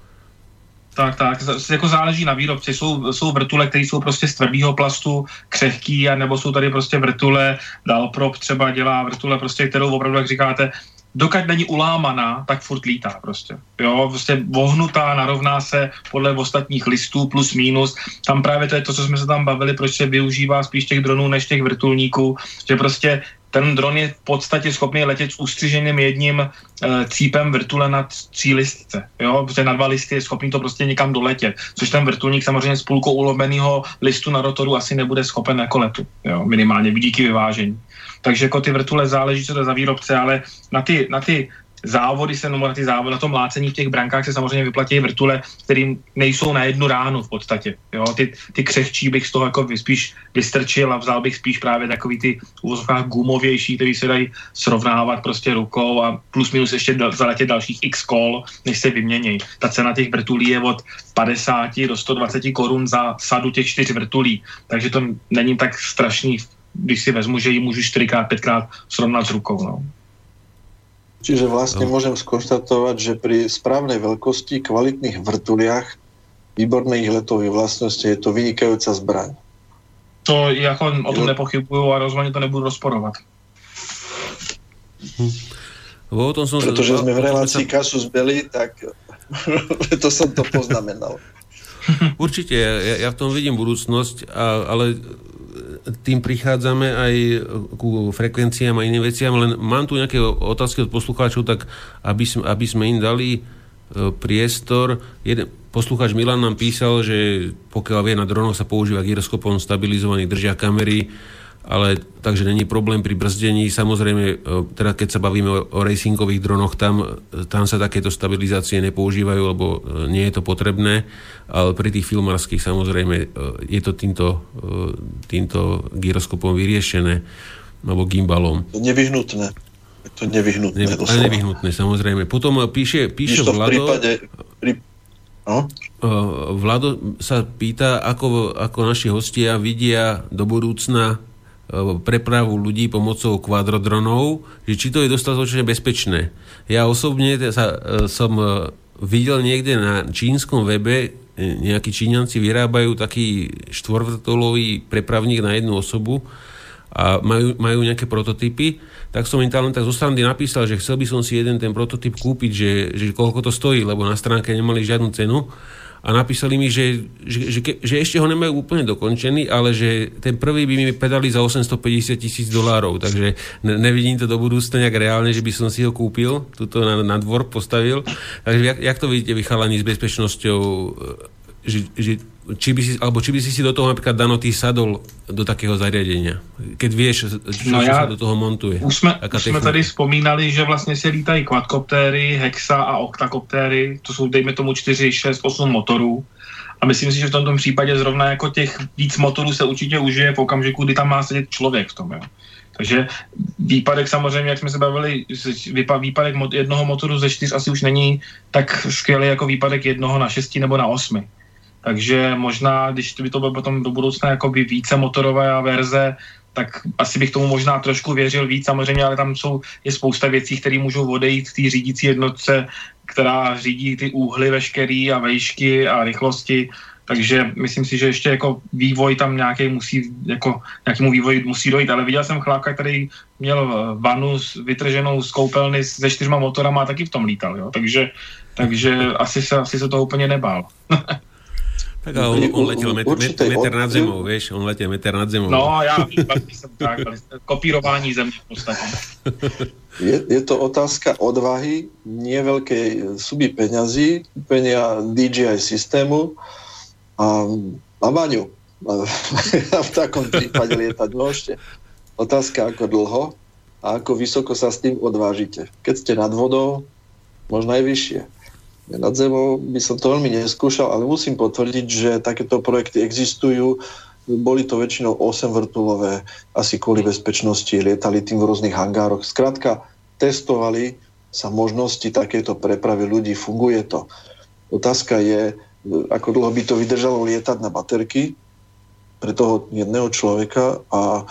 Tak, tak, jako záleží na výrobci. Jsou, jsou vrtule, které jsou prostě z tvrdého plastu, křehký, a nebo jsou tady prostě vrtule, Dalprop třeba dělá vrtule, prostě, kterou opravdu, jak říkáte, dokud není ulámaná, tak furt lítá prostě. Jo, prostě vohnutá, narovná se podle ostatních listů plus minus. Tam právě to je to, co jsme se tam bavili, proč se využívá spíš těch dronů než těch vrtulníků, že prostě ten dron je v podstatě schopný letět s ustřiženým jedním e, cípem vrtule na tří listce. Jo? Protože na dva listy je schopný to prostě někam doletět. Což ten vrtulník samozřejmě s půlkou ulomeného listu na rotoru asi nebude schopen jako letu. Jo? Minimálně díky vyvážení. Takže jako ty vrtule záleží, co to je za výrobce, ale na ty, na ty závody se, na, ty závody, na tom lácení v těch brankách se samozřejmě vyplatí vrtule, kterým nejsou na jednu ránu v podstatě. Jo? Ty, ty křehčí bych z toho jako spíš vystrčil a vzal bych spíš právě takový ty uvozovkách gumovější, který se dají srovnávat prostě rukou a plus minus ještě do, zaletět dalších x kol, než se vyměnějí. Ta cena těch vrtulí je od 50 do 120 korun za sadu těch čtyř vrtulí, takže to není tak strašný když si vezmu, že ji můžu 4x, 5x srovnat s rukou. No. Čiže vlastne no. môžem skonštatovať, že pri správnej veľkosti, kvalitných vrtuliach, výborných letových vlastností je to vynikajúca zbraň. To jako o tom nepochybuju a rozhodne to nebudu rozporovat. Hm. O tom som Pretože sme v relácii sa... kasu zbeli, tak <laughs> to som to poznamenal. Určite, ja, ja v tom vidím budúcnosť, a, ale tým prichádzame aj ku frekvenciám a iným veciam, len mám tu nejaké otázky od poslucháčov, tak aby sme, aby sme im dali e, priestor. Jeden, poslucháč Milan nám písal, že pokiaľ vie, na dronoch sa používa gyroskopom stabilizovaný držia kamery ale takže není problém pri brzdení. Samozrejme, e, teda keď sa bavíme o, o racingových dronoch, tam, tam sa takéto stabilizácie nepoužívajú, lebo e, nie je to potrebné, ale pri tých filmárskych samozrejme e, je to týmto, týmto gyroskopom vyriešené, alebo gimbalom. Nevyhnutné. Je to nevyhnutné. Ne, ale nevyhnutné, samozrejme. Potom píše, píše Vlado... V prípade, pri... no? Vlado sa pýta, ako, ako naši hostia vidia do budúcna E, prepravu ľudí pomocou kvadrodronov, že či to je dostatočne bezpečné. Ja osobne sa, e, som e, videl niekde na čínskom webe, nejakí Číňanci vyrábajú taký štvorvrtolový prepravník na jednu osobu a majú, majú nejaké prototypy, tak som im tam len tak zo strany napísal, že chcel by som si jeden ten prototyp kúpiť, že, že koľko to stojí, lebo na stránke nemali žiadnu cenu a napísali mi, že, že, že, že ešte ho nemajú úplne dokončený, ale že ten prvý by mi pedali za 850 tisíc dolárov, takže ne, nevidím to do budúcna nejak reálne, že by som si ho kúpil, tuto na, na dvor postavil. Takže jak, jak to vidíte vy s bezpečnosťou, že, že či by si, alebo či by si si do toho napríklad Dano ty sadol do takého zariadenia, keď vieš, čo, no ja, sa do toho montuje. Už jsme, už jsme tady vzpomínali, že vlastně se lítají quadcoptéry, hexa a octacoptéry, to jsou dejme tomu 4, 6, 8 motorů. A myslím si, že v tomto případě zrovna jako těch víc motorů se určitě užije v okamžiku, kdy tam má sedět člověk v tom. Jo. Takže výpadek samozřejmě, jak jsme se bavili, výpadek jednoho motoru ze čtyř asi už není tak skvělý jako výpadek jednoho na šesti nebo na osmi. Takže možná, když by to bylo potom do budoucna jakoby více motorové verze, tak asi bych tomu možná trošku věřil víc samozřejmě, ale tam jsou, je spousta věcí, které můžou odejít v té řídící jednotce, která řídí ty úhly veškerý a vejšky a rychlosti, takže myslím si, že ještě jako vývoj tam nějaký musí, jako nějakému vývoji musí dojít, ale viděl jsem chlápka, který měl vanu vytrženou z koupelny se čtyřma motorama a taky v tom lítal, jo? takže, takže asi se, asi se to úplně nebál. <laughs> Tak on, on letel met, met, meter nad zemou, vieš, on letel meter nad zemou. No, ja som tak, kopírování země v podstate. Je, je to otázka odvahy, nie veľkej suby peňazí, kúpenia DJI systému a, a Maňu. <laughs> A v takom prípade lietať môžete. Otázka, ako dlho a ako vysoko sa s tým odvážite. Keď ste nad vodou, možno aj vyššie. Nad zemou by som to veľmi neskúšal, ale musím potvrdiť, že takéto projekty existujú. Boli to väčšinou 8 vrtulové, asi kvôli bezpečnosti, lietali tým v rôznych hangároch. Skrátka, testovali sa možnosti takéto prepravy ľudí, funguje to. Otázka je, ako dlho by to vydržalo lietať na baterky pre toho jedného človeka a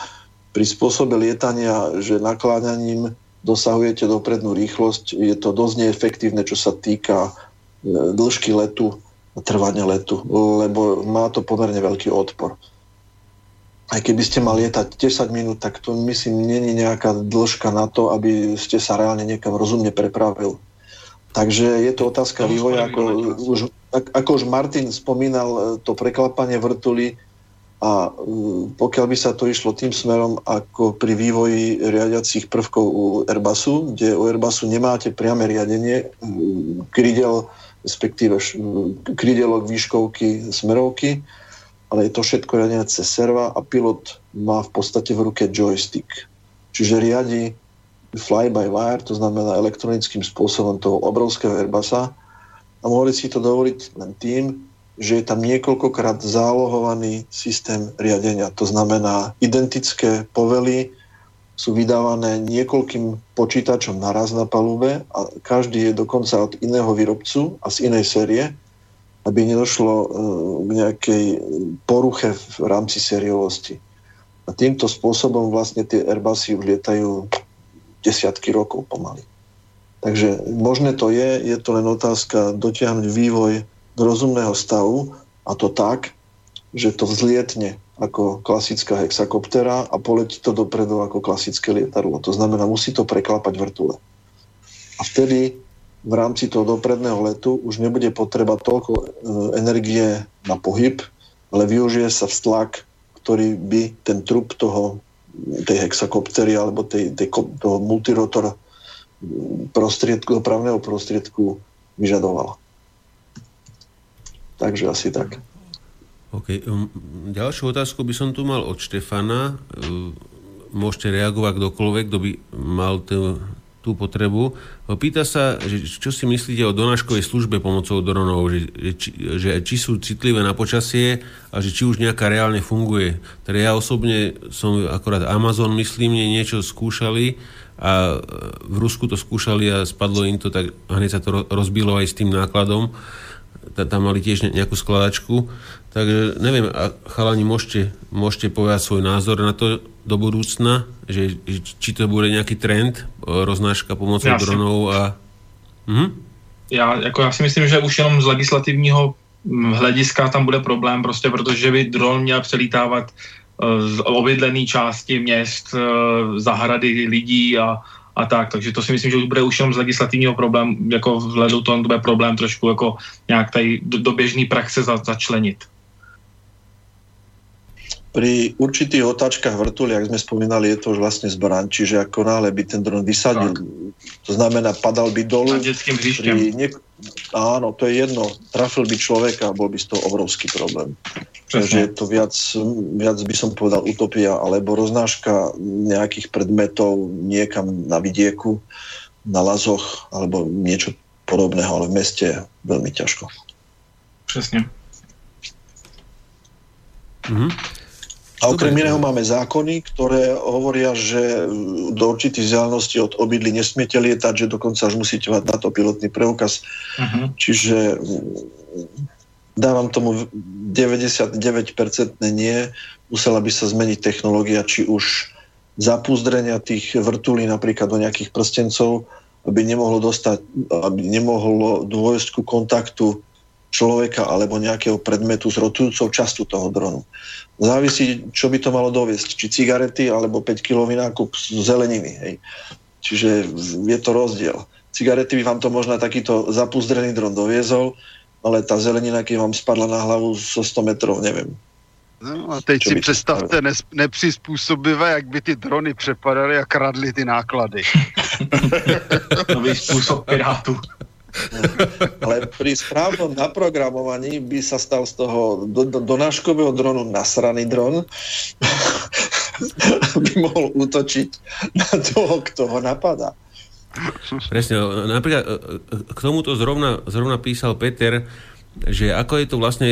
pri spôsobe lietania, že nakláňaním dosahujete doprednú rýchlosť, je to dosť neefektívne, čo sa týka dĺžky letu, trvania letu, lebo má to pomerne veľký odpor. Aj keby ste mali lietať 10 minút, tak to myslím, není nejaká dĺžka na to, aby ste sa reálne niekam rozumne prepravil. Takže je to otázka vývoja, ako už, ako už Martin spomínal, e, to preklapanie vrtuly, a mm, pokiaľ by sa to išlo tým smerom ako pri vývoji riadiacich prvkov u Airbusu, kde u Airbusu nemáte priame riadenie krídel, respektíve krídelok, výškovky, smerovky, ale je to všetko riadené cez serva a pilot má v podstate v ruke joystick. Čiže riadi fly-by-wire, to znamená elektronickým spôsobom toho obrovského Airbusa a mohli si to dovoliť len tým, že je tam niekoľkokrát zálohovaný systém riadenia. To znamená, identické povely sú vydávané niekoľkým počítačom naraz na palube a každý je dokonca od iného výrobcu a z inej série, aby nedošlo e, k nejakej poruche v rámci sériovosti. A týmto spôsobom vlastne tie Airbusy už lietajú desiatky rokov pomaly. Takže možné to je, je to len otázka dotiahnuť vývoj do rozumného stavu a to tak, že to vzlietne ako klasická hexakoptera a poletí to dopredu ako klasické lietadlo. To znamená, musí to preklapať vrtule. A vtedy v rámci toho dopredného letu už nebude potreba toľko e, energie na pohyb, ale využije sa vztlak, ktorý by ten trup toho, tej hexakoptery alebo tej, tej, toho multirotor prostriedku, dopravného prostriedku vyžadovala. Takže asi tak. OK. Um, ďalšiu otázku by som tu mal od Štefana. Um, môžete reagovať kdokoľvek, kto by mal tú, tú potrebu. Pýta sa, že čo si myslíte o donáškovej službe pomocou dronov, že, že, že či sú citlivé na počasie a že či už nejaká reálne funguje. Teda ja osobne som akorát Amazon, myslím, niečo skúšali a v Rusku to skúšali a spadlo im to, tak hneď sa to rozbilo aj s tým nákladom tam mali tiež nejakú skladačku. Takže neviem, a chalani, môžete, môžete povedať svoj názor na to do budúcna, že, či to bude nejaký trend, e, roznáška pomocou já dronov a... Mhm. Já, jako já si myslím, že už jenom z legislativního hlediska tam bude problém, prostě protože by dron měl přelítávat e, z obydlené části měst, e, zahrady lidí a, a tak, takže to si myslím, že už bude už jenom z legislativního problému, jako vzhledu to bude problém trošku jako nějak tady do, do běžný praxe za, začlenit. Pri určitých otáčkach vrtuli, ak sme spomínali, je to už vlastne zbraň, čiže ako náhle by ten dron vysadil, tak. to znamená, padal by dolu. Pri niek- áno, to je jedno, trafil by človeka a bol by z toho obrovský problém. Takže je to viac, viac by som povedal utopia, alebo roznáška nejakých predmetov niekam na vidieku, na lazoch, alebo niečo podobného, ale v meste veľmi ťažko. Presne. Mhm. A okrem iného máme zákony, ktoré hovoria, že do určitých vzdialenosti od obydlí nesmiete lietať, že dokonca až musíte mať na to pilotný preukaz. Uh-huh. Čiže dávam tomu 99% nie. Musela by sa zmeniť technológia, či už zapúzdrenia tých vrtulí napríklad do nejakých prstencov, aby nemohlo dostať, aby nemohlo dôjsť ku kontaktu človeka alebo nejakého predmetu s rotujúcou časťou toho dronu. Závisí, čo by to malo doviesť. Či cigarety, alebo 5-kilový nákup zeleniny. Hej. Čiže je to rozdiel. Cigarety by vám to možno takýto zapuzdrený dron doviezol, ale tá zelenina, keď vám spadla na hlavu zo 100 metrov, neviem. No a teď si představte ne, nepřizpůsobivé, jak by ty drony přepadaly a kradly ty náklady. <laughs> Nový způsob pirátů. Ale pri správnom naprogramovaní by sa stal z toho do, do, donáškového dronu nasraný dron, <laughs> by mohol útočiť na toho, kto ho napadá. Presne, napríklad e, k tomuto zrovna, zrovna písal Peter, že ako je to vlastne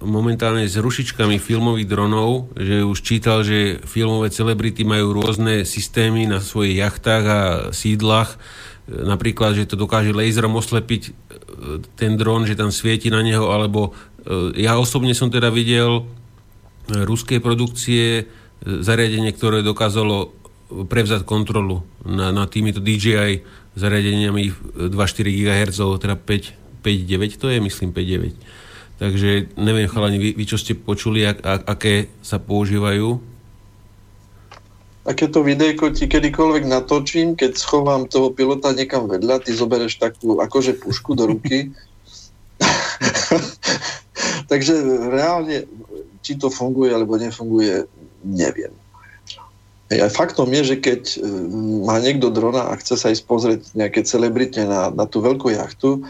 momentálne s rušičkami filmových dronov, že už čítal, že filmové celebrity majú rôzne systémy na svojich jachtách a sídlach, napríklad, že to dokáže laserom oslepiť ten dron, že tam svieti na neho, alebo ja osobne som teda videl ruskej produkcie zariadenie, ktoré dokázalo prevzať kontrolu na, na týmito DJI zariadeniami 2,4 GHz, teda 5, 5,9 to je, myslím 5,9. Takže neviem, chalani, vy, vy čo ste počuli, ak, ak, aké sa používajú? Takéto videjko ti kedykoľvek natočím, keď schovám toho pilota niekam vedľa, ty zobereš takú akože pušku do ruky. <laughs> Takže reálne, či to funguje alebo nefunguje, neviem. A faktom je, že keď e, má niekto drona a chce sa ísť pozrieť nejaké celebrite na, na tú veľkú jachtu,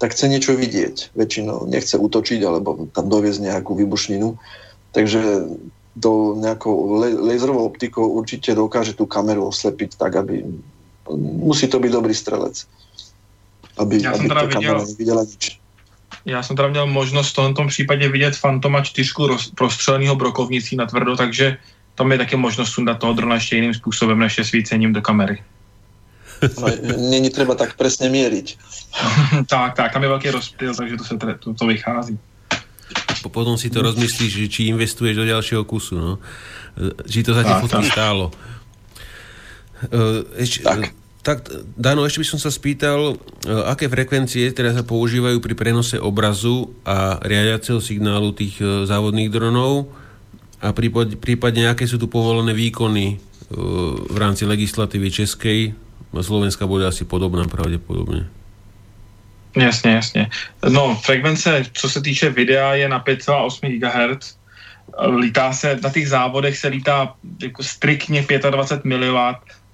tak chce niečo vidieť. Väčšinou nechce útočiť alebo tam doviezť nejakú vybušninu. Takže do nejakou laserovou optikou určite dokáže tú kameru oslepiť tak, aby... Musí to byť dobrý strelec. Aby, ja aby tá kamera nevidela nič. Já jsem teda měl možnost v tomto případě vidět Fantoma 4 prostřeleného brokovnicí na tvrdo, takže tam je také možnost sundat toho drona ještě jiným způsobem než je svícením do kamery. No, není třeba tak přesně měřit. <laughs> tak, tak, tam je velký rozptyl, takže to, se to, to vychází. Potom si to rozmyslíš, či investuješ do ďalšieho kusu, no. Či to za tie fotky stálo. E, ešte, tak. tak, Dano, ešte by som sa spýtal, e, aké frekvencie teda sa používajú pri prenose obrazu a riadiaceho signálu tých e, závodných dronov a prípad, prípadne aké sú tu povolené výkony v rámci legislatívy českej. Slovenska bude asi podobná pravděpodobně. Jasně, jasně. No, frekvence, co se týče videa, je na 5,8 GHz. Lítá se, na těch závodech se lítá jako striktně 25 mW,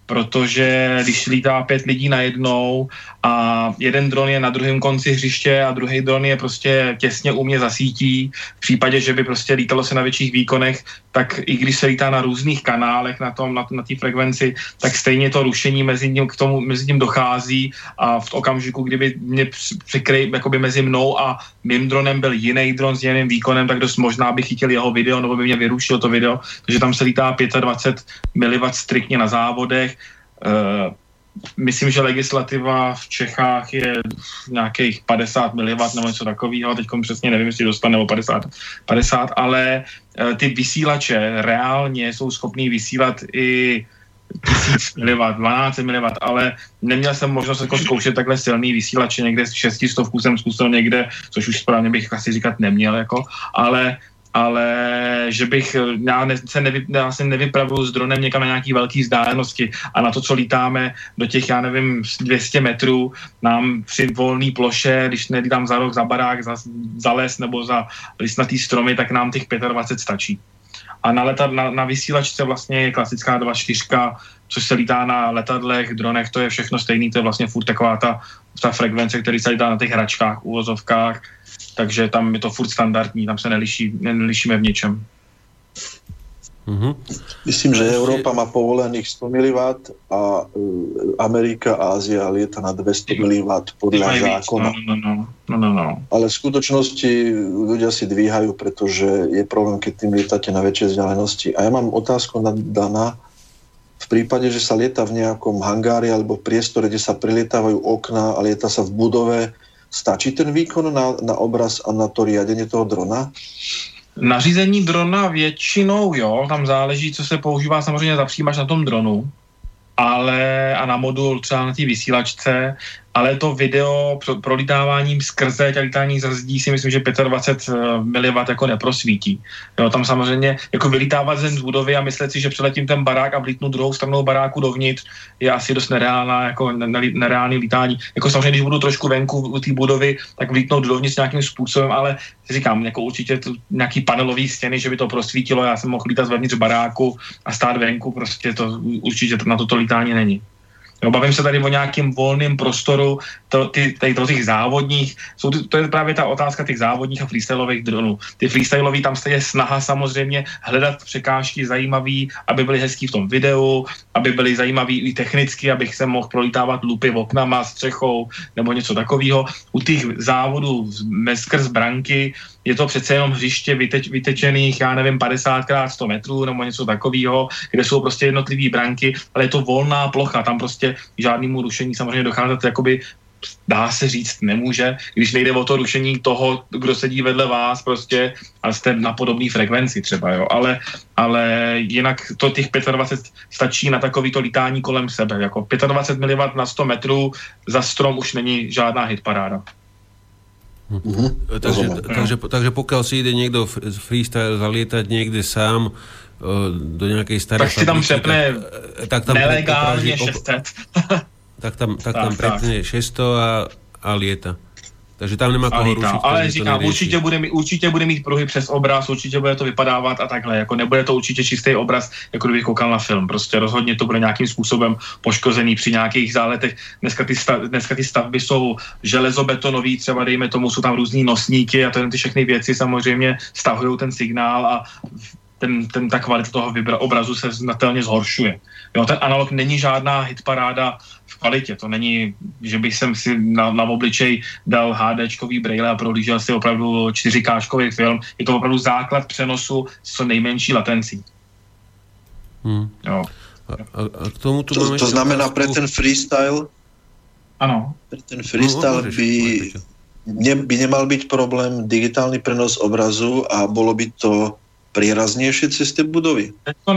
protože když lítá pět lidí najednou a jeden dron je na druhém konci hřiště a druhý dron je prostě těsně u mě zasítí, v případě, že by prostě lítalo se na větších výkonech, tak i když se lítá na různých kanálech na tom, na, na té frekvenci, tak stejně to rušení mezi ním k tomu, mezi tím dochází. A v okamžiku, kdyby mě přikryj, jakoby mezi mnou a mým dronem byl jiný dron s jiným výkonem, tak dost možná bych chytil jeho video, nebo by mě vyrušil to video, takže tam se lítá 25 mW striktně na závodech, uh, myslím, že legislativa v Čechách je nějakých 50 mW nebo něco takového, teď přesně nevím, jestli dostane nebo 50, 50 ale eh, ty vysílače reálně jsou schopný vysílat i 1000 mW, 12 mW, ale neměl jsem možnost jako zkoušet takhle silný vysílače, někde z 600 jsem zkusil někde, což už správně bych asi říkat neměl, jako, ale ale že bych, já, ne, se nevy, já se nevypravuju s dronem někam na nějaký velký vzdálenosti a na to, co lítáme do těch, já nevím, 200 metrů, nám při volné ploše, když nelítám za rok, za barák, za, za les nebo za listnatý stromy, tak nám těch 25 stačí. A na, letad, na, na vysílačce vlastně je klasická 2.4, což se lítá na letadlech, dronech, to je všechno stejný, to je vlastně furt taková ta, ta frekvence, který se lítá na těch hračkách, uvozovkách, takže tam je to furt standardní, tam se neliší, nelišíme v ničem. Mm-hmm. Myslím, že Európa má povolených 100 mW a uh, Amerika a Ázia lieta na 200 mW podľa zákona. No, no, no, no, no, no. Ale v skutočnosti ľudia si dvíhajú, pretože je problém, keď tým lietate na väčšie vzdialenosti. A ja mám otázku na Dana. V prípade, že sa lieta v nejakom hangári alebo priestore, kde sa prilietávajú okná a lieta sa v budove, Stačí ten výkon na, na obraz a na to riadení toho drona? Nařízení drona většinou jo, tam záleží, co se používá samozřejmě za přijímač na tom dronu, ale a na modul třeba na té vysílačce, ale to video pro, prolítáváním skrze těch lítání za zdí si myslím, že 25 eh, mW jako neprosvítí. Jo, tam samozřejmě jako vylítávat zen z budovy a myslet si, že přeletím ten barák a vlítnu druhou stranou baráku dovnitř je asi dost nereálná, jako nereálný lítání. Jako samozřejmě, když budu trošku venku u té budovy, tak vlítnout dovnitř nějakým způsobem, ale říkám, jako určitě tu, nějaký panelový stěny, že by to prosvítilo, já jsem mohl lítat zevnitř baráku a stát venku, prostě to určitě na toto lítání není. Jo, bavím se tady o nějakém volném prostoru, to, ty, závodních, jsou to je právě ta otázka těch závodních a freestyleových dronů. Ty freestyleový tam je snaha samozřejmě hledat překážky zajímavý, aby byly hezký v tom videu, aby byly zajímavý i technicky, abych se mohl prolítávat lupy v oknama, střechou nebo něco takového. U těch závodů skrz branky je to přece jenom hřiště vyteč, vytečených, já nevím, 50 x 100 metrů nebo něco takového, kde jsou prostě jednotlivé branky, ale je to volná plocha, tam prostě žádnému rušení samozřejmě docházet jakoby dá se říct, nemůže, když nejde o to rušení toho, kdo sedí vedle vás prostě a jste na podobné frekvenci třeba, jo, ale, ale jinak to těch 25 stačí na takovýto lítání kolem sebe, jako 25 mW na 100 metrů za strom už není žádná hitparáda. Uh-huh. Takže, takže, takže pokiaľ si ide niekto freestyle zalietať niekde sám do nejakej starej Tak si tam přepne tak, tak tam nelegálne 600. tak tam, tak, tak tam prepne 600 a, a lieta. Takže tam nemá koho rušit. Ale říkám, určitě bude, mít, určitě bude mít pruhy přes obraz, určitě bude to vypadávat a takhle. Jako nebude to určitě čistý obraz, jako kdybych koukal na film. Prostě rozhodně to bude nějakým způsobem poškozený při nějakých záletech. Dneska ty, stav, dneska ty stavby jsou železobetonové, třeba dejme tomu, jsou tam různý nosníky a ty všechny věci samozřejmě stahují ten signál a ten, ten, ta kvalita toho vybra, obrazu se znatelně zhoršuje. Jo, ten analog není žádná hitparáda v kvalitě. To není, že bych sem si na, na obličej dal HDčkový braille a prohlížel si opravdu 4K film. Je to opravdu základ přenosu s nejmenší latencí. Hmm. Jo. A, a, k tomu tu to, to znamená pre ten freestyle? Ano. Pre ten freestyle no, by, ne, by nemal byť problém digitálny prenos obrazu a bolo by to prieraznější cez ty budovy.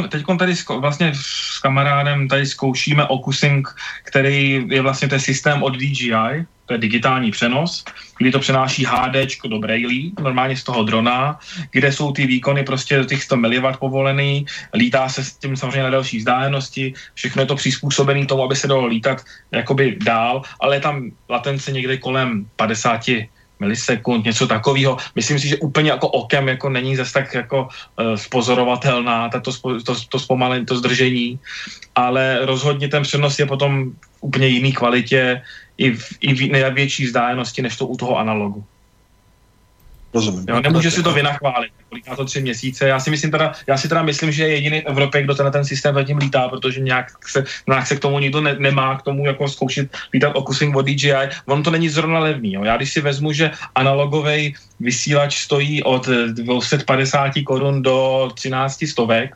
Teď tady vlastně s kamarádem tady zkoušíme Okusing, který je vlastně ten systém od DJI, to je digitální přenos, kdy to přenáší HD do brailí, normálně z toho drona, kde jsou ty výkony prostě do těch 100 mW povolený, lítá se s tím samozřejmě na další vzdálenosti, všechno je to přizpůsobené tomu, aby se dalo lítat jakoby dál, ale je tam latence někde kolem 50 milisekund, něco takového. Myslím si, že úplně jako okem jako není zase tak jako uh, spozorovatelná tato, to, to zpomalení, to zdržení, ale rozhodně ten přenos je potom úplně jiný kvalitě i v, i v největší vzdálenosti než to u toho analogu. Rozumím. Jo, nemůže si to vynachválit, líká to tři měsíce. Já si myslím teda, já si teda myslím, že je jediný v Evropě, kdo ten, ten systém zatím lítá, protože nějak se, nějak se k tomu nikdo ne, nemá, k tomu jako zkoušet lítat okusing od DJI. On to není zrovna levný. Jo. Já když si vezmu, že analogový vysílač stojí od 250 korun do 13 stovek,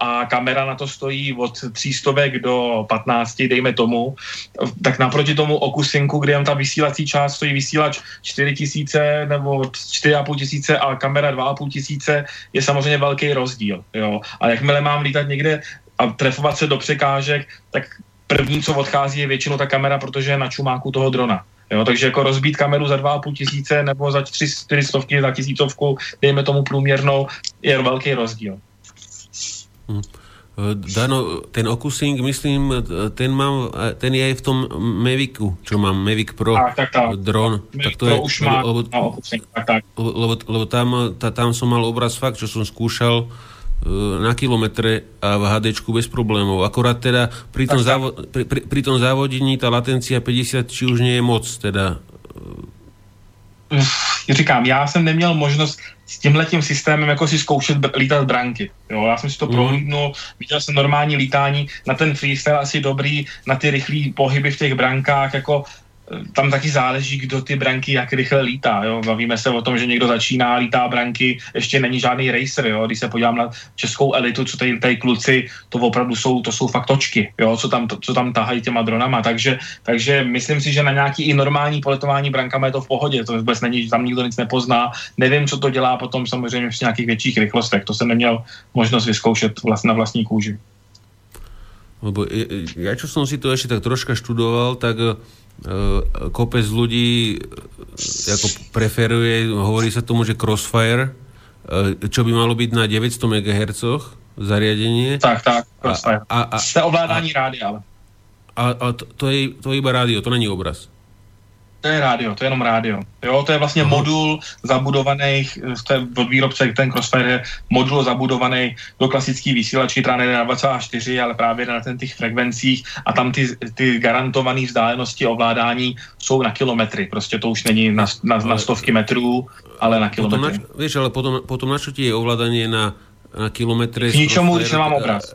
a kamera na to stojí od 300 do 15, dejme tomu, tak naproti tomu okusinku, kde tam ta vysílací část stojí vysílač 4000 nebo 4,5 tisíce a kamera 2,5 tisíce, je samozřejmě velký rozdíl. Jo. A jakmile mám lítat někde a trefovat se do překážek, tak první, co odchází, je většinou ta kamera, protože je na čumáku toho drona. Jo, takže jako rozbít kameru za 2,5 tisíce nebo za 3 400 za tisícovku, dejme tomu průměrnou, je velký rozdíl. Hm. Dano, ten Okusing, myslím, ten, mám, ten je aj v tom Mavicu, čo mám, Mavic Pro tak, tak, tak. dron. Mavic tak to Pro je, už má lebo, Okusing, tak, tak. Lebo, lebo tam, tá, tam som mal obraz fakt, čo som skúšal na kilometre a v HD bez problémov. Akorát teda pri tom, závo, pri, pri, pri tom závodení tá latencia 50 či už nie je moc, teda říkám, já jsem neměl možnost s tímhle tím systémem jako si zkoušet lítat branky. Jo, já jsem si to mm. prohlídnul, viděl jsem normální lítání, na ten freestyle asi dobrý, na ty rychlé pohyby v těch brankách, jako tam taky záleží, kdo ty branky jak rychle lítá. Jo? Bavíme se o tom, že někdo začíná, lítá branky, ještě není žádný racer. Jo? Když se podívám na českou elitu, co tady, tady kluci, to opravdu jsou, to jsou fakt točky, jo? Co, tam, to, co tam tahají těma dronama. Takže, takže myslím si, že na nějaký i normální poletování brankama je to v pohodě. To vůbec není, že tam nikdo nic nepozná. Nevím, co to dělá potom samozřejmě v nějakých větších rychlostech. To jsem neměl možnost vyzkoušet vlast, na vlastní kůži. Lebo ja, čo som si to ešte tak troška študoval, tak Eh, kopec ľudí eh, ako preferuje, hovorí sa tomu, že Crossfire, eh, čo by malo byť na 900 MHz zariadenie. Tak, tak, Crossfire. A, a, a, to rádia, ale. A, a to, to, je, to je iba rádio, to není obraz. To je rádio, to je jenom rádio. Jo, to je vlastně uh-huh. modul zabudovaný, to je od výrobce, ten Crossfire je modul zabudovaný do klasický vysílačky, která nejde na 24, ale právě na ten těch frekvencích a tam ty, ty garantované vzdálenosti ovládání jsou na kilometry. Prostě to už není na, na, na stovky metrů, ale na kilometry. Potom na, vieš, ale potom, potom na čo ti je ovládanie na, na kilometre? K ničomu, když nemám obraz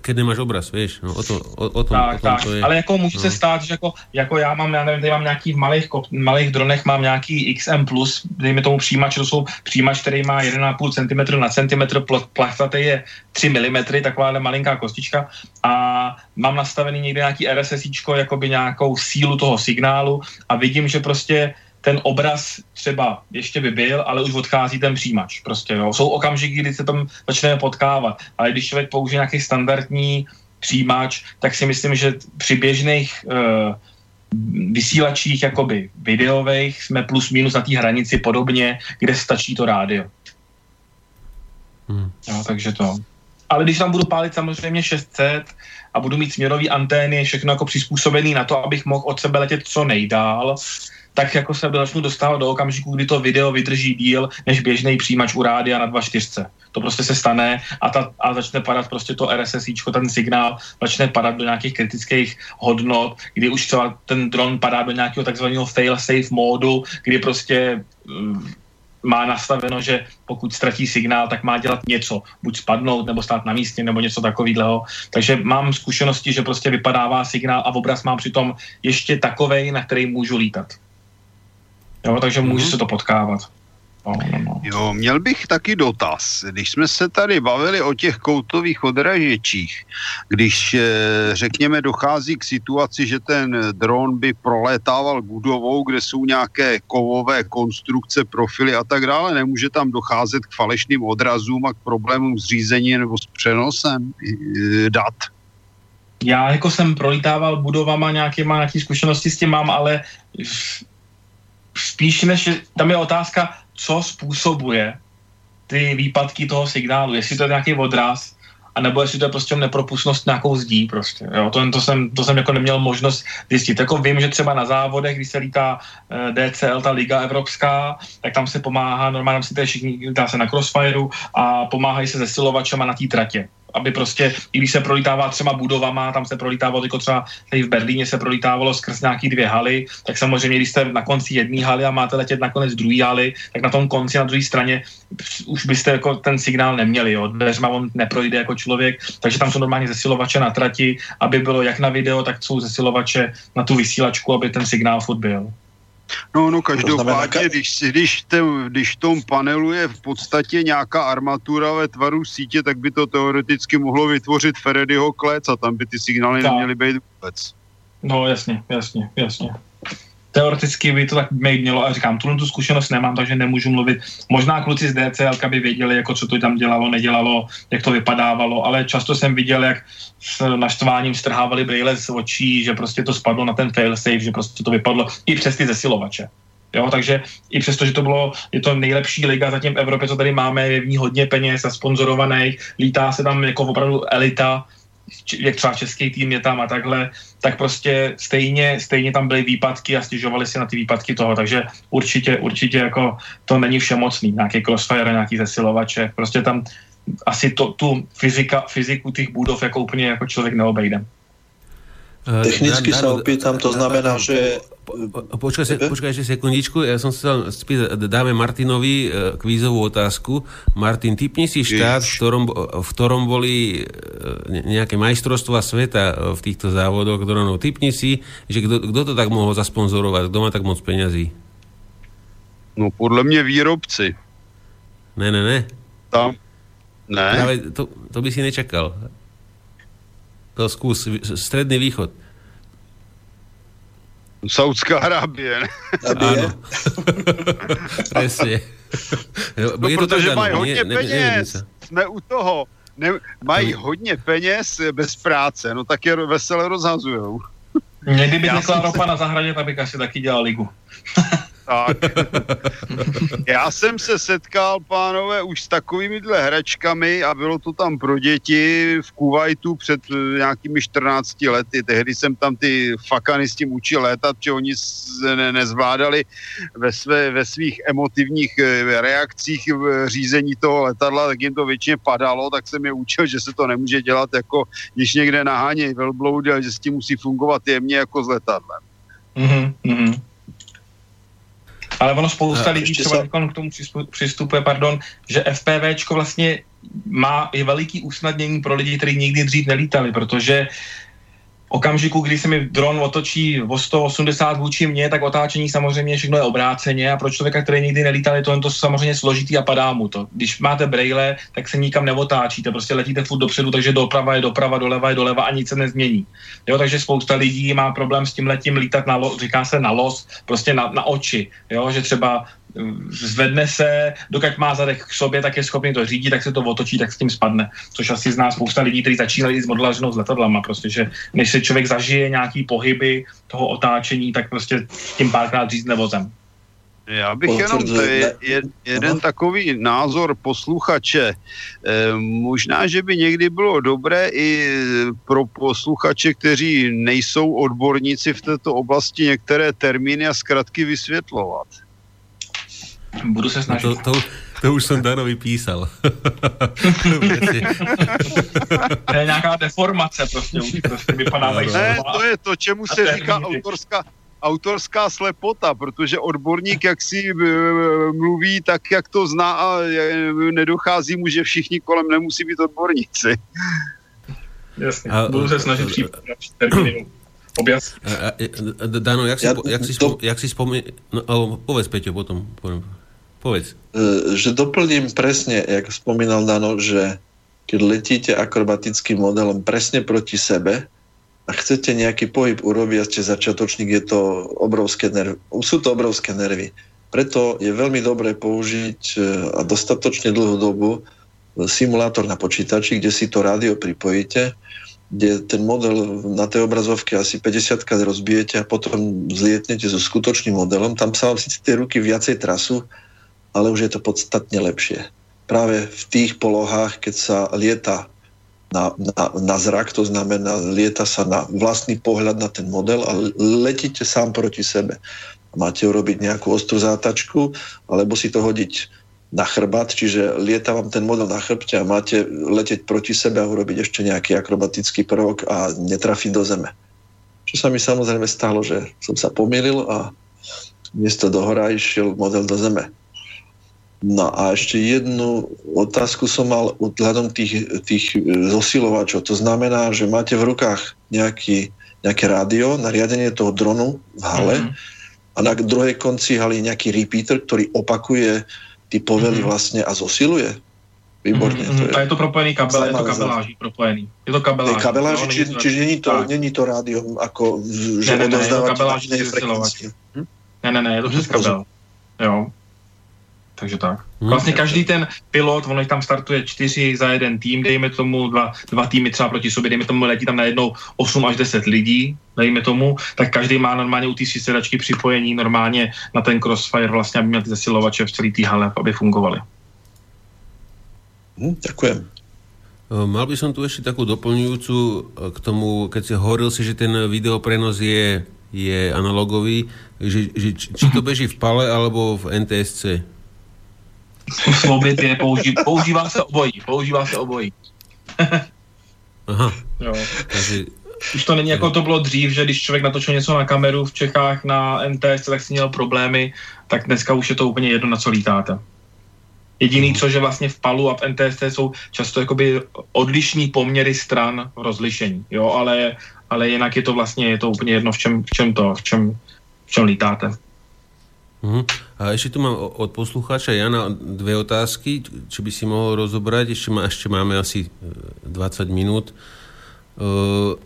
keď nemáš obraz, víš, no, o, to, o, o tom, tak, o tom tak. to je. Ale jako může no. se stát, že jako, jako já mám, já nevím, tady mám nějaký v malých, malých dronech mám nějaký XM+, dejme tomu přijímač, to jsou přijímač, který má 1,5 cm na centimetr, plachtatý je 3 mm, taková malinká kostička a mám nastavený někde nějaký RSSIčko, jakoby nějakou sílu toho signálu a vidím, že prostě ten obraz třeba ještě by byl, ale už odchází ten přijímač. Prostě, jo. Jsou okamžiky, kdy se tam začneme potkávat, ale když člověk použije nějaký standardní přijímač, tak si myslím, že při běžných uh, vysílačích jakoby videových jsme plus minus na té hranici podobně, kde stačí to rádio. Hmm. Jo, takže to. Ale když tam budu pálit samozřejmě 600 a budu mít směrový antény, všechno jako přizpůsobený na to, abych mohl od sebe letět co nejdál, tak jako se začnu dostávat do okamžiku, kdy to video vydrží díl než běžný přijímač u rádia na 2.4. To prostě se stane a, ta, a začne padat prostě to RSSI, ten signál začne padat do nějakých kritických hodnot, kdy už třeba ten dron padá do nějakého takzvaného fail-safe módu, kdy prostě mm, má nastaveno, že pokud ztratí signál, tak má dělat něco, buď spadnout, nebo stát na místě, nebo něco takového. Takže mám zkušenosti, že prostě vypadává signál a obraz mám přitom ještě takovej, na který můžu lítat. Jo, takže může mm-hmm. se to potkávat. No, no, no. Jo, měl bych taky dotaz. Když jsme se tady bavili o těch koutových odražečích, když eh, řekněme dochází k situaci, že ten dron by prolétával budovou, kde jsou nějaké kovové konstrukce, profily a tak dále, nemůže tam docházet k falešným odrazům a k problémům s řízením nebo s přenosem eh, dat? Já jako jsem prolítával budovama nějakýma, nějaký zkušenosti s tím mám, ale spíš než, tam je otázka, co způsobuje ty výpadky toho signálu, jestli to je nějaký odraz, anebo jestli to je prostě nepropustnost nějakou zdí prostě, jo, to, to, jsem, to jsem jako neměl možnost zjistit. Jako vím, že třeba na závodech, když se lítá uh, eh, DCL, ta liga evropská, tak tam se pomáhá, normálně si to všichni, dá se na Crossfireu a pomáhají se zesilovačema na té tratě aby prostě, i když se prolítává třeba budovama, tam se prolítávalo, jako třeba tady v Berlíně se prolítávalo skrz nějaký dvě haly, tak samozřejmě, když jste na konci jedné haly a máte letět na konec druhé haly, tak na tom konci, na druhé straně už byste jako ten signál neměli, jo. Dveřma on neprojde jako člověk, takže tam jsou normálně zesilovače na trati, aby bylo jak na video, tak jsou zesilovače na tu vysílačku, aby ten signál furt byl. No, no každopádně, když, když, te, když v tom panelu je v podstatě nějaká armatura ve tvaru sítě, tak by to teoreticky mohlo vytvořit Ferediho klec a tam by ty signály tak. neměly být vůbec. No jasně, jasně, jasně teoreticky by to tak mělo a říkám, tuhle tu zkušenost nemám, takže nemůžu mluvit. Možná kluci z DCL by věděli, jako co to tam dělalo, nedělalo, jak to vypadávalo, ale často jsem viděl, jak s naštváním strhávali brýle z očí, že prostě to spadlo na ten failsafe, že prostě to vypadlo i přes ty zesilovače. Jo, takže i přesto, že to bylo, je to nejlepší liga zatím v Evropě, co tady máme, je v ní hodně peněz a sponzorovaných, lítá se tam jako opravdu elita, jak třeba český tým je tam a takhle, tak prostě stejně, stejně tam byly výpadky a stěžovali si na ty výpadky toho, takže určitě, určitě jako to není všemocný, nějaký crossfire, nějaký zesilovače, prostě tam asi to, tu fyzika, fyziku těch budov jako úplně jako člověk neobejde. Technicky sa opýtam, to znamená, že Počkaj, se, počkaj ešte sekundičku, ja som sa spýtať, dáme Martinovi e, kvízovú otázku. Martin, typni si štát, v ktorom, v ktorom boli e, nejaké majstrovstvá sveta v týchto závodoch dronov. Typni si, že kto to tak mohol zasponzorovať, kto má tak moc peňazí? No podle mě výrobci. Ne, ne, ne. Tam? Ne. Práve to, to by si nečakal. To skús, stredný východ. Saudská Arábie. Áno. <laughs> Presne. <laughs> No, je protože mají hodně ne, peněz. Ne, Jsme u toho. Ne, mají hodně peněz bez práce, no tak je veselé rozhazujou. Mě kdyby řekla ropa na zahradě, tak bych asi taky dělal ligu. <laughs> Tak. Já jsem se setkal, pánové, už s takovýmihle hračkami a bylo to tam pro děti v Kuwaitu před eh, nějakými 14 lety. Tehdy jsem tam ty fakany s tím učil létat, že oni ne, nezvládali ve, své, ve svých emotivních eh, reakcích v řízení toho letadla, tak jim to většině padalo, tak jsem je učil, že se to nemůže dělat jako, když někde nahánějí velbloudy, že s tím musí fungovat jemně jako s letadlem. Mm-hmm. Ale ono spousta lidí třeba sa... k tomu přistupuje, pardon, že FPVčko vlastně má i veliký usnadnění pro lidi, kteří nikdy dřív nelítali, protože okamžiku, kdy se mi dron otočí o 180 vůči mně, tak otáčení samozřejmě všechno je obráceně a pro člověka, který nikdy nelítal, je to, to samozřejmě složitý a padá mu to. Když máte brejle, tak se nikam neotáčíte, prostě letíte furt dopředu, takže doprava je doprava, doleva je doleva a nic se nezmění. Jo, takže spousta lidí má problém s tím letím lítat na los, říká se na los, prostě na, na oči, jo, že třeba zvedne se, dokud má zadek k sobě, tak je schopný to řídit, tak se to otočí, tak s tím spadne. Což asi zná spousta lidí, kteří začínají s modelařinou s letadlama, prostě, že než se člověk zažije nějaký pohyby toho otáčení, tak prostě tím párkrát řízne vozem. Já bych jenom je, je, jeden takový názor posluchače. E, možná, že by někdy bylo dobré i pro posluchače, kteří nejsou odborníci v této oblasti, některé termíny a zkratky vysvětlovat. Budu se snažit. To, to, to už jsem Danovi písal. to je nějaká deformace prostě, už prostě vypadá no, Ne, to je to, čemu se říká autorská, autorská slepota, protože odborník, jak si mluví, tak jak to zná a nedochází mu, že všichni kolem nemusí být odborníci. Jasně, a, budu se snažit přijít objasniť. Dano, jak si, ja, jak si, spom, jak si spomí... No, povedz, Peťo, potom. potom. Povedz. E, že doplním presne, jak spomínal Dano, že keď letíte akrobatickým modelom presne proti sebe a chcete nejaký pohyb urobiť a ste začiatočník, je to obrovské nervy. Sú to obrovské nervy. Preto je veľmi dobré použiť e, a dostatočne dlhú dobu simulátor na počítači, kde si to rádio pripojíte kde ten model na tej obrazovke asi 50 krát rozbijete a potom zlietnete so skutočným modelom. Tam sa vám síce tie ruky viacej trasu, ale už je to podstatne lepšie. Práve v tých polohách, keď sa lieta na, na, na zrak, to znamená, lieta sa na vlastný pohľad na ten model a letíte sám proti sebe. Máte urobiť nejakú ostrú zátačku, alebo si to hodiť na chrbát, čiže lieta vám ten model na chrbte a máte leteť proti sebe a urobiť ešte nejaký akrobatický prvok a netrafiť do zeme. Čo sa mi samozrejme stalo, že som sa pomýlil a miesto do hora išiel model do zeme. No a ešte jednu otázku som mal vzhľadom tých, tých zosilovačov. To znamená, že máte v rukách nejaký, nejaké rádio na riadenie toho dronu v hale mm-hmm. a na druhej konci haly nejaký repeater, ktorý opakuje ty povely mm-hmm. vlastne a zosiluje. Výborne. Mm-hmm. To je, a je to propojený kabel, je to kabeláží propojený. Je to kabeláží. Je kabeláží, no, či, to, čiže není to, není to rádium, ako, že ne, ne, ne, je to kabeláží hm? Ne, ne, ne, je to přes kabel. Jo. Takže tak. Hm. Vlastně každý ten pilot, ono tam startuje čtyři za jeden tým, dejme tomu dva, dva týmy třeba proti sobě, dejme tomu letí tam najednou 8 až 10 lidí, dejme tomu, tak každý má normálně u té sedačky připojení normálně na ten crossfire vlastně, aby měl ty zesilovače v celý té hale, aby fungovaly. Hm, ďakujem. Mal by som tu ešte takú doplňujúcu k tomu, keď si hovoril si, že ten videoprenos je, je analogový, že, že, či to beží v PALE alebo v NTSC? Slobit je použí, používá se obojí, používá se obojí. Aha. Jo. Takže... Už to není jako to bylo dřív, že když člověk natočil něco na kameru v Čechách na NTS, tak si měl problémy, tak dneska už je to úplně jedno, na co lítáte. Jediný, co že vlastně v PALu a v NTST jsou často jakoby odlišní poměry stran v rozlišení, jo, ale, ale jinak je to vlastně, je to úplně jedno, v čem, v čem to, v čem, v čem lítáte. Uh-huh. A ešte tu mám od poslucháča Jana dve otázky, či by si mohol rozobrať. Ešte, má, ešte máme asi 20 e, minút. Uh,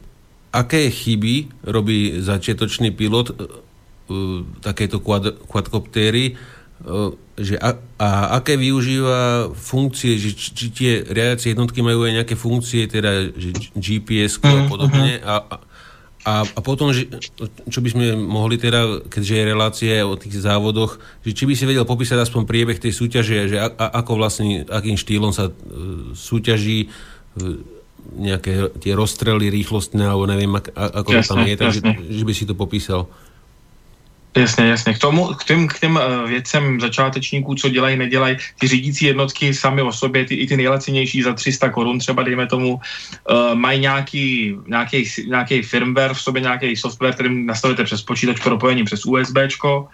aké chyby robí začiatočný pilot uh, takéto quad, quadcoptéry uh, že a, a aké využíva funkcie, že či, či tie riadiacie jednotky majú aj nejaké funkcie, teda že GPS a mhm, podobne. Mhm. A, a, A, a potom, že, čo by sme mohli teda, keďže je relácie o tých závodoch, že či by si vedel popísať aspoň priebeh tej súťaže, že a, a, ako vlastne, akým štýlom sa e, súťaží, e, nejaké tie rozstrely rýchlostné, alebo neviem, ak, ako jasne, to tam je, takže že by si to popísal. Jasně, jasně. K tomu, k těm, k těm uh, věcem začátečníků, co dělají, nedělají, ty řídící jednotky sami o sobě, ty, i ty nejlacinější za 300 korun třeba, dejme tomu, uh, mají nějaký, nějaký, nějaký firmware v sobě, nějaký software, který nastavíte přes počítač propojení přes USBčko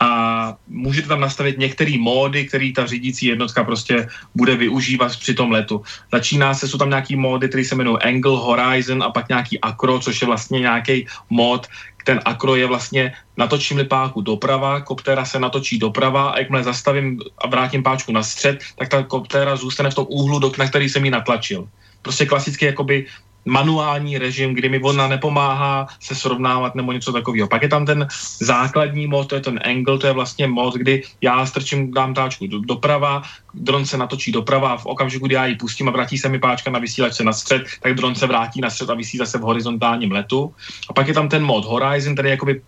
a můžete tam nastavit některé módy, který ta řídící jednotka prostě bude využívat při tom letu. Začíná se, jsou tam nějaký módy, které se jmenují Angle, Horizon a pak nějaký Acro, což je vlastně nějaký mód, ten akro je vlastně natočím-li páku doprava, koptéra se natočí doprava a jakmile zastavím a vrátím páčku na střed, tak ta koptéra zůstane v tom úhlu, na který jsem ji natlačil. Prostě klasicky jakoby manuální režim, kdy mi ona nepomáhá se srovnávat nebo něco takového. Pak je tam ten základní mod, to je ten angle, to je vlastně mod, kdy já strčím, dám táčku do, doprava, dron se natočí doprava a v okamžiku, kdy já ji pustím a vrátí se mi páčka na vysílačce na střed, tak dron se vrátí na střed a vysí zase v horizontálním letu. A pak je tam ten mod Horizon, který je jakoby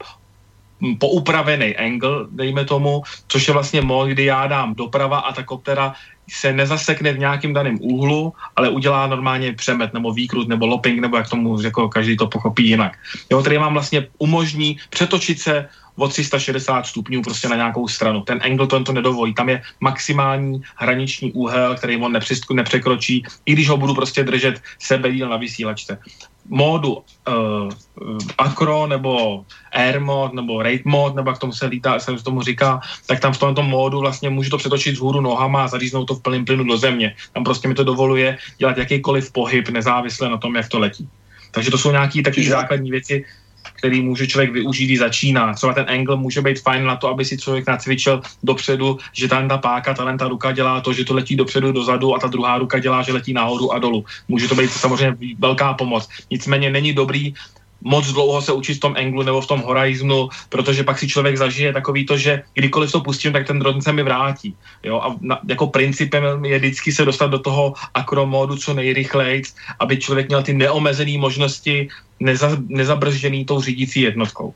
poupravený angle, dejme tomu, což je vlastně mod, kdy já dám doprava a ta koptera se nezasekne v nějakém daném úhlu, ale udělá normálně přemet nebo výkrut nebo lopping, nebo jak tomu jako každý to pochopí jinak. Jo, tady vám vlastně umožní přetočit se o 360 stupňů prostě na nějakou stranu. Ten angle to, nedovolí. Tam je maximální hraniční úhel, který on nepřekročí, i když ho budu prostě držet sebedíl na vysílačce módu uh, Acro nebo Air mod nebo Raid mod, nebo jak tomu se, lítá, se tomu říká, tak tam v tomto módu vlastně můžu to přetočit z hůru nohama a zaříznout to v plném plynu do země. Tam prostě mi to dovoluje dělat jakýkoliv pohyb nezávisle na tom, jak to letí. Takže to jsou nějaké takové základní věci, který může člověk využít, když začíná. Třeba ten angle může být fajn na to, aby si člověk nacvičil dopředu, že tam ta páka, ta ta ruka dělá to, že to letí dopředu, dozadu a ta druhá ruka dělá, že letí nahoru a dolů. Může to být samozřejmě velká pomoc. Nicméně není dobrý moc dlouho se učit v tom Anglu nebo v tom Horizonu, protože pak si člověk zažije takový to, že kdykoliv to pustím, tak ten dron se mi vrátí. Jo? A na, jako principem je vždycky se dostat do toho akromódu co nejrychleji, aby člověk měl ty neomezené možnosti neza, nezabržděný tou řídící jednotkou.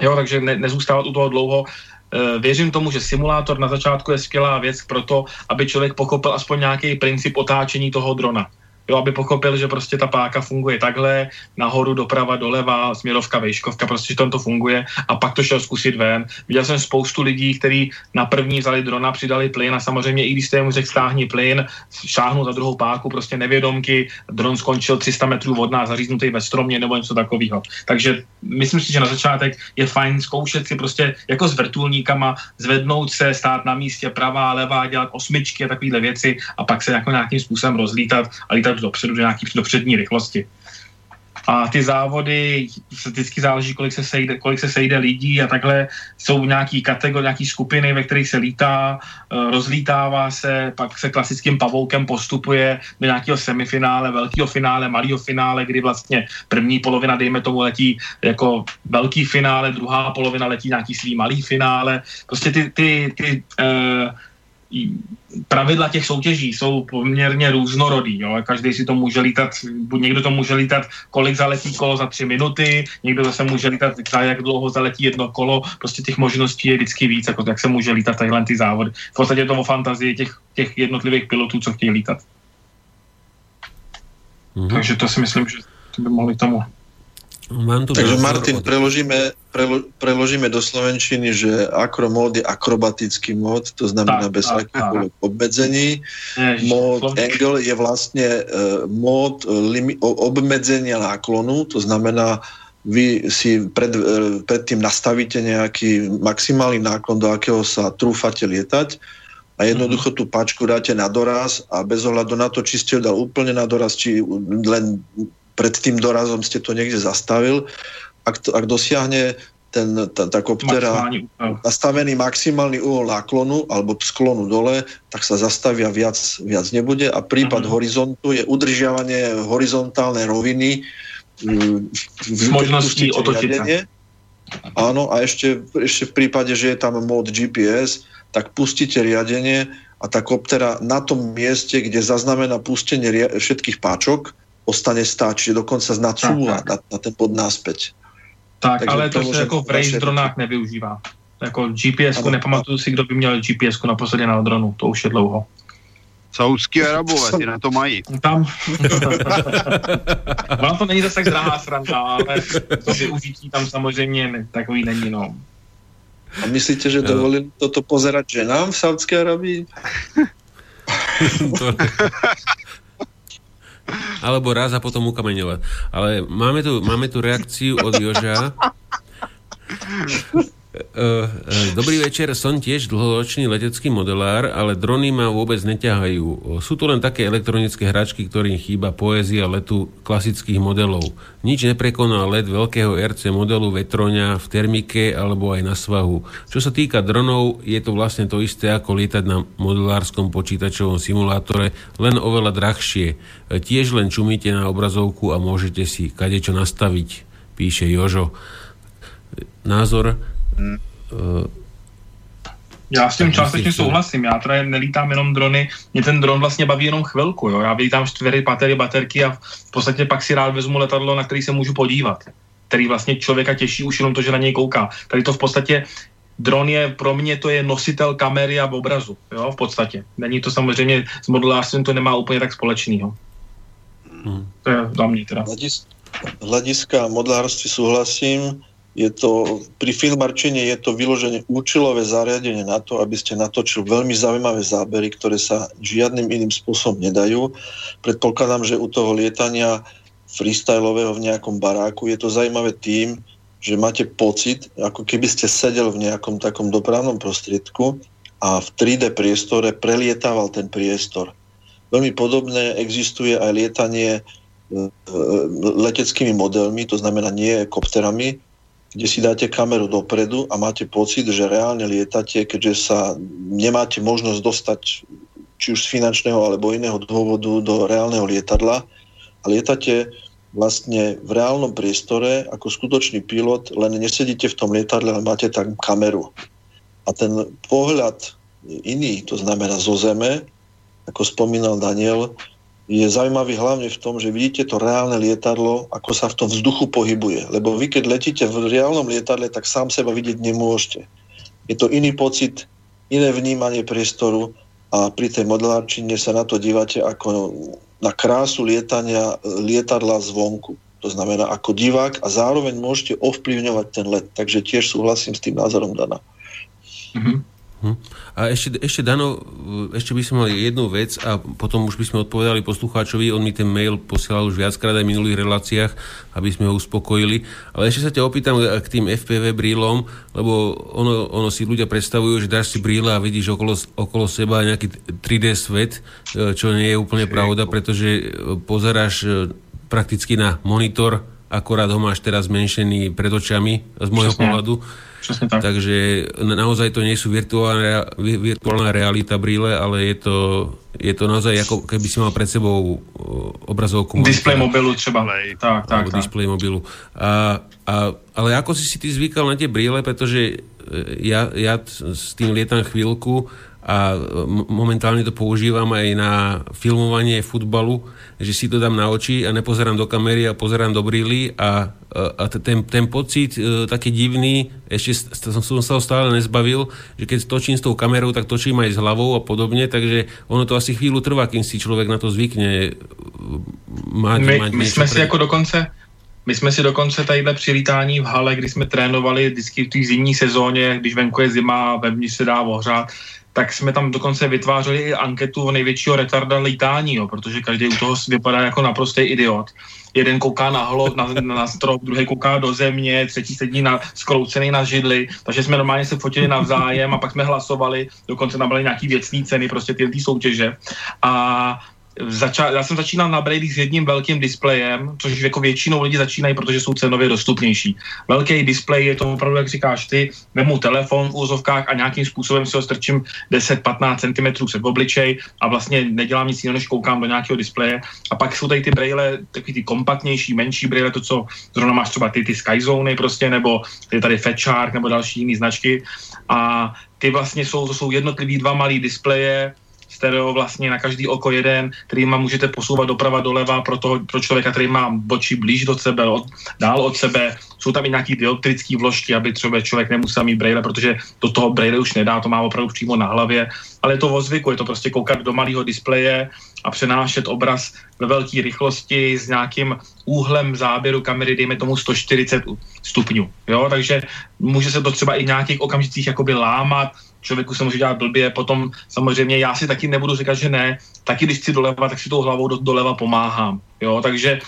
Jo, takže ne, nezůstávat u toho dlouho. E, věřím tomu, že simulátor na začátku je skvělá věc pro to, aby člověk pochopil aspoň nějaký princip otáčení toho drona jo, aby pochopil, že prostě ta páka funguje takhle, nahoru, doprava, doleva, směrovka, vejškovka, prostě, že tam to funguje a pak to šel zkusit ven. Viděl jsem spoustu lidí, kteří na první vzali drona, přidali plyn a samozřejmě i když jste mu řekl stáhni plyn, šáhnu za druhou páku, prostě nevědomky, dron skončil 300 metrů od nás, zaříznutý ve stromě nebo něco takového. Takže myslím si, že na začátek je fajn zkoušet si prostě jako s vrtulníkama zvednout se, stát na místě pravá, levá, dělat osmičky a takovéhle věci a pak se jako nějakým způsobem rozlítat a lítat dopředu do nějaký do přední rychlosti. A ty závody, vždycky záleží, kolik se, sejde, kolik se sejde lidí a takhle jsou nějaký kategorie, nějaký skupiny, ve kterých se lítá, eh, rozlítává se, pak se klasickým pavoukem postupuje do nějakého semifinále, velkého finále, malého finále, kdy vlastně první polovina, dejme tomu, letí jako velký finále, druhá polovina letí nějaký svý malý finále. Prostě ty, ty, ty uh, pravidla těch soutěží jsou poměrně různorodý. Jo? Každý si to může lítat, buď někdo to může lítat, kolik zaletí kolo za tři minuty, někdo zase může lítat, za jak dlouho zaletí jedno kolo. Prostě těch možností je vždycky víc, jako jak se může lítat tadyhle ty závody. V podstatě to o fantazii těch, těch jednotlivých pilotů, co chtějí lítat. Mm-hmm. Takže to si myslím, že to by mohli tomu Mám tu Takže Martin, preložíme, prelo, preložíme do Slovenčiny, že akromód je akrobatický mód, to znamená tak, bez akýchkoľvek obmedzení. Mód angle je vlastne uh, mód limi, obmedzenia náklonu, to znamená, vy si pred, uh, predtým nastavíte nejaký maximálny náklon, do akého sa trúfate lietať a jednoducho tú pačku dáte na doraz a bez ohľadu na to, či ste ju dal úplne na doraz, či len pred tým dorazom ste to niekde zastavil. Ak, to, ak dosiahne ten, tá, tá koptera nastavený maximálny uhol náklonu alebo sklonu dole, tak sa zastavia viac, viac nebude a prípad uh-huh. horizontu je udržiavanie horizontálnej roviny v možnosti otočiť sa. Áno, a ešte, ešte v prípade, že je tam mód GPS, tak pustíte riadenie a tá koptera na tom mieste, kde zaznamená pustenie všetkých páčok, ostane stáť, čiže dokonca znacúva na, na ten bod náspäť. Tak, Takže ale to se jako v range dronách nevyužívá. Jako gps nepamatuju si, kdo by měl gps naposledy na dronu, to už je dlouho. Saudský Arabové, ty na to mají. Tam. <laughs> Vám to není zase tak drahá sranda, ale to využití tam samozřejmě takový není, no. A myslíte, že dovolili toto pozerať ženám v Saudskej Arabii? <laughs> Alebo raz a potom ukameňovať. Ale máme tu, máme tu reakciu od Joža. <laughs> E, e, dobrý večer, som tiež dlhoročný letecký modelár, ale drony ma vôbec neťahajú. Sú to len také elektronické hračky, ktorým chýba poézia letu klasických modelov. Nič neprekoná let veľkého RC modelu vetroňa v termike alebo aj na svahu. Čo sa týka dronov, je to vlastne to isté ako lietať na modelárskom počítačovom simulátore, len oveľa drahšie. E, tiež len čumíte na obrazovku a môžete si kadečo nastaviť, píše Jožo. Názor Uh, já s tím částečně souhlasím, já teda nelítám jenom drony, mě ten dron vlastně baví jenom chvilku, jo? já vylítám čtyři baterie, baterky a v podstatě pak si rád vezmu letadlo, na který se můžu podívat, který vlastně člověka těší už jenom to, že na něj kouká. Tady to v podstatě dron je, pro mě to je nositel kamery a obrazu, jo, v podstatě. Není to samozřejmě, s modelářstvím to nemá úplně tak společného. Hmm. To je za mě teda. Hlediska modelárství souhlasím, je to, pri filmarčení je to vyložené účelové zariadenie na to, aby ste natočili veľmi zaujímavé zábery, ktoré sa žiadnym iným spôsobom nedajú. Predpokladám, že u toho lietania freestylového v nejakom baráku je to zaujímavé tým, že máte pocit, ako keby ste sedel v nejakom takom dopravnom prostriedku a v 3D priestore prelietával ten priestor. Veľmi podobné existuje aj lietanie e, e, leteckými modelmi, to znamená nie kopterami, kde si dáte kameru dopredu a máte pocit, že reálne lietate, keďže sa nemáte možnosť dostať či už z finančného alebo iného dôvodu do reálneho lietadla a lietate vlastne v reálnom priestore ako skutočný pilot, len nesedíte v tom lietadle, ale máte tam kameru. A ten pohľad iný, to znamená zo zeme, ako spomínal Daniel, je zaujímavý hlavne v tom, že vidíte to reálne lietadlo, ako sa v tom vzduchu pohybuje. Lebo vy, keď letíte v reálnom lietadle, tak sám seba vidieť nemôžete. Je to iný pocit, iné vnímanie priestoru a pri tej modelárčine sa na to dívate ako na krásu lietania lietadla zvonku. To znamená ako divák a zároveň môžete ovplyvňovať ten let. Takže tiež súhlasím s tým názorom Dana. Mm-hmm. Hm. A ešte, ešte Dano, ešte by sme mali jednu vec a potom už by sme odpovedali poslucháčovi, on mi ten mail posielal už viackrát aj v minulých reláciách, aby sme ho uspokojili. Ale ešte sa ťa opýtam k tým FPV brýlom, lebo ono, ono si ľudia predstavujú, že dáš si brýle a vidíš okolo, okolo seba nejaký 3D svet, čo nie je úplne pravda, pretože pozeráš e, prakticky na monitor, akorát ho máš teraz zmenšený pred očami z môjho pohľadu tak. Takže naozaj to nie sú virtuálna, virtuálna realita brýle, ale je to, je to naozaj ako keby si mal pred sebou obrazovku. Display mobilu třeba. Tak, tak, tak. display mobilu. A, a, ale ako si si ty zvykal na tie brýle, pretože e, ja, ja s tým lietam chvíľku a momentálne to používam aj na filmovanie futbalu, že si to dám na oči a nepozerám do kamery a pozerám do brýly a, a ten, ten pocit e, taký divný, ešte som, som sa ho stále nezbavil, že keď točím s tou kamerou, tak točím aj s hlavou a podobne, takže ono to asi chvíľu trvá, kým si človek na to zvykne mať, my, mať my sme pre... si ako dokonce my jsme si dokonce tadyhle při lítání v hale, kdy jsme trénovali vždycky v té zimní sezóně, když venku je zima a vevnitř se dá ohřát, tak jsme tam dokonce vytvářeli i anketu největšího retarda lítání, jo, protože každý u toho vypadá jako naprostý idiot. Jeden kouká na hlov, na, na strop, druhý kouká do země, třetí sedí na, skroucený na židli, takže jsme normálně se fotili navzájem a pak jsme hlasovali, dokonce nabali nějaký věcné ceny, prostě ty soutěže. A zača- já jsem začínal na Brady s jedním velkým displejem, což jako většinou lidi začínají, protože jsou cenově dostupnější. Velký displej je to opravdu, jak říkáš ty, vemu telefon v úzovkách a nějakým způsobem si ho strčím 10-15 cm před obličej a vlastně nedělám nic jiného, než koukám do nějakého displeje. A pak jsou tady ty braille, takový ty kompaktnější, menší braille, to, co zrovna máš třeba ty, ty Skyzone prostě, nebo je tady Fat nebo další jiné značky. A ty vlastně jsou, to jsou jednotlivý dva malý displeje, stereo vlastně na každý oko jeden, má můžete posouvat doprava doleva pro, toho, pro člověka, který má bočí blíž do sebe, od, dál od sebe. Jsou tam i nějaký dioptrické vložky, aby třeba člověk nemusel mít braille, protože do toho braille už nedá, to má opravdu přímo na hlavě. Ale je to o zvyku, je to prostě koukat do malého displeje a přenášet obraz ve velké rychlosti s nějakým úhlem záběru kamery, dejme tomu 140 stupňů. Jo? Takže může se to třeba i v nějakých okamžicích jakoby lámat, člověku se může dělat blbě, potom samozřejmě já si taky nebudu říkat, že ne, taky když chci doleva, tak si tou hlavou do, doleva pomáhám, jo, takže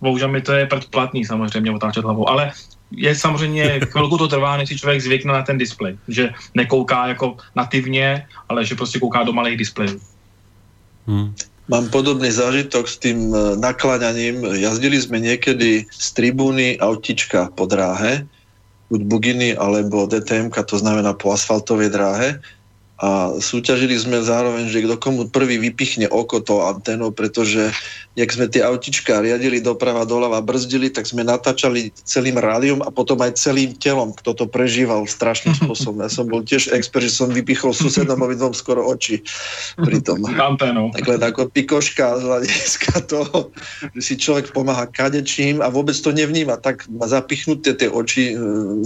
bohužel mi to je předplatný samozřejmě otáčet hlavou, ale je samozřejmě, <laughs> chvilku to trvá, než si člověk zvykne na ten displej, že nekouká jako nativně, ale že prostě kouká do malých displejů. Hmm. Mám podobný zážitok s tým eh, nakláňaním. Jazdili sme niekedy z tribúny autička po dráhe buď buginy alebo DTM, to znamená po asfaltovej dráhe a súťažili sme zároveň, že kto komu prvý vypichne oko to antenou, pretože jak sme tie autička riadili doprava, doľava, brzdili, tak sme natáčali celým rádiom a potom aj celým telom, kto to prežíval strašným spôsobom. Ja som bol tiež expert, že som vypichol susedom obidvom skoro oči pri tom. <laughs> Anténou. Takhle ako pikoška z hľadiska toho, že si človek pomáha kadečím a vôbec to nevníma. Tak má zapichnuté tie oči e,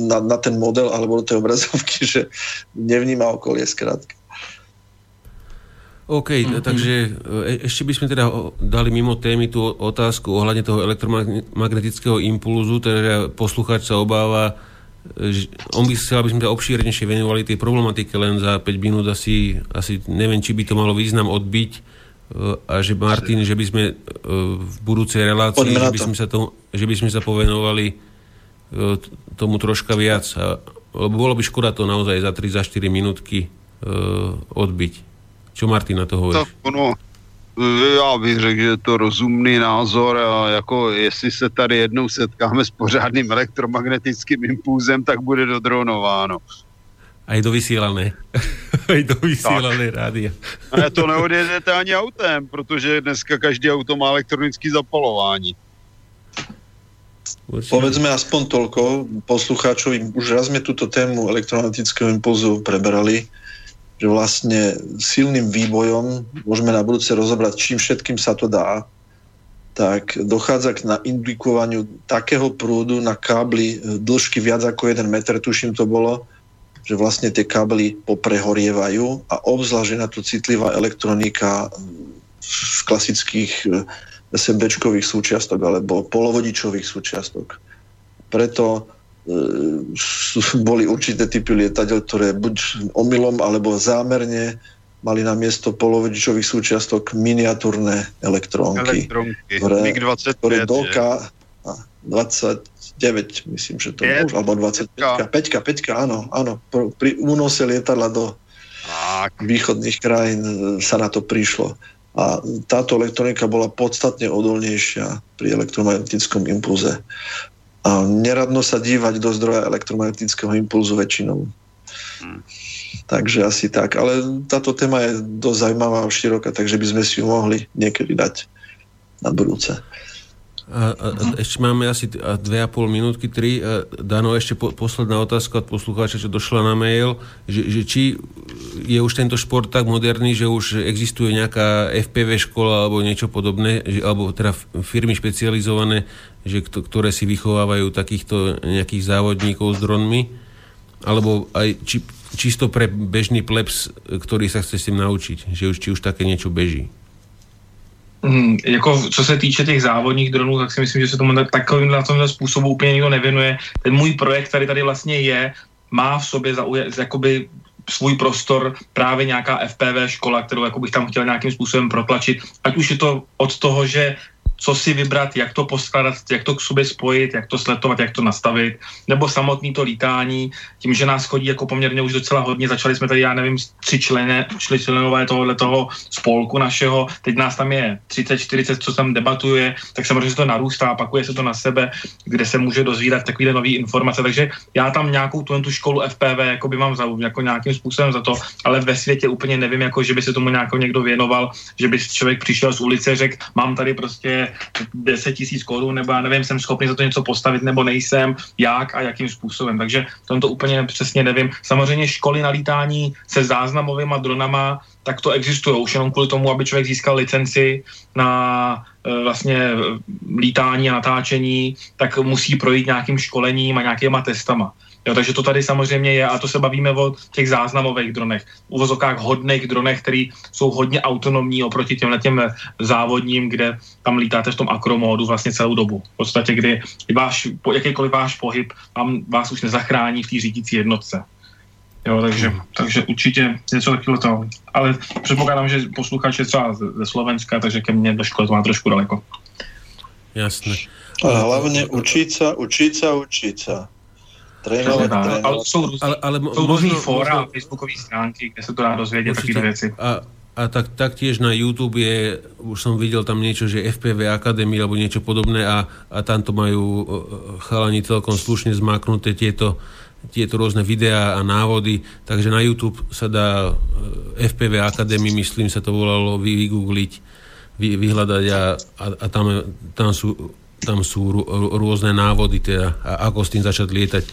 na, na ten model alebo do tej obrazovky, <laughs> že nevníma okolie skrát. OK, mm-hmm. takže e, ešte by sme teda dali mimo témy tú otázku ohľadne toho elektromagnetického impulzu, teda posluchač sa obáva, že on by chcel, aby sme teda obšírnejšie venovali tej problematike len za 5 minút asi, asi neviem, či by to malo význam odbiť e, a že Martin, že by sme e, v budúcej relácii, že by, sme sa to, že by sme sa povenovali tomu troška viac, lebo bolo by škoda to naozaj za 3, za 4 minútky odbiť. Čo Martin na to hovorí? Tak ono, já bych řekl, že je to rozumný názor a jako jestli se tady jednou setkáme s pořádným elektromagnetickým impulzem, tak bude dodronováno. A je to vysílané. <laughs> je to vysílané rádia. a to neodjedete ani autem, protože dneska každý auto má elektronické zapalování. Určite. Povedzme aspoň toľko poslucháčovi, už raz sme túto tému elektromagnetického impulzu preberali že vlastne silným výbojom, môžeme na budúce rozobrať, čím všetkým sa to dá, tak dochádza k naindikovaniu takého prúdu na kábli dĺžky viac ako 1 meter, tuším to bolo, že vlastne tie kábly poprehorievajú a obzvlášť na to citlivá elektronika z klasických SMBčkových súčiastok alebo polovodičových súčiastok. Preto boli určité typy lietadiel, ktoré buď omylom alebo zámerne mali na miesto polovodičových súčiastok miniatúrne elektrónky, elektrónky. ktoré, ktoré doka 29, myslím, že to je, alebo 25, 5, 5, áno, áno, pri únose lietadla do tak. východných krajín e, sa na to prišlo. A táto elektronika bola podstatne odolnejšia pri elektromagnetickom impulze a neradno sa dívať do zdroja elektromagnetického impulzu väčšinou. Hmm. Takže asi tak. Ale táto téma je dosť zaujímavá a široká, takže by sme si ju mohli niekedy dať na budúce. A, a, a ešte máme asi dve a pol minútky, tri. A Dano, ešte po, posledná otázka od poslucháča, čo došla na mail, že, že či je už tento šport tak moderný, že už existuje nejaká FPV škola alebo niečo podobné, že, alebo teda firmy špecializované, že, ktoré si vychovávajú takýchto nejakých závodníkov s dronmi, alebo aj či, čisto pre bežný plebs, ktorý sa chce s tým naučiť, že už, či už také niečo beží. Hmm, jako co se týče těch závodních dronů, tak si myslím, že se tomu takovým na tomhle způsobu úplně nikdo nevěnuje. Ten můj projekt, který tady vlastně je, má v sobě zauje, jakoby svůj prostor právě nějaká FPV škola, kterou jako bych tam chtěl nějakým způsobem protlačit. Ať už je to od toho, že co si vybrat, jak to poskladat, jak to k sobě spojit, jak to sletovat, jak to nastavit, nebo samotný to lítání, tím, že nás chodí jako poměrně už docela hodně, začali jsme tady, já nevím, tři člené, čli členové tohohle toho spolku našeho, teď nás tam je 30, 40, co tam debatuje, tak samozřejmě se to narůstá, pakuje se to na sebe, kde se může dozvídat takové nové informace, takže já tam nějakou tu, tu školu FPV jako by mám za, jako nějakým způsobem za to, ale ve světě úplně nevím, jako že by se tomu nějakou někdo věnoval, že by člověk přišel z ulice, řekl, mám tady prostě prostě 10 tisíc korun, nebo já nevím, jsem schopný za to něco postavit, nebo nejsem, jak a jakým způsobem. Takže to úplně přesně nevím. Samozřejmě školy na lítání se záznamovými dronama, tak to existuje už jenom kvůli tomu, aby člověk získal licenci na e, vlastně e, lítání a natáčení, tak musí projít nějakým školením a nějakýma testama. Jo, takže to tady samozřejmě je a to se bavíme o těch záznamových dronech, uvozovkách hodných dronech, které jsou hodně autonomní oproti těm těm závodním, kde tam lítáte v tom akromódu vlastně celou dobu. V podstatě, kdy váš, jakýkoliv váš pohyb vám, vás už nezachrání v té řídící jednotce. Jo, takže, takže určitě něco takového to. Ale předpokládám, že posluchač je třeba ze Slovenska, takže ke mně do školy to má trošku daleko. Jasné. A hlavně učit se, učit se, učit se. Trénovat, trénovat. Ale jsou, různý, ale, ale jsou různý fóra a facebookové stránky, kde se to dá dozvědět, takové věci. A, a tak, taktiež na YouTube je, už som videl tam niečo, že FPV Academy alebo niečo podobné a, a tam to majú chalani celkom slušne zmaknuté tieto, tieto rôzne videá a návody, takže na YouTube sa dá e, FPV Academy, myslím sa to volalo, vygoogliť, vy, vyhľadať a, a, a tam, tam sú tam sú rôzne návody, teda, ako s tým začať lietať.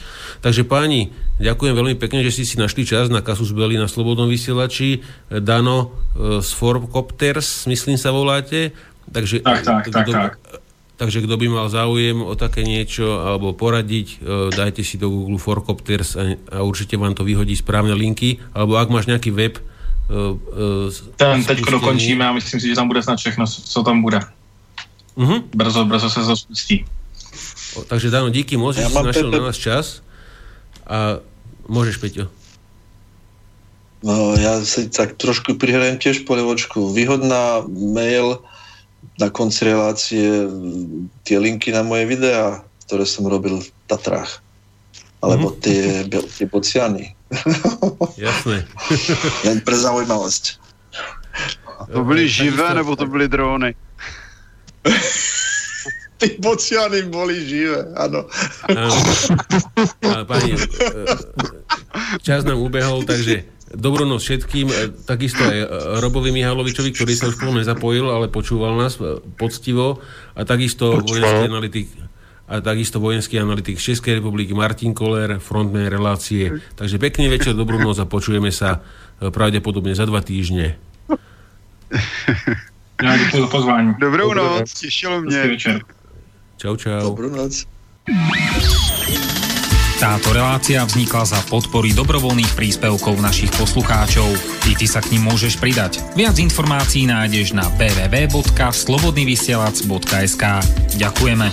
Takže páni, ďakujem veľmi pekne, že ste si našli čas na Kasus Belli na Slobodnom vysielači. Dano e, z Forcopters, myslím sa voláte. Takže, tak, tak, tak, tak. Takže kto by mal záujem o také niečo alebo poradiť, e, dajte si do Google Forcopters a, a určite vám to vyhodí správne linky. Alebo ak máš nejaký web, e, ten teď dokončíme a myslím si, že tam bude snad všechno, co tam bude. Uh-huh. Brzo, brzo sa to spustí. O, takže Dano, díky moc, ja že si našiel na nás čas a môžeš, Peťo. No, ja si tak trošku prihrajem tiež polievočku. Výhodná mail na konci relácie tie linky na moje videá, ktoré som robil v Tatrách. Alebo mm-hmm. tie, tie bociany. <laughs> <laughs> Jasné. Len pre zaujímavosť. To byly živé, nebo to byly dróny? <laughs> Ty bociany boli živé, áno. Pani, e, čas nám ubehol, takže dobrú noc všetkým, e, takisto aj Robovi Mihalovičovi, ktorý sa už plne nezapojil, ale počúval nás e, poctivo a takisto vojenský analytik a takisto vojenský analytik z Českej republiky Martin Koller, frontman relácie. Takže pekný večer, dobrú noc a počujeme sa pravdepodobne za dva týždne. <laughs> Ja ďakujem za pozvání. Dobrou, Dobrou noc, noc. těšilo mě. Čau, čau. Dobrú noc. Táto relácia vznikla za podpory dobrovoľných príspevkov našich poslucháčov. I ty sa k ním môžeš pridať. Viac informácií nájdeš na www.slobodnyvysielac.sk Ďakujeme.